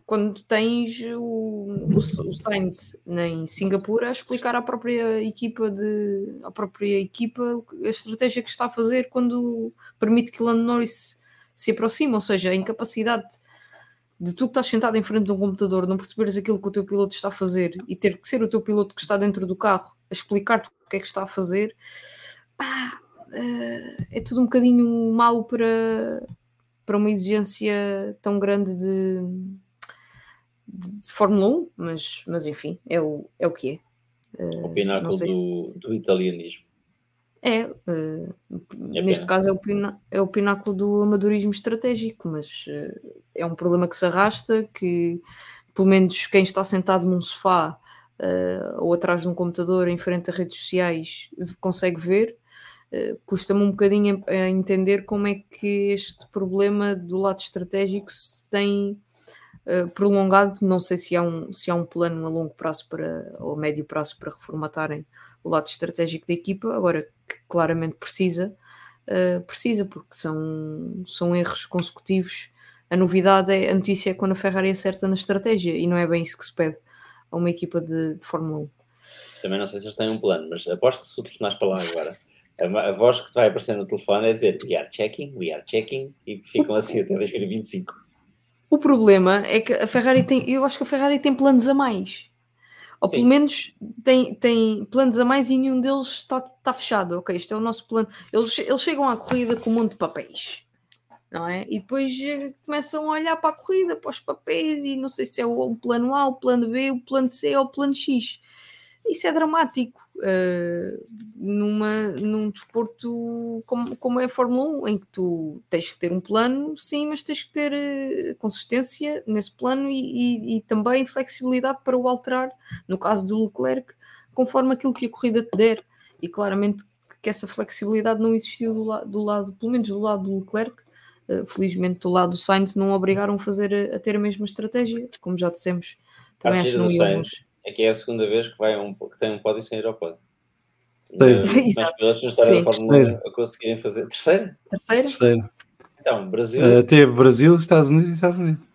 quando tens o, o, o Sainz em Singapura a explicar à própria equipa de à própria equipa a estratégia que está a fazer quando permite que Lando Norris se aproxime, ou seja, a incapacidade de tu que estás sentado em frente de um computador, não perceberes aquilo que o teu piloto está a fazer e ter que ser o teu piloto que está dentro do carro a explicar-te o que é que está a fazer, pá, uh, é tudo um bocadinho mau para, para uma exigência tão grande de, de, de, Fórmula 1, mas, mas enfim, é o, é o que é. Uh, o pináculo do, se... do italianismo. É, uh, é neste caso é o, pina, é o pináculo do amadorismo estratégico, mas uh, é um problema que se arrasta, que pelo menos quem está sentado num sofá uh, ou atrás de um computador em frente a redes sociais consegue ver. Custa-me um bocadinho a, entender como é que este problema do lado estratégico se tem prolongado. Não sei se há, um, se há um plano a longo prazo para, ou a médio prazo para reformatarem o lado estratégico da equipa. Agora, que claramente precisa, uh, precisa, porque são, são erros consecutivos. A novidade é a notícia é quando a Ferrari acerta na estratégia e não é bem isso que se pede a uma equipa de, de Fórmula 1. Também não sei se eles têm um plano, mas aposto que se tu personares para lá agora, a, a, voz que vai aparecer no telefone é dizer we are checking, we are checking e ficam assim até 2025. O problema é que a Ferrari tem, eu acho que a Ferrari tem planos a mais. Ou Sim. pelo menos tem, tem planos a mais e nenhum deles está, está fechado. Ok, este é o nosso plano. Eles, eles chegam à corrida com um monte de papéis. Não é? E depois eh, começam a olhar para a corrida, para os papéis, e não sei se é o plano A, o plano B, o plano C ou o plano X. Isso é dramático uh, numa, num desporto como, como é a Fórmula 1, em que tu tens que ter um plano, sim, mas tens que ter uh, consistência nesse plano e, e, e, também flexibilidade para o alterar, no caso do Leclerc, conforme aquilo que a corrida te der. E claramente que essa flexibilidade não existiu do, la do lado, pelo menos do lado do Leclerc. Uh, felizmente do lado do Sainz não obrigaram a fazer a, a ter a mesma estratégia, como já dissemos. Também acho que não iam é que é a segunda vez que, vai um, que tem um pódio sem ir ao pódio. Mas pilotos na história da Fórmula 1 a conseguirem fazer. Terceira? Terceira? Terceira. Então, Brasil. Uh, teve Brasil, Estados Unidos e Estados Unidos.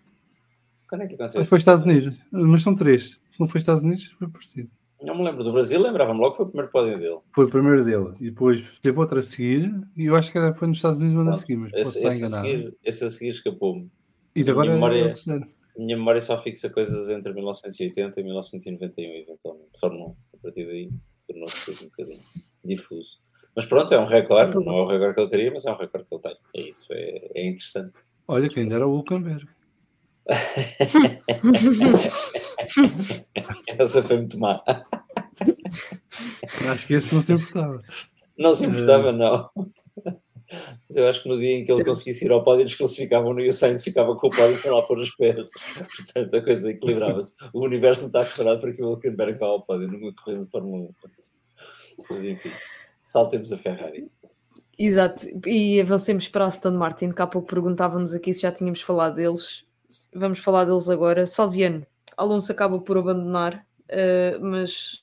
Quando é que aconteceu? Foi Estados Unidos, mas são três. Se não foi Estados Unidos, foi parecido. Não me lembro do Brasil, lembrava-me logo que foi o primeiro pódio dele. Foi o primeiro dele. E depois teve outro a seguir, e eu acho que foi nos Estados Unidos mas a seguir, mas esse, posso estar enganado. A seguir, esse a seguir escapou-me. E agora memória... é o terceiro minha memória só fixa coisas entre 1980 e 1991, eventualmente. Fórmula 1, a partir daí tornou-se um bocadinho difuso. Mas pronto, é um recorde, não é o recorde que ele queria, mas é um recorde que ele tem. É isso, é, é interessante. Olha, quem dera o Hulkenberg. Essa foi muito má. Acho que esse não se importava. Não se importava, não. Mas eu acho que no dia em que ele conseguisse ir ao pódio, eles classificavam e o Sainz ficava com o pódio sem lá pôr os pés. Portanto, a coisa equilibrava-se. O universo não está preparado para que o Hülkenberg vá ao pódio numa corrida de Fórmula 1. Mas enfim, saltemos a Ferrari. Exato, e avancemos para a Aston Martin, que há pouco perguntávamos aqui se já tínhamos falado deles. Vamos falar deles agora. Salviano, Alonso acaba por abandonar, uh, mas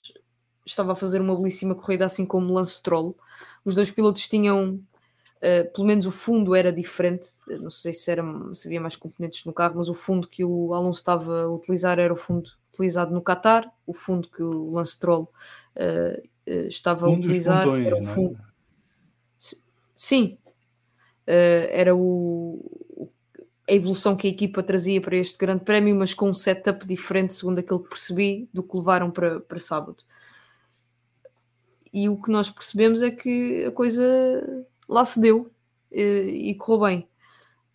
estava a fazer uma belíssima corrida, assim como Lance Troll. Os dois pilotos tinham Uh, pelo menos o fundo era diferente, não sei se, era, se havia mais componentes no carro, mas o fundo que o Alonso estava a utilizar era o fundo utilizado no Qatar, o fundo que o Lance Troll uh, uh, estava um a utilizar pontões, era o é? fundo. Sim, era o, a evolução que a equipa trazia para este grande prémio, mas com um setup diferente, segundo aquilo que percebi, do que levaram para, para sábado. E o que nós percebemos é que a coisa lá se deu eh, e correu bem.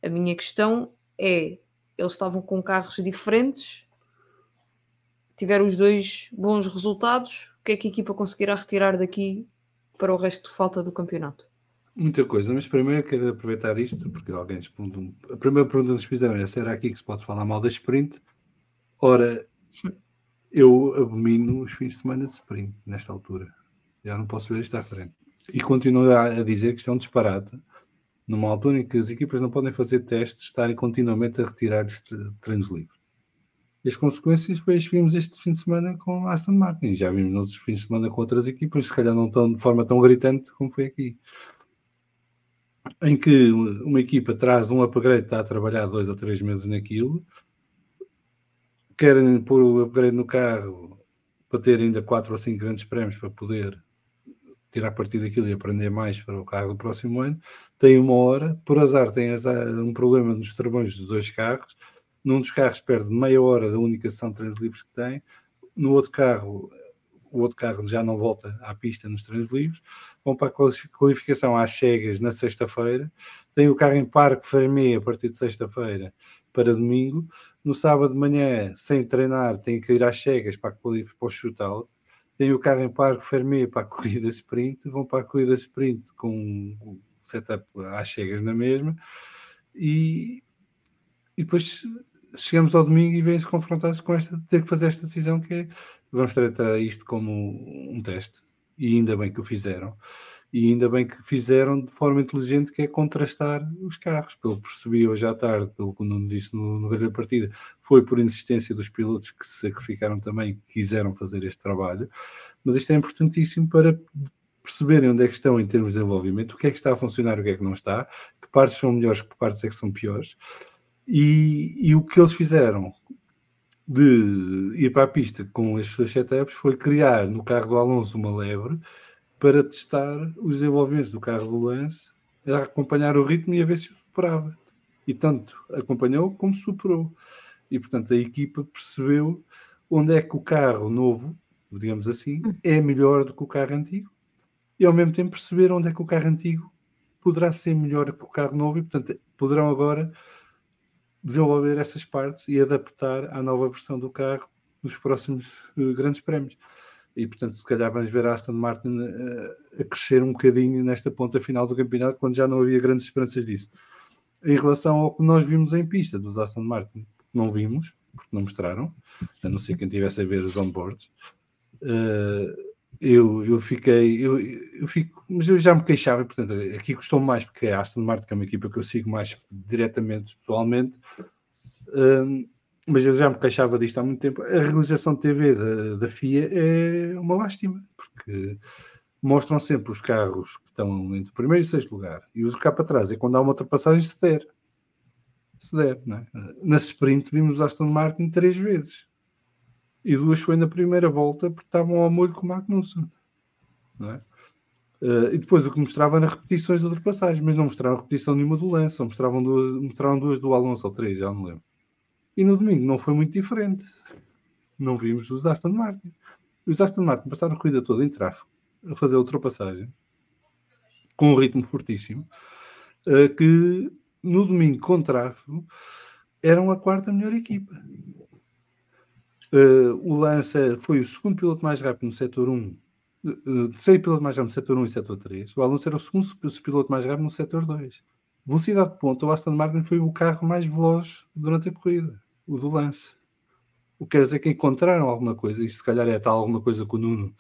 A minha questão é: eles estavam com carros diferentes, tiveram os dois bons resultados. O que é que a equipa conseguirá retirar daqui para o resto de falta do campeonato? Muita coisa, mas primeiro quero aproveitar isto, porque alguém perguntou. A primeira pergunta nos fizeram é: será aqui que se pode falar mal da sprint? Ora, eu abomino os fins de semana de sprint nesta altura. Já não posso ver isto à frente e continuo a dizer que isto é um disparate, numa altura em que as equipas não podem fazer testes, estarem continuamente a retirar treinos livres. E as consequências depois vimos este fim de semana com a Aston Martin, já vimos outros fins de semana com outras equipas, se calhar não tão, de forma tão gritante como foi aqui. Em que uma equipa traz um upgrade, está a trabalhar dois ou três meses naquilo, querem pôr o upgrade no carro para ter ainda quatro ou cinco grandes prémios para poder tirar partido daquilo e aprender mais para o carro do próximo ano, tem uma hora, por azar tem azar, um problema nos travões dos dois carros, Num dos carros perde meia hora da única sessão de treinos livres que tem, no outro carro o outro carro já não volta à pista nos treinos livres, vão para a qualificação às cegas na sexta-feira, tem o carro em Parque Fermé a partir de sexta-feira para domingo, no sábado de manhã, sem treinar, tem que ir às cegas para, para o shootout, tem o carro em Parque Fermé para a corrida sprint, vão para a corrida sprint com o setup às cegas na mesma, e, e depois chegamos ao domingo e vêm-se confrontados com esta, ter que fazer esta decisão que é vamos tratar isto como um teste. E ainda bem que o fizeram e ainda bem que fizeram de forma inteligente que é contrastar os carros, pelo que percebi hoje à tarde, pelo que o Nuno disse no, no da partida, foi por insistência dos pilotos que se sacrificaram também, que quiseram fazer este trabalho, mas isto é importantíssimo para perceberem onde é que estão em termos de desenvolvimento, o que é que está a funcionar, o que é que não está, que partes são melhores, que partes é que são piores, e, e o que eles fizeram de ir para a pista com estes setups foi criar no carro do Alonso uma lebre para testar os desenvolvimentos do carro do Lance, a acompanhar o ritmo e a ver se o superava. E tanto acompanhou como superou. E portanto a equipa percebeu onde é que o carro novo, digamos assim, é melhor do que o carro antigo. E ao mesmo tempo perceber onde é que o carro antigo poderá ser melhor que o carro novo e portanto poderão agora desenvolver essas partes e adaptar à nova versão do carro nos próximos uh, grandes prémios. E, portanto, se calhar vamos ver a Aston Martin uh, a crescer um bocadinho nesta ponta final do campeonato, quando já não havia grandes esperanças disso. Em relação ao que nós vimos em pista dos Aston Martin, não vimos, porque não mostraram, a não ser quem tivesse a ver os onboards. Uh, eu, eu fiquei, eu, eu fico, mas eu já me queixava, portanto, aqui gostou mais porque é a Aston Martin, que é uma equipa que eu sigo mais diretamente, pessoalmente, um, mas eu já me queixava disto há muito tempo. A realização de TV da, da FIA é uma lástima, porque mostram sempre os carros que estão entre o primeiro e o sexto lugar, e os cá para trás é quando há uma ultrapassagem se der. Se der, não é? Na sprint vimos Aston Martin três vezes e duas foi na primeira volta porque estavam ao molho com o Magnussen. Não é? Uh, e depois o que mostrava nas repetições de ultrapassagens, mas não mostraram repetição nenhuma do lance, mostravam duas, mostraram duas do Alonso ou três, já não me lembro. E no domingo não foi muito diferente. Não vimos os Aston Martin. Os Aston Martin passaram a corrida toda em tráfego, a fazer a ultrapassagem, com um ritmo fortíssimo, uh, que no domingo com tráfego eram a quarta melhor equipa. Uh, o Lança foi o segundo piloto mais rápido no setor 1, uh, terceiro piloto mais rápido no setor 1 e setor 3. O Alonso era o segundo piloto mais rápido no setor 2. Velocidade de ponta, o Aston Martin foi o carro mais veloz durante a corrida, o do Lance. O que quer dizer que encontraram alguma coisa, e se calhar é tal alguma coisa que o Nuno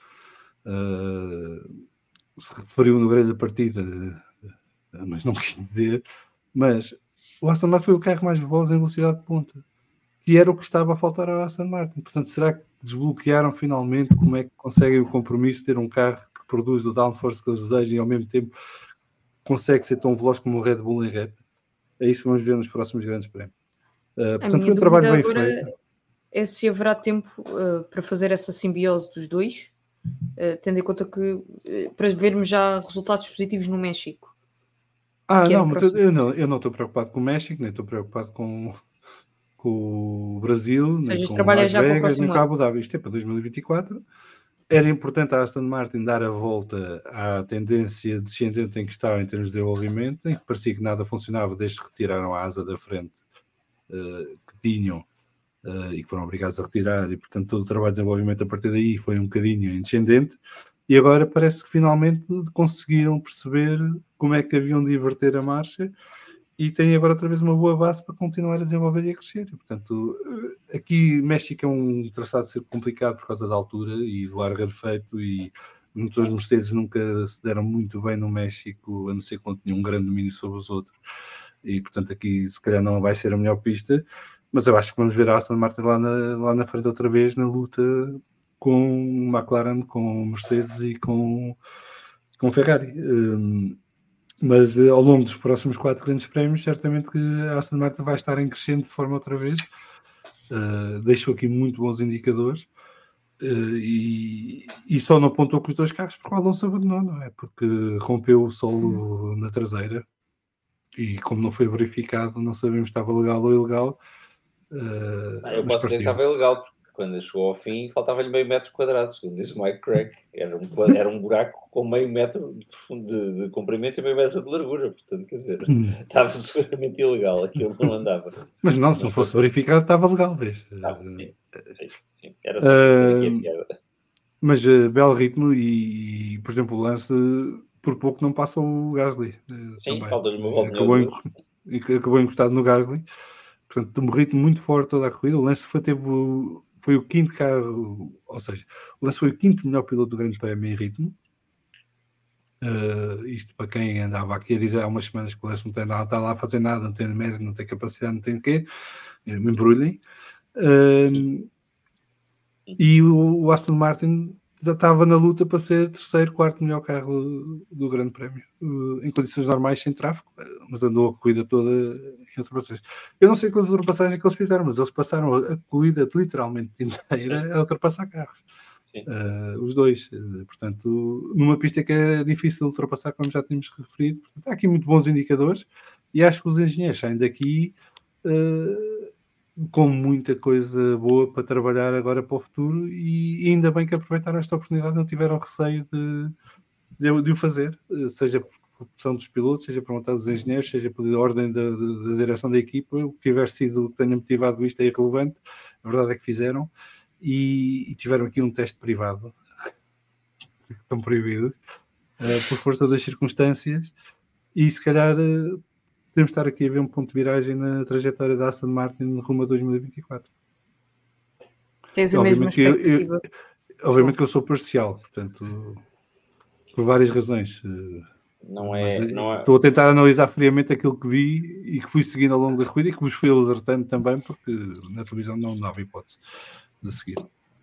uh, se referiu no grande da partida, mas não quis dizer. Mas o Aston Martin foi o carro mais veloz em velocidade de ponta que era o que estava a faltar à Aston Martin. Portanto, será que desbloquearam finalmente como é que conseguem o compromisso de ter um carro que produz o downforce que eles desejam e ao mesmo tempo consegue ser tão veloz como o Red Bull em reta? É isso que vamos ver nos próximos grandes prémios. Uh, portanto, foi um trabalho bem feito. É se haverá tempo uh, para fazer essa simbiose dos dois, uh, tendo em conta que para vermos já resultados positivos no México. Ah, é não, mas eu, eu, não, eu não estou preocupado com o México, nem estou preocupado com, com o Brasil, Ou seja, nem com Las já Vegas, nem com Abu Dhabi. Isto é para 2024. Era importante a Aston Martin dar a volta à tendência descendente em que estava em termos de desenvolvimento, em que parecia que nada funcionava desde que retiraram a asa da frente que tinham uh, e que foram obrigados a retirar, e portanto todo o trabalho de desenvolvimento a partir daí foi um bocadinho em descendente. E agora parece que finalmente conseguiram perceber como é que haviam de inverter a marcha e tem agora outra vez uma boa base para continuar a desenvolver e a crescer. Portanto, eh, aqui México é um traçado ser complicado por causa da altura e do ar rarefeito e motores Mercedes nunca se deram muito bem no México, a não ser quando tinham um grande domínio sobre os outros. E portanto aqui se calhar não vai ser a melhor pista, mas eu acho que vamos ver a Aston Martin lá na, lá na frente outra vez na luta com McLaren, com Mercedes e com, com Ferrari. Um, mas uh, ao longo dos próximos quatro grandes prémios, certamente que a Aston Martin vai estar em crescendo de forma outra vez. Uh, deixou aqui muito bons indicadores. Uh, e, e, só não apontou com os dois carros porque o Alonso abandonou, não é? Porque rompeu o solo na traseira e como não foi verificado, não sabemos se estava legal ou ilegal. Uh, eu posso dizer que estava ilegal, porque quando chegou ao fim faltava-lhe meio metro quadrado, segundo diz o Mike Craig. Era um, era um buraco com meio metro de, de, de, comprimento e meio metro de largura, portanto, quer dizer, hum. estava seguramente ilegal, aquilo não andava. Mas não, se não fosse verificado, estava legal, vês? Ah, sim, sim, sim. Era só uh, Mas uh, belo ritmo e, e, por exemplo, o lance por pouco não passa o Gasly. Uh, sim, uma volta. Acabou, acabou encostado no Gasly. Portanto, um ritmo muito forte toda a corrida. O lance foi, teve, foi o quinto carro, ou seja, o lance foi o quinto melhor piloto do Grande Prémio em ritmo. Uh, isto para quem andava aqui a dizer há umas semanas que o Lance não tem nada, está lá a fazer nada, não tem mérito, não tem capacidade, não tem o quê, me embrulhem. Uh, e o Aston Martin estava na luta para ser terceiro, quarto melhor carro do Grande Prémio, uh, em condições normais, sem tráfego, mas andou a corrida toda em ultrapassagens. Eu não sei quantas ultrapassagens que eles fizeram, mas eles passaram a corrida literalmente inteira a ultrapassar carros. Uh, os dois, portanto, numa pista que é difícil de ultrapassar, como já tínhamos referido, portanto, há aqui muito bons indicadores e acho que os engenheiros saem daqui uh, com muita coisa boa para trabalhar agora para o futuro e ainda bem que aproveitaram esta oportunidade, não tiveram receio de, de, de o fazer, seja por opção dos pilotos, seja por vontade dos engenheiros, seja por ordem da, da, direção da equipa, o que tiver sido que tenha motivado isto é irrelevante, a verdade é que fizeram e, e tiveram aqui um teste privado que estão proibidos uh, por força das circunstâncias e se calhar uh, podemos estar aqui a ver um ponto de viragem na trajetória da Aston Martin rumo a 2024. Tens a mesma expectativa? Eu, eu, obviamente que eu sou parcial, portanto, por várias razões. Uh, não é, não é... Estou a tentar analisar friamente aquilo que vi e que fui seguindo ao longo da corrida e que vos fui alertando também, porque na televisão não dava hipótese de seguir.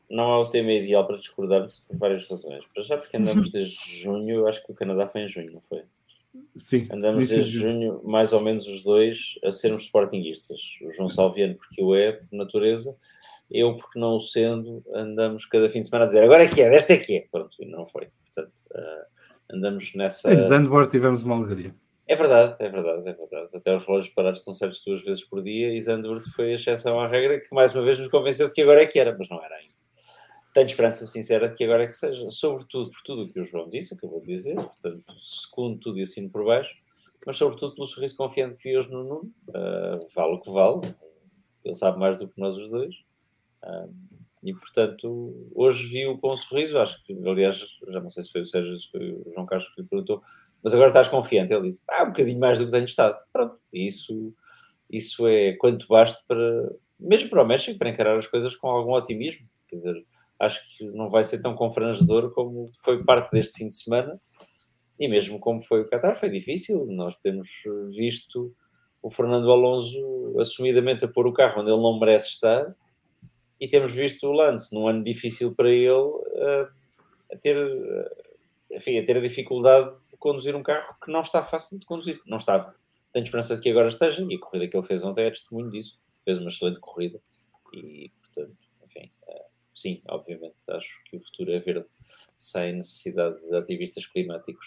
Não é o tema ideal para discordar por várias razões. Para já, porque andamos desde junho, eu acho que o Canadá foi em junho, não foi? Sim. Andamos desde junho, mais ou menos os dois, a sermos sportinguistas. O João Salviano, porque o é, por natureza, eu, porque não o sendo, andamos cada fim de semana a dizer agora é que é, desta é que é. Pronto, e não foi. Portanto, uh, andamos nessa. Em Zandvoort tivemos uma alegria. É verdade, é verdade, é verdade. Até os relógios parados estão certos duas vezes por dia e Zandvoort foi a exceção à regra que mais uma vez nos convenceu de que agora é que era, mas não era ainda. Tenho esperança sincera de que agora é que seja, sobretudo por tudo o que o João disse, acabou de dizer, portanto, segundo tudo e assim por baixo, mas sobretudo pelo sorriso confiante que vi hoje no Nuno, uh, vale o que vale, ele sabe mais do que nós os dois, uh, e portanto, hoje vi-o com um sorriso, acho que, aliás, já não sei se foi o Sérgio, se foi o João Carlos que lhe perguntou, mas agora estás confiante. Ele disse, ah, um bocadinho mais do que tenho estado. Pronto, isso, isso é quanto basta para, mesmo para o México, para encarar as coisas com algum otimismo. Quer dizer, acho que não vai ser tão confrangedor como foi parte deste fim de semana e mesmo como foi o Qatar, foi difícil. Nós temos visto o Fernando Alonso assumidamente a pôr o carro onde ele não merece estar e temos visto o Lance num ano difícil para ele a ter, enfim, a ter a dificuldade conduzir um carro que não está fácil de conduzir. Não estava. Tenho esperança de que agora esteja, e a corrida que ele fez ontem é testemunho disso. Fez uma excelente corrida e, portanto, enfim, sim, obviamente, acho que o futuro é verde, sem necessidade de ativistas climáticos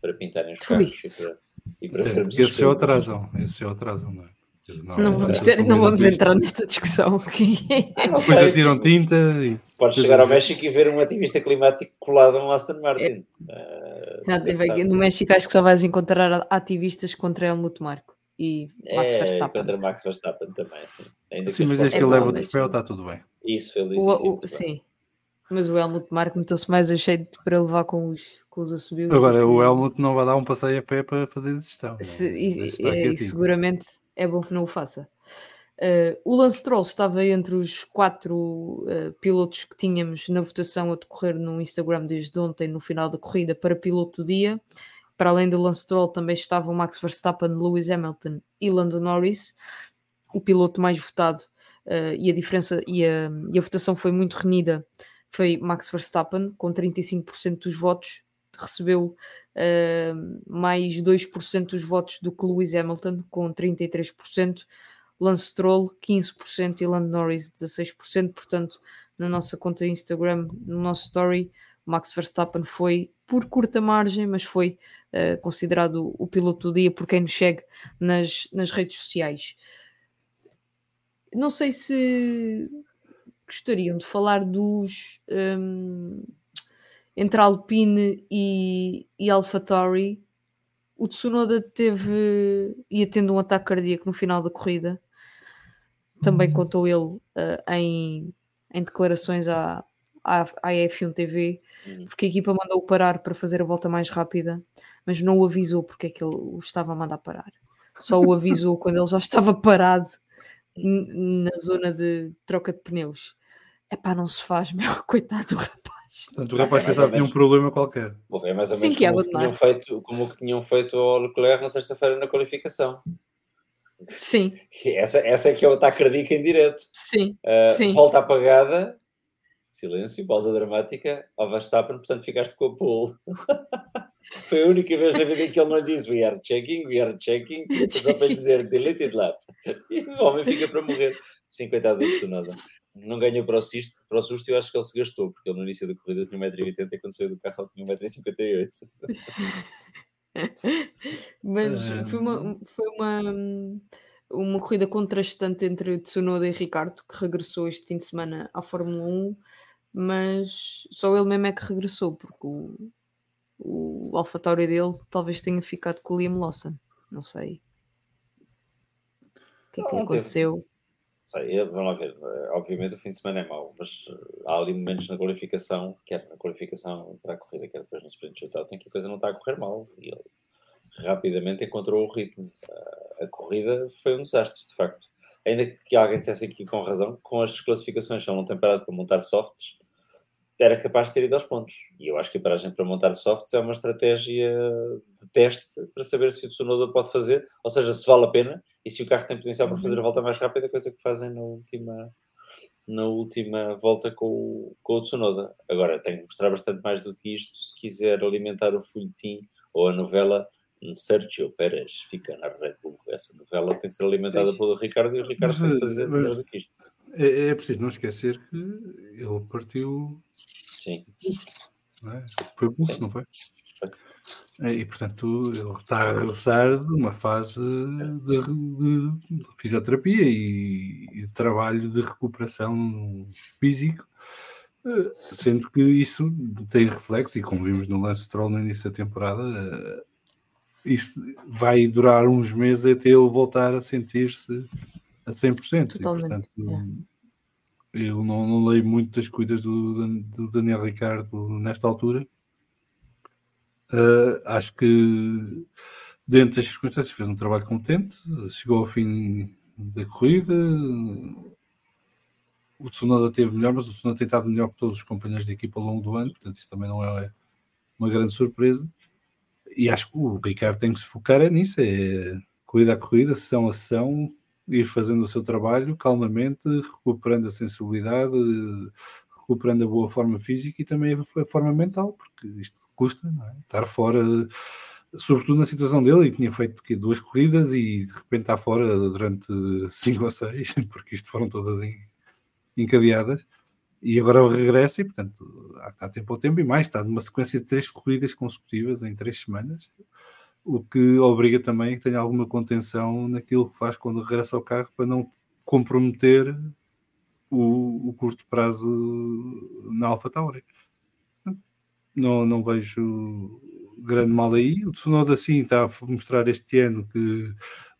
para pintarem os carros e para, e para é, vermos Esse é outra razão, esse é outra razão, não é? Não, não, vamos, ter, não vamos entrar nesta discussão. Depois atiram tinta e. Podes chegar ao México e ver um ativista climático colado a um Aston Martin. É. Uh, no México acho que só vais encontrar ativistas contra Helmut Marko e Max é, Verstappen. Contra Max Verstappen também, sim. Ainda sim, mas desde que ele leva o troféu está tudo bem. Isso, ele disse o, o, Sim. Mas o Helmut Marko meteu-se mais a cheio para levar com os, com os assobios. Agora, o Helmut não vai dar um passeio a pé para fazer gestão. Se, e, e, e seguramente é bom que não o faça. Uh, o Lance Stroll estava entre os quatro uh, pilotos que tínhamos na votação a decorrer no Instagram desde ontem, no final da corrida, para piloto do dia. Para além do Lance Stroll, também estavam Max Verstappen, Lewis Hamilton e Lando Norris, o piloto mais votado. Uh, e a diferença e a, e a votação foi muito renhida. Foi Max Verstappen, com 35% dos votos, recebeu uh, mais 2% dos votos do que Lewis Hamilton, com 33%, Lance Stroll 15% e Lando Norris 16%. Portanto, na nossa conta Instagram, no nosso story, Max Verstappen foi por curta margem, mas foi uh, considerado o, piloto do dia por quem nos segue nas, nas redes sociais. Não sei se gostariam de falar dos um, entre Alpine e, e AlphaTauri. O Tsunoda teve ia tendo um ataque cardíaco no final da corrida. Também uhum. contou ele uh, em, em declarações à, à, à F1 TV, uhum. porque a equipa mandou-o parar para fazer a volta mais rápida, mas não o avisou porque é que ele o estava a mandar parar. Só o avisou quando ele já estava parado na zona de troca de pneus. É pá, não se faz, meu, coitado do rapaz. Portanto, o rapaz é pensava que tinha um problema qualquer. Bom, é mais ou menos Sim, como, que, é, tinham feito, como que tinham feito ao Leclerc na sexta-feira na qualificação. Sim. Essa, essa é que é o ataque cardíaco em direto. Sim. Uh, Sim. Volta apagada, silêncio, pausa dramática, ao Verstappen, portanto ficaste com a pole. Foi a única vez na vida em que ele não disse we are checking, we are checking, só para dizer deleted lap. E o homem fica para morrer. Sim, coitado do Tsunoda. Não ganhou para o, susto, para o susto eu acho que ele se gastou, porque ele no início da corrida tinha 1,80m e quando saiu do carro ele tinha 1,58m. Mas foi uma, foi uma, uma corrida contrastante entre Tsunoda e Ricardo, que regressou este fim de semana à Fórmula 1, mas só ele mesmo é que regressou, porque o, o AlphaTauri dele talvez tenha ficado com o Liam Lawson. Não sei. O que é que não, aconteceu? Sei, vamos lá ver. Eh, obviamente o fim de semana é mau, mas eh, há ali momentos na qualificação, quer na qualificação para a corrida, quer depois no sprint shootout, em que a coisa não está a correr mal. E ele rapidamente encontrou o ritmo. A corrida foi um desastre, de facto. Ainda que alguém dissesse aqui com razão, com as classificações, ele não tem parado para montar softs, era capaz de ter ido aos pontos. E eu acho que a paragem para montar softs é uma estratégia de teste para saber se o Tsunoda pode fazer, ou seja, se vale a pena e se o carro tem potencial para fazer a volta mais rápida, coisa que fazem na última, na última volta com o, com o Tsunoda. Agora, tem que mostrar bastante mais do que isto se quiser alimentar o folhetim ou a novela Sergio Pérez fica na Red Bull. Essa novela tem que ser alimentada pelo Ricardo e o Ricardo mas, tem que fazer mais do que isto. É, é preciso não esquecer que ele partiu. Sim. É? Foi pulso, não foi? É, e portanto ele está a regressar de uma fase de, de, fisioterapia e, e, de trabalho de recuperação físico, eh, sendo que isso tem reflexo, e como vimos no Lance Troll no início da temporada, isso vai durar uns meses até ele voltar a sentir-se a 100%. Totalmente. E, portanto, é. eu não, não, leio muito das cuidas do, do Daniel Ricardo nesta altura. Uh, acho que dentro das circunstâncias fez um trabalho competente, chegou ao fim da corrida. O Tsunoda teve melhor, mas o Tsunoda tem estado melhor que todos os companheiros de equipa ao longo do ano, portanto, isso também não é uma grande surpresa. E acho que o Ricardo tem que se focar é nisso: é corrida a corrida, sessão a sessão, ir fazendo o seu trabalho calmamente, recuperando a sensibilidade, recuperando a boa forma física e também a forma mental, porque isto custa, é? Estar fora, sobretudo na situação dele, e tinha feito duas corridas e de repente está fora durante cinco ou seis, porque isto foram todas encadeadas. E agora regressa e, portanto, há, há tempo ao tempo e mais, está numa sequência de três corridas consecutivas em três semanas o que obriga também que tenha alguma contenção naquilo que faz quando regressa ao carro para não comprometer o, o curto prazo na Alfa Tauri. Não, não vejo grande mal aí. O Tsunoda sim está a mostrar este ano que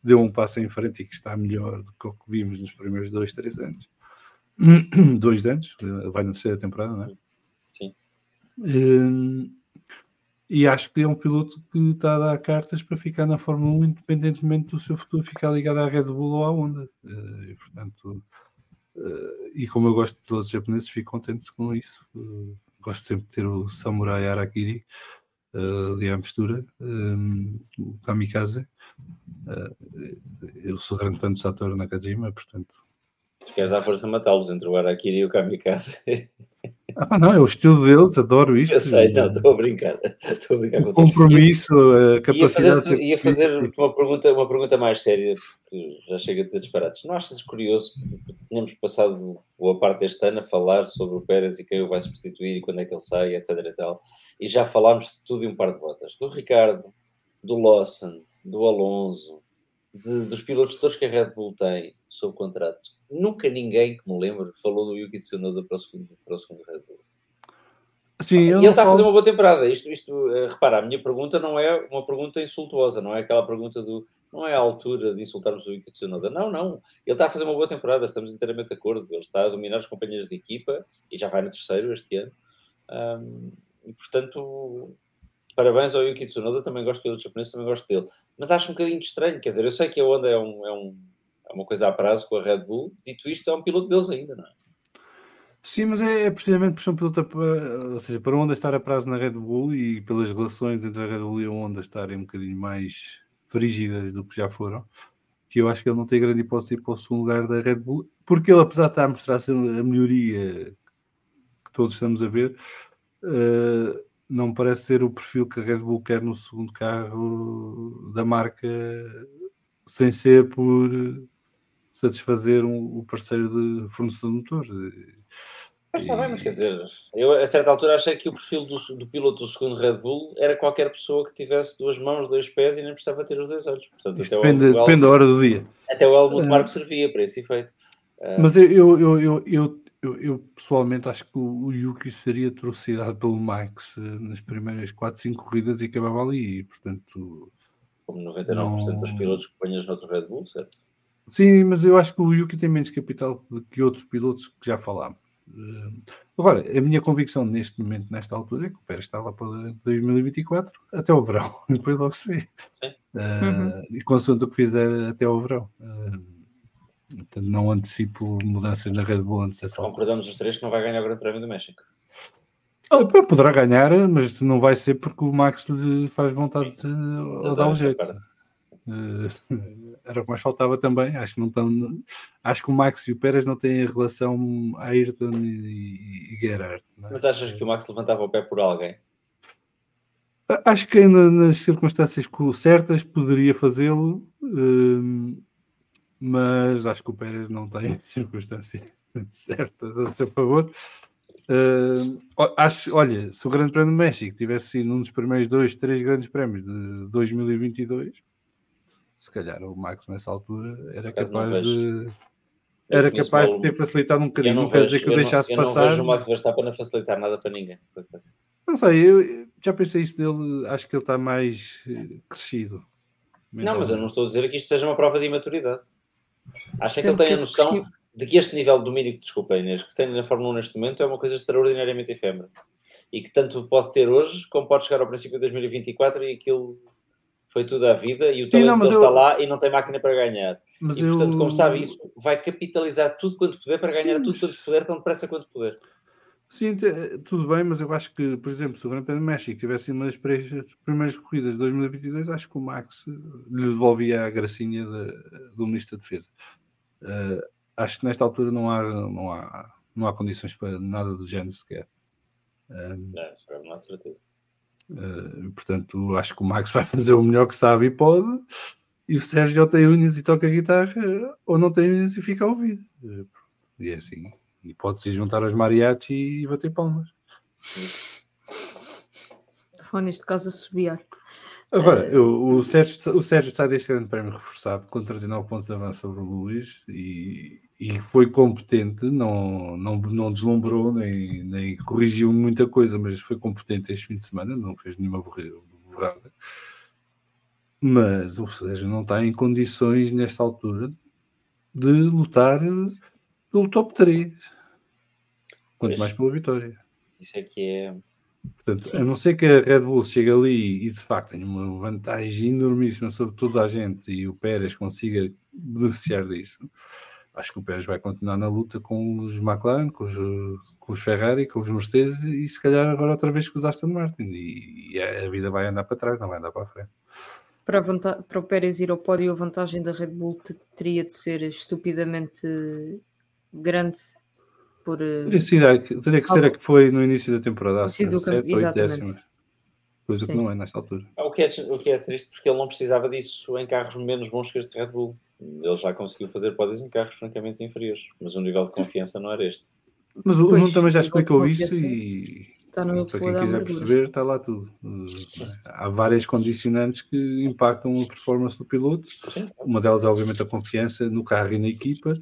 deu um passo em frente e que está melhor do que o que vimos nos primeiros dois, três anos. dois anos, vai na terceira temporada, não é? Sim. Hum, e acho que é um piloto que está a dar cartas para ficar na Fórmula 1, independentemente do seu futuro ficar ligado à Red Bull ou à Honda. Eh, e, portanto, eh, e como eu gosto de pilotos japoneses, fico contente com isso. Eh, gosto sempre de ter o Samurai Arakiri ali à mistura, o Kamikaze. eu sou grande fã do Satoru Nakajima, portanto. Queres à força matá-los entre o Arakiri e o Kamikaze? Ah, não, é o estilo deles, adoro isto. Eu sei, não, estou a brincar. Estou a brincar o compromisso, a capacidade ia fazer, ia fazer uma, pergunta, uma pergunta mais séria, porque já chega a dizer disparates. Não achas curioso que tínhamos passado boa parte deste ano a falar sobre o Pérez e quem o vai substituir e quando é que ele sai, etc. E, tal, e já falámos de tudo e um par de botas. Do Ricardo, do Lawson, do Alonso, de, dos pilotos todos que a Red Bull tem sob contrato, nunca ninguém que me lembre falou do Yuki Tsunoda para o segundo, para o segundo Red Bull. Sim, e eu ele está a fazer falo- uma boa temporada. Isto, isto, eh, repara, a minha pergunta não é uma pergunta insultuosa, não é aquela pergunta do. Não é a altura de insultarmos o Yuki Tsunoda. Não, não. Ele está a fazer uma boa temporada, estamos inteiramente de acordo. Ele está a dominar os companheiros de equipa e já vai no terceiro este ano. Ahm, e portanto, parabéns ao Yuki Tsunoda. Também gosto dele, japonês, também gosto dele. Mas acho um bocadinho estranho. Quer dizer, eu sei que a Honda é, um, é, um, é uma coisa a prazo com a Red Bull. Dito isto, é um piloto deles ainda, não é? Sim, mas é, é precisamente por ser um piloto, a pa- ou seja, para a Honda estar a prazo na Red Bull e pelas relações entre a Red Bull e a Honda estarem um bocadinho mais frígidas do que já foram, que eu acho que ele não tem grande hipótese de ir para o segundo lugar da Red Bull, porque ele, apesar de estar a mostrar a melhoria que todos estamos a ver, eh, não parece ser o perfil que a Red Bull quer no segundo carro da marca, sem ser por satisfazer um- o parceiro de fornecedor de motores. Mas está bem, mas quer dizer, eu a certa altura achei que o perfil do, do piloto do segundo Red Bull era qualquer pessoa que tivesse duas mãos, dois pés e nem precisava ter os dois olhos. Portanto, Isto até, depende, o, Helmut- depende da hora do dia. até o Helmut Eh, Marko servia para esse efeito. Eh, Mas eu, eu, eu, eu, eu, eu- eu, pessoalmente acho que o, o Yuki seria atrocidade pelo Max eh, nas primeiras 4, 5 corridas e acabava ali. E, portanto, como 99% dos não- pilotos que ponhas no outro Red Bull, certo? Sim, mas eu acho que o Yuki tem menos capital do que outros pilotos que já falámos. Eh, Agora, a minha convicção neste momento, nesta altura, é que o Pérez está lá para 2024 até o verão, depois logo se vê. Sim. Eh, Uhum. E consoante o que fizer até ao verão. Eh, portanto, não antecipo mudanças na Red Bull antes dessa altura. Concordamos os três que não vai ganhar o Grande Prémio do México. Oh, Poderá ganhar, mas não vai ser porque o Max lhe faz vontade de Eu dar um jeito. parte. Eh, era o que mais faltava também. Acho que não estão. Acho que o Max e o Pérez não têm a relação Ayrton e, e Gerard. não é? Mas achas que o Max levantava o pé por alguém? Acho que na- nas circunstâncias certas poderia fazê-lo, eh, mas acho que o Pérez não tem circunstâncias certas a seu favor. Eh, o- acho, olha, se o Grande Prémio do México tivesse sido um dos primeiros dois, três grandes prémios de 2022, se calhar o Max nessa altura era não capaz de Eu era capaz de ter facilitado um Eu bocadinho. não, Não, quer vejo, dizer que o eu não- deixasse eu não passar. vejo o Max Verstappen a facilitar nada para ninguém. Não sei, eu já pensei isso dele, acho que ele está mais eh, crescido. Não, mas eu não estou a dizer que isto seja uma prova de imaturidade. Acho é que ele Sempre tem a noção crescimento- de que este nível de domínio, desculpa Inês, que tem na Fórmula 1 neste momento é uma coisa extraordinariamente efêmera. E que tanto pode ter hoje, como pode chegar ao princípio de 2024 e aquilo foi tudo à vida e o Sim, talento não, dele eu- está lá e não tem máquina para ganhar. Mas e portanto, eu- como sabe isso, vai capitalizar tudo quanto puder para ganhar Sim, tudo quanto puder, tão depressa quanto puder. Sim, te- tudo bem, mas eu acho que, por exemplo, se o Grande Prémio do México tivesse sido uma das primeiras corridas de 2022, acho que o Max lhe devolvia a gracinha da- do Ministro da Defesa. Eh, acho que nesta altura não há, não, há, não há condições para nada do género sequer. Eh, Não, isso agora não há de certeza. Eh, portanto, acho que o Max vai fazer o melhor que sabe e pode, e o Sérgio ou tem unhas e toca guitarra, ou não tem unhas e fica a ouvir. Eh, E é assim. E pode-se juntar aos mariachi e bater palmas. Ou neste caso assobiar. Agora, eu- o, Sérgio, o Sérgio sai deste grande prémio reforçado com 39 pontos de avanço sobre o Luís e, e foi competente, não, não, não deslumbrou nem, nem corrigiu muita coisa, mas foi competente este fim de semana, não fez nenhuma borrada. Mas o Sérgio não está em condições, nesta altura, de lutar pelo top 3. Quanto Pois. mais pela vitória. Isso é que é. Portanto, Sim. a não ser que a Red Bull chegue ali e de facto tenha uma vantagem enormíssima sobre toda a gente e o Pérez consiga beneficiar disso, acho que o Pérez vai continuar na luta com os McLaren, com os, com os Ferrari, com os Mercedes e se calhar agora outra vez com os Aston Martin. E, e a vida vai andar para trás, não vai andar para a frente. Para, a para o Pérez ir ao pódio, a vantagem da Red Bull te- teria de ser estupidamente grande por. eh, Teria, sido, teria que ser a que foi no início da temporada, Sim, do sete, campo, oito exatamente. Coisa que Sim. não é nesta altura. O que, é, o que é triste porque ele não precisava disso em carros menos bons que este Red Bull. Ele já conseguiu fazer pódios em carros francamente inferiores, mas o nível de confiança não era este. Mas o Nuno também já explicou isso e, Está no Para flow quem quiser perceber, está lá tudo. Há várias condicionantes que impactam a performance do piloto. Uma delas é, obviamente, a confiança no carro e na equipa.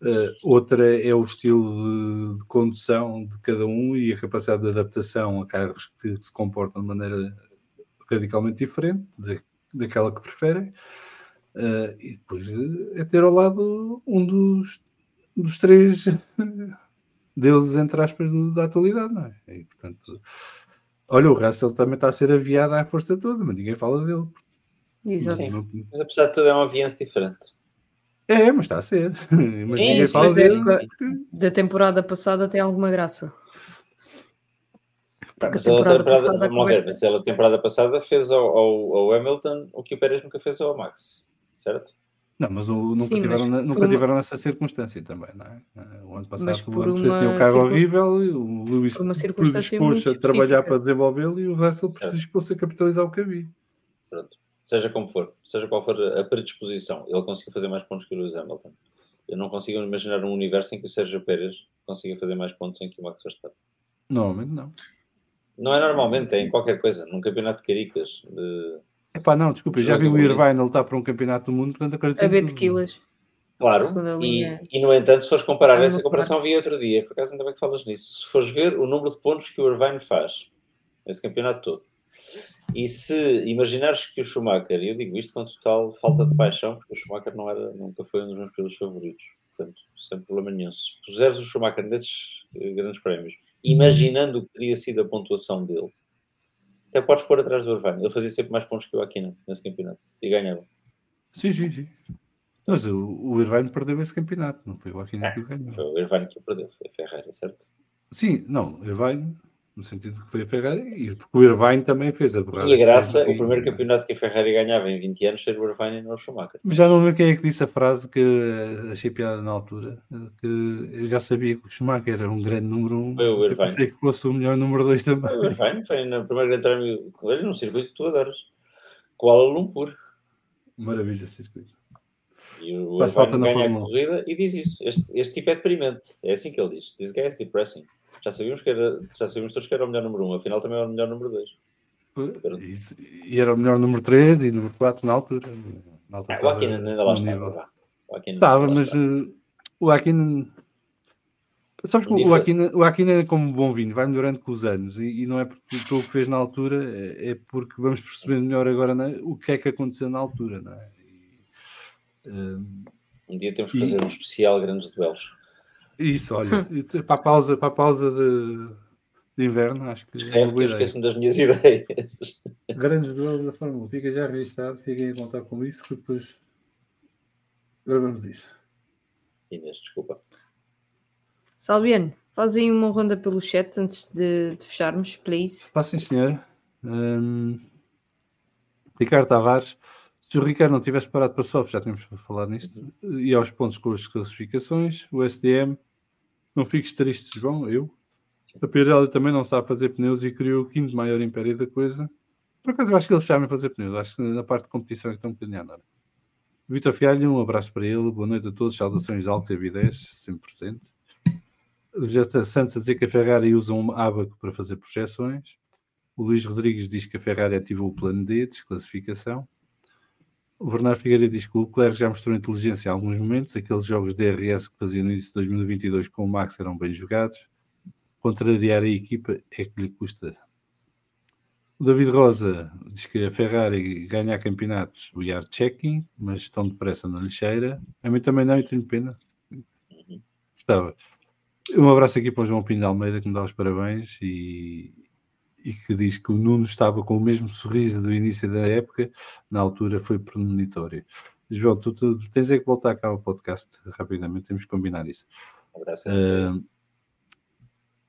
Uh, outra é o estilo de, de condução de cada um e a capacidade de adaptação a carros que, se comportam de maneira radicalmente diferente da, daquela que preferem. Uh, e depois uh, é ter ao lado um dos, dos três deuses, entre aspas, do- da atualidade, não é? E, portanto, olha, o Russell também está a ser aviado à força toda, mas ninguém fala dele. Exato. Sim. Não- Mas apesar de tudo é um aviance diferente. É, mas está a ser. Mas ninguém isso, fala mas dele. porque- Da temporada passada tem alguma graça. Porque mas a temporada temporada, passada ver, mas ela, temporada passada fez ao, ao, ao Hamilton o que o Pérez nunca fez ao Max, certo? Não, mas o- nunca, Sim, tiveram, mas nunca uma- tiveram nessa circunstância também, não é? Eh, O ano passado Mas o por ano passado tinha um carro circun- horrível, e o Lewis predispôs-se a trabalhar para desenvolvê-lo e o Russell predispôs-se a capitalizar o que havia. Pronto. Seja como for, seja qual for a predisposição, ele conseguiu fazer mais pontos que o Lewis Hamilton. Eu não consigo imaginar um universo em que o Sérgio Pérez consiga fazer mais pontos em que o Max Verstappen. Normalmente não. Não é normalmente, é em qualquer coisa, num campeonato de caricas. De... Epá, não, desculpa, já vi o Irvine, ele está para um campeonato do mundo, portanto acredito A em B tudo. tequilas. Claro, e, linha. e no entanto, se fores comparar, É essa comparação vi outro dia, por acaso ainda bem que falas nisso. Se fores ver o número de pontos que o Irvine faz, esse campeonato todo, e se imaginares que o Schumacher, e eu digo isto com total falta de paixão, porque o Schumacher não era, nunca foi um dos meus pilotos favoritos, portanto, sem problema nenhum. Se puseres o Schumacher nesses eh, grandes prémios, imaginando o que teria sido a pontuação dele, até podes pôr atrás do Irvine. Ele fazia sempre mais pontos que o Aquino nesse campeonato e ganhava. Sim, sim, sim. Mas o, o Irvine perdeu esse campeonato, não foi o Aquino que o ganhou. Foi o Irvine que o perdeu, foi a Ferrari, certo? Sim, não, Irvine, no sentido que foi a Ferrari, e porque o Irvine também fez a borrada. E a graça, fez, o primeiro campeonato que a Ferrari ganhava em 20 anos ser o Irvine e não o Schumacher. Mas já não lembro quem é que disse a frase que achei piada na altura, que eu já sabia que o Schumacher era um grande número um, Foi o eu Irvine. pensei que fosse o melhor número dois também. Foi o Irvine foi no primeiro grande prémio com ele, num circuito que tu adoras. Kuala Lumpur. Maravilha circuito. E o Faz falta Irvine na ganha a 1. corrida e diz isso. Este, este tipo é deprimente. É assim que ele diz. This guy is depressing. Já sabíamos, que era, já sabíamos todos que era o melhor número 1, um, afinal também era o melhor número 2. E, era o melhor número 3 e número 4 na altura. Na altura Ah, o Aquino ainda lá estava. Estava, mas eh, o Aquino. Sabes que o Aquino, o Aquino é como um bom vinho, vai melhorando com os anos e, e não é porque o que fez na altura, é, é porque vamos perceber melhor agora né, o que é que aconteceu na altura, não é? E, eh, Um dia temos que fazer um especial grandes duelos. Isso, olha, te- para a pausa, para a pausa de, de inverno, acho que é que eu esqueço-me das minhas ideias. Grandes duelos da Fórmula 1, fica já registado, fiquem a contar com isso, que depois gravamos isso. Inês, desculpa. Salviano, faz aí uma ronda pelo chat antes de, de fecharmos, please. Sim, senhor. Hum, Ricardo Tavares, se o Ricardo não tivesse parado para soft, já tínhamos falado nisto, e aos pontos com as classificações, o SDM, não fiques tristes, João, eu. A Pirelli também não sabe fazer pneus e criou o quinto maior império da coisa. Por acaso, eu acho que eles sabem fazer pneus, acho que na parte de competição é que estão um bocadinho a andar. Vitor Fialho, um abraço para ele, boa noite a todos, saudações Alta B10, sempre presente. O Jota Santos a dizer que a Ferrari usa um abaco para fazer projeções. O Luís Rodrigues diz que a Ferrari ativou o plano D, desclassificação. O Bernardo Figueiredo diz que o Leclerc já mostrou inteligência em alguns momentos. Aqueles jogos DRS que fazia no início de 2022 com o Max eram bem jogados. Contrariar a equipa é que lhe custa. O David Rosa diz que a Ferrari ganha campeonatos, we are checking, mas estão depressa na lixeira. A mim também não, e tenho pena. Gostava. Um abraço aqui para o João Pinho de Almeida, que me dá os parabéns e, e que diz que o Nuno estava com o mesmo sorriso do início da época, na altura foi premonitório. João, tu, tu tens é que voltar cá ao podcast rapidamente, temos que combinar isso. Uh,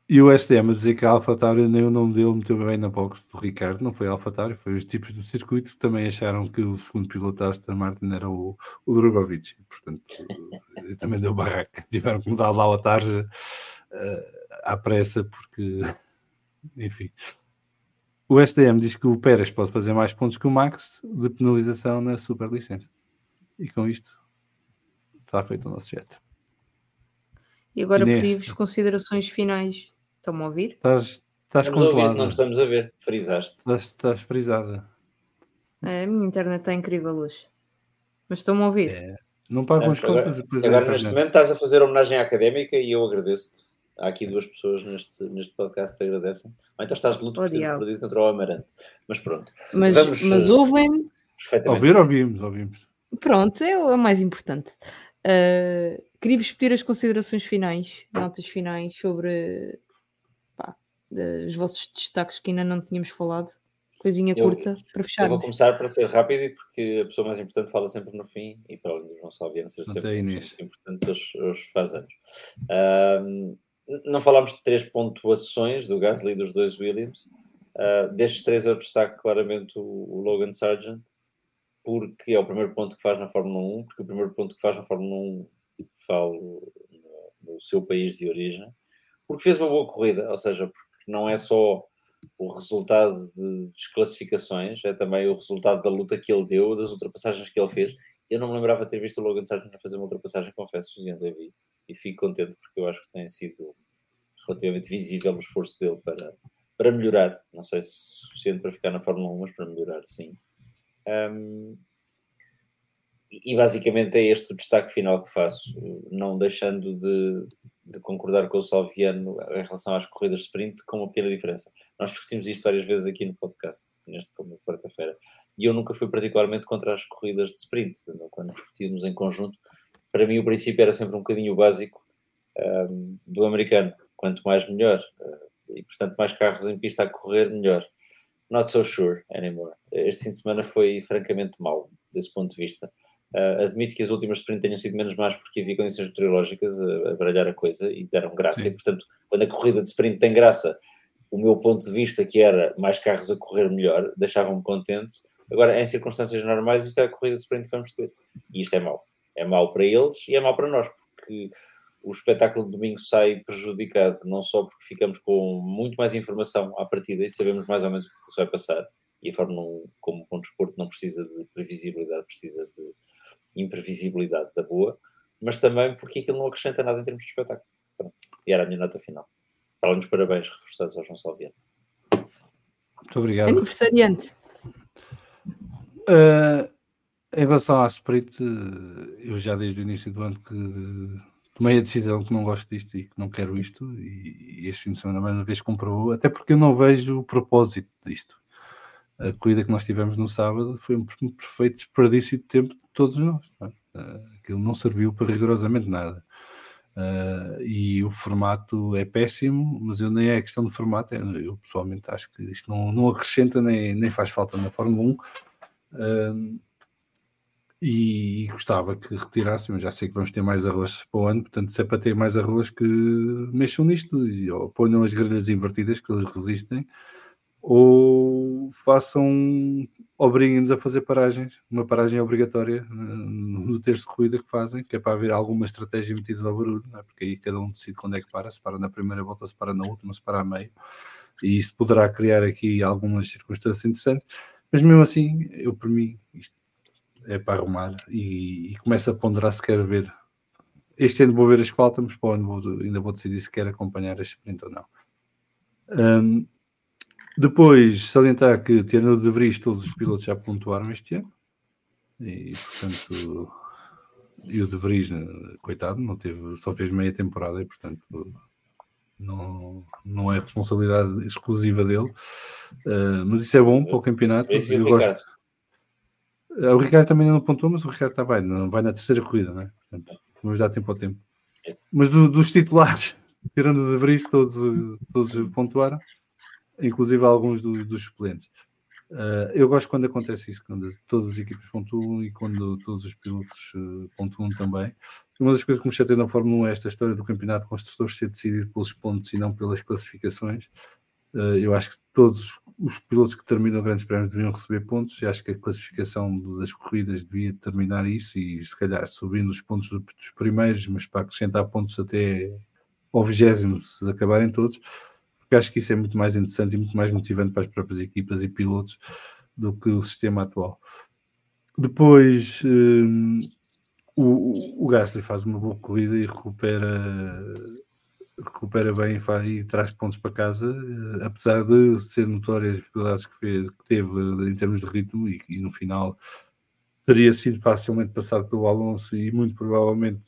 e o STM a dizer que a AlphaTauri nem o nome dele meteu bem na box do Ricardo, não foi AlphaTauri, foi os tipos do circuito que também acharam que o segundo piloto da Aston Martin era o, o Drogovic, portanto também deu barraca, tiveram que mudar lá a tarja uh, à pressa porque enfim. O STM diz que o Pérez pode fazer mais pontos que o Max de penalização na superlicença. E com isto está feito o nosso chat. E agora Inês. pedi-vos considerações finais. Estão-me a ouvir? Estás, Estás congelada. não estamos a ver. Frisaste. Estás, estás frisada. É, a minha internet está incrível hoje. Mas estão-me a ouvir. É. Não pagam as Agora- contas e depois é a Agora, neste momento, estás a fazer homenagem à académica e eu agradeço-te. Há aqui duas pessoas neste, neste podcast que te agradecem. Ou então estás de luto por ter perdido contra o Amarante. Mas pronto, Mas, Vamos, mas eh, ouvem-me. perfeitamente. Ouvir, ouvimos, ouvimos. Pronto, é o é o mais importante. Uh, Queria-vos pedir as considerações finais, notas finais sobre pá, de- os vossos destaques que ainda não tínhamos falado. Coisinha Eu- curta para Eu vou começar para ser rápido e porque a pessoa mais importante fala sempre no fim e para além do João Salviano ser sempre importante aos, aos faz anos. Não falámos de três pontuações do Gasly e dos dois Williams. Ah, destes três eu destaco claramente o, o Logan Sargent porque é o primeiro ponto que faz na Fórmula 1, porque o primeiro ponto que faz na Fórmula 1 falo no, no seu país de origem, porque fez uma boa corrida, ou seja, porque não é só o resultado de desclassificações, é também o resultado da luta que ele deu, das ultrapassagens que ele fez. Eu não me lembrava de ter visto o Logan Sargent a fazer uma ultrapassagem, confesso, e ainda vi, e fico contente porque eu acho que tem sido relativamente visível o esforço dele para, para melhorar. Não sei se suficiente para ficar na Fórmula 1, mas para melhorar, sim. Um, e basicamente é este o destaque final que faço, não deixando de, de, concordar com o Salviano em relação às corridas de sprint, com uma pequena diferença. Nós discutimos isto várias vezes aqui no podcast, neste como quarta-feira, e eu nunca fui particularmente contra as corridas de sprint, quando discutíamos em conjunto. Para mim, o princípio era sempre um bocadinho básico um, do americano: quanto mais, melhor. Uh, e portanto, mais carros em pista a correr, melhor. Not so sure anymore. Este fim de semana foi francamente mau, desse ponto de vista. Uh, admito que as últimas sprint tenham sido menos más porque havia condições meteorológicas a, a baralhar a coisa e deram graça. Sim. E, portanto, quando a corrida de sprint tem graça, o meu ponto de vista, que era mais carros a correr melhor, deixava-me contente. Agora, em circunstâncias normais, isto é a corrida de sprint que vamos ter. E isto é mau. É mau para eles e é mau para nós, porque o espetáculo de domingo sai prejudicado, não só porque ficamos com muito mais informação à partida e sabemos mais ou menos o que se vai passar. E a Fórmula 1, como um desporto, não precisa de previsibilidade, precisa de imprevisibilidade da boa, mas também porque aquilo não acrescenta nada em termos de espetáculo. Pronto. E era a minha nota final. Para além dos parabéns reforçados ao João Salviano. Muito obrigado. Aniversariante. Uh, em relação à Sprint, eu já desde o início do ano que tomei a decisão que não gosto disto e que não quero isto, e, este fim de semana mais uma vez comprovou, até porque eu não vejo o propósito disto. A corrida que nós tivemos no sábado foi um perfeito desperdício de tempo de todos nós. É? Aquilo não serviu para rigorosamente nada. Uh, e o formato é péssimo, mas eu nem é questão de formato, eu pessoalmente acho que isto não, não acrescenta nem, nem faz falta na Fórmula 1. Uh, e, gostava que retirassem, mas já sei que vamos ter mais arroz para o ano, portanto, se é para ter mais arroz, que mexam nisto e ou ponham as grelhas invertidas que eles resistem, ou façam, obriguem-nos a fazer paragens, uma paragem obrigatória no terço de corrida que fazem, que é para haver alguma estratégia metida ao barulho, é? porque aí cada um decide quando é que para, se para na primeira volta, se para na última, se para a meio, e isso poderá criar aqui algumas circunstâncias interessantes, mas mesmo assim, eu por mim, isto é para arrumar e, e começa a ponderar se quer ver. Este ano vou ver as faltas, mas para vou, ainda vou decidir se quer acompanhar a sprint ou não. Um, depois, salientar que, tendo de Vries, todos os pilotos já pontuaram este ano. E, portanto, e o De Vries, coitado, não teve, só fez meia temporada e, portanto, não, não é responsabilidade exclusiva dele. Uh, mas isso é bom para o campeonato. Eu gosto. O Ricardo também não pontuou, mas o Ricardo está vai, não, vai na terceira corrida, não é? Portanto, vamos dar tempo ao tempo. Mas do, dos titulares, tirando o De Vries, todos, todos pontuaram, inclusive alguns do, dos suplentes. Uh, eu gosto quando acontece isso, quando todas as equipes pontuam e quando todos os pilotos uh, pontuam também. Uma das coisas que me chateia na Fórmula 1 é esta história do campeonato de construtores ser decidido pelos pontos e não pelas classificações. Uh, eu acho que todos os pilotos que terminam grandes prémios deviam receber pontos. Eu acho que a classificação das corridas devia determinar isso e, se calhar, subindo os pontos dos primeiros, mas para acrescentar pontos até ao vigésimo, se acabarem todos, porque acho que isso é muito mais interessante e muito mais motivante para as próprias equipas e pilotos do que o sistema atual. Depois, um, o, o Gasly faz uma boa corrida e recupera recupera bem e, faz, e traz pontos para casa, uh, apesar de ser notórias as dificuldades que, fez, que teve em termos de ritmo e, e, no final teria sido facilmente passado pelo Alonso e muito provavelmente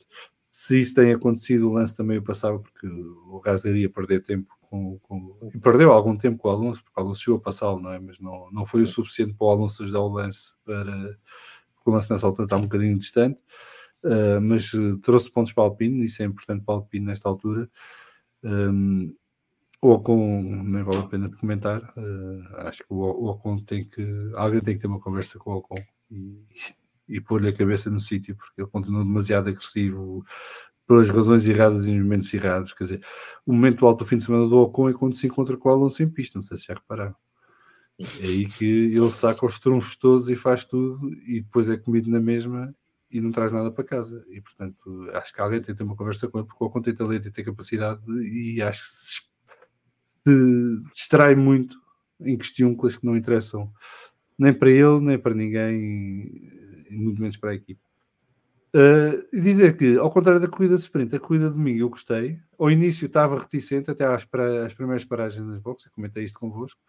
se isso tem acontecido o lance também o passava porque o Gasly iria perder tempo com, com, e perdeu algum tempo com o Alonso porque o Alonso chegou a passá-lo, não é? Mas não, não foi o suficiente para o Alonso ajudar o lance para porque o lance nessa altura está um bocadinho distante uh, mas uh, trouxe pontos para o Alpine, isso é importante para o Alpine nesta altura. Um, o Ocon nem vale a pena de comentar. Uh, acho que o, o Ocon tem que. Alguém tem que ter uma conversa com o Ocon e, e pôr-lhe a cabeça no sítio, porque ele continua demasiado agressivo pelas razões erradas e nos momentos errados. Quer dizer, o momento alto do fim de semana do Ocon é quando se encontra com o Alonso em pista, não sei se já repararam. É aí que ele saca os trunfos todos e faz tudo e depois é comido na mesma e não traz nada para casa. E portanto, acho que alguém tem que ter uma conversa com ele, porque o Ocon tem talento e tem capacidade, e acho que se, se distrai muito em questões que não interessam nem para ele, nem para ninguém, e muito menos para a equipe. Uh, dizer que, ao contrário da corrida sprint, a corrida de domingo eu gostei. Ao início estava reticente, até às, para, às primeiras paragens nas boxes, comentei isto convosco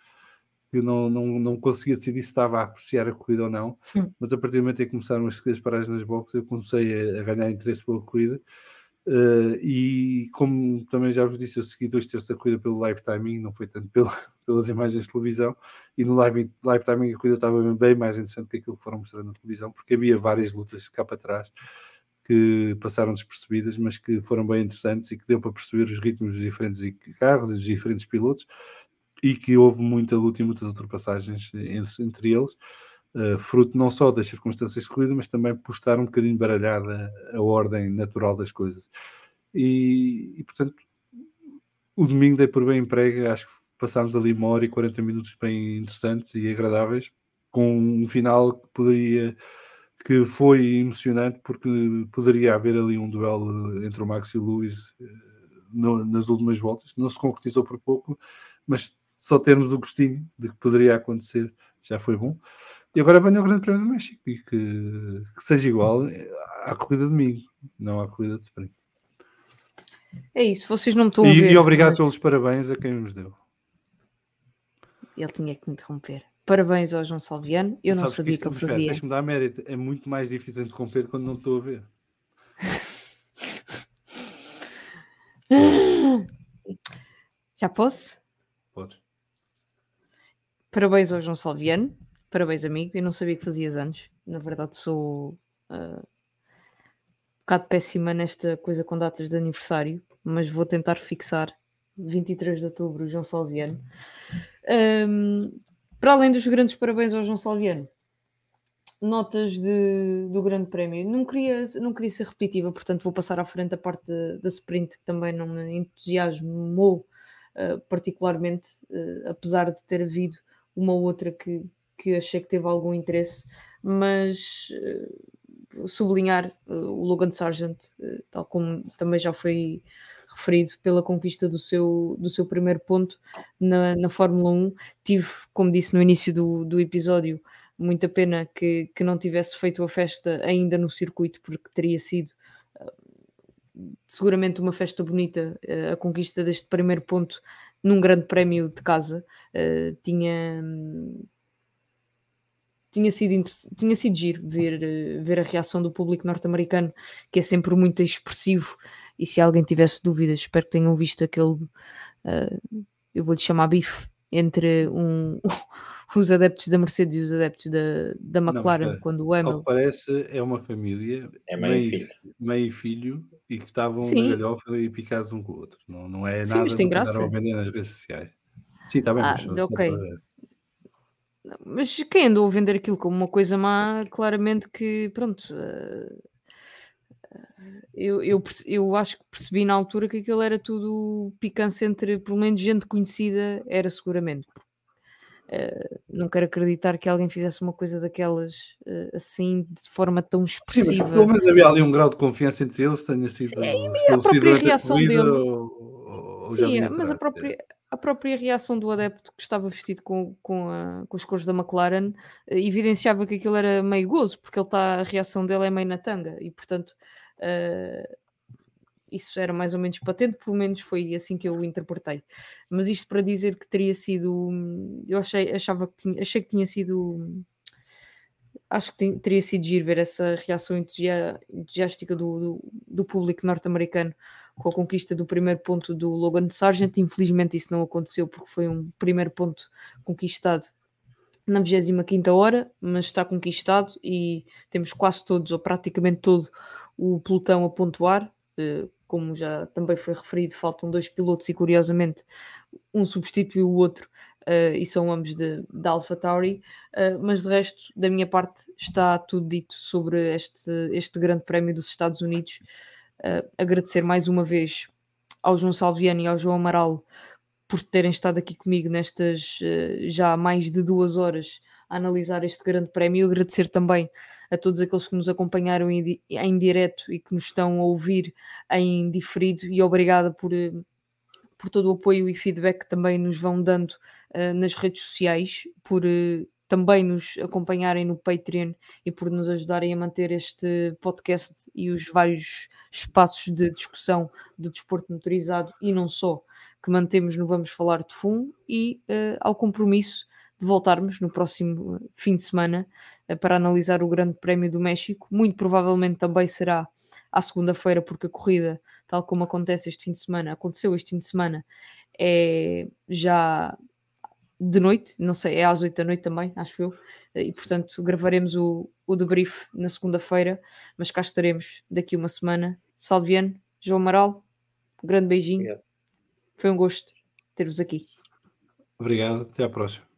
que não, não, não conseguia decidir se estava a apreciar a corrida ou não, Sim. mas a partir do momento em que começaram as, as paragens nas boxes, eu comecei a, a ganhar interesse pela corrida. Uh, e como também já vos disse, eu segui dois terços da corrida pelo live timing, não foi tanto pelo, pelas imagens de televisão. E no live, live timing a corrida estava bem mais interessante que aquilo que foram mostrando na televisão, porque havia várias lutas cá para trás que passaram despercebidas, mas que foram bem interessantes e que deu para perceber os ritmos dos diferentes carros e dos diferentes pilotos e que houve muita luta e muitas ultrapassagens entre, entre eles, uh, fruto não só das circunstâncias de corrida, mas também por estar um bocadinho baralhada a ordem natural das coisas. E, e portanto, o domingo dei por bem emprego, acho que passámos ali uma hora e 40 minutos bem interessantes e agradáveis, com um final que poderia que foi emocionante porque poderia haver ali um duelo entre o Max e o Lewis eh, nas últimas voltas, não se concretizou por pouco, mas só termos o gostinho de que poderia acontecer já foi bom. E agora venho ao Grande Prémio do México e que, que seja igual à corrida de domingo, não à corrida de sprint. É isso, vocês não me estão a ver. E obrigado mas... pelos parabéns a quem nos deu. Ele tinha que me interromper. Parabéns ao João Salviano. Eu Sabes não sabia que, que ele fazia. Deixa-me dar mérito. É muito mais difícil interromper quando não estou a ver. Já posso? Pode. Parabéns ao João Salviano. Parabéns, amigo. Eu não sabia que fazias anos. Na verdade, sou uh, um bocado péssima nesta coisa com datas de aniversário, mas vou tentar fixar 23 de outubro, João Salviano. Um, para além dos grandes parabéns ao João Salviano, notas de, do Grande Prémio. Não queria, não queria ser repetitiva, portanto vou passar à frente a parte da sprint, que também não me entusiasmou uh, particularmente, uh, apesar de ter havido uma outra que, que achei que teve algum interesse, mas uh, sublinhar uh, o Logan Sargent, uh, tal como também já foi referido pela conquista do seu, do seu primeiro ponto na, na Fórmula 1. Tive, como disse no início do, do episódio, muita pena que, que não tivesse feito a festa ainda no circuito, porque teria sido seguramente uma festa bonita a conquista deste primeiro ponto num grande prémio de casa. Uh, tinha, tinha, sido tinha sido giro ver, uh, ver a reação do público norte-americano, que é sempre muito expressivo. E se alguém tivesse dúvidas, espero que tenham visto aquele. Uh, eu vou-lhe chamar bife entre um, os adeptos da Mercedes e os adeptos da, da McLaren, não, quando o Hamilton. parece, é uma família, é meio, filho. meio filho, e que estavam Sim. na galhofa e picados um com o outro. Não, não é Sim, nada mas tem graça. a vender nas redes sociais. Sim, está bem, ah, mas, ok. Mas quem andou a vender aquilo como uma coisa má, claramente que, pronto, uh, eu, eu, eu acho que percebi na altura que aquilo era tudo picância entre, pelo menos, gente conhecida, era seguramente. Uh, não quero acreditar que alguém fizesse uma coisa daquelas uh, assim de forma tão expressiva. Sim, pelo menos havia ali um grau de confiança entre eles, tenha sido Sim, a própria reação dele. Ou, ou Sim, mas a própria, a própria reação do adepto que estava vestido com, com, a, com os cores da McLaren uh, evidenciava que aquilo era meio gozo, porque ele está, a reação dele é meio na tanga e portanto isso era mais ou menos patente, pelo menos foi assim que eu interpretei. Mas isto para dizer que teria sido. Eu achei, achava que tinha, achei que tinha sido. Acho que teria sido giro ver essa reação entusiástica do, do, do público norte-americano com a conquista do primeiro ponto do Logan Sargent. Infelizmente isso não aconteceu porque foi um primeiro ponto conquistado na 25 hora, mas está conquistado e temos quase todos, ou praticamente todo, o pelotão a pontuar. Eh, como já também foi referido, faltam dois pilotos e curiosamente um substitui o outro uh, e são ambos de, de Alpha Tauri, uh, mas de resto, da minha parte, está tudo dito sobre este, este grande prémio dos Estados Unidos. Uh, agradecer mais uma vez ao João Salviano e ao João Amaral por terem estado aqui comigo nestas já mais de duas horas a analisar este grande prémio. Agradecer também a todos aqueles que nos acompanharam em, em direto e que nos estão a ouvir em diferido e obrigada por, eh, por todo o apoio e feedback que também nos vão dando uh, nas redes sociais, por uh, também nos acompanharem no Patreon e por nos ajudarem a manter este podcast e os vários espaços de discussão de desporto motorizado e não só que mantemos no Vamos Falar de Fundo e uh, ao compromisso voltarmos no próximo fim de semana uh, para analisar o Grande Prémio do México. Muito provavelmente também será à segunda-feira, porque a corrida, tal como acontece este fim de semana, aconteceu este fim de semana, é já de noite, não sei, é às oito da noite também, acho eu, e portanto gravaremos o, o debrief na segunda-feira, mas cá estaremos daqui uma semana. Salviano, João Amaral, um grande beijinho. Obrigado. Foi um gosto ter-vos aqui. Obrigado, até à próxima.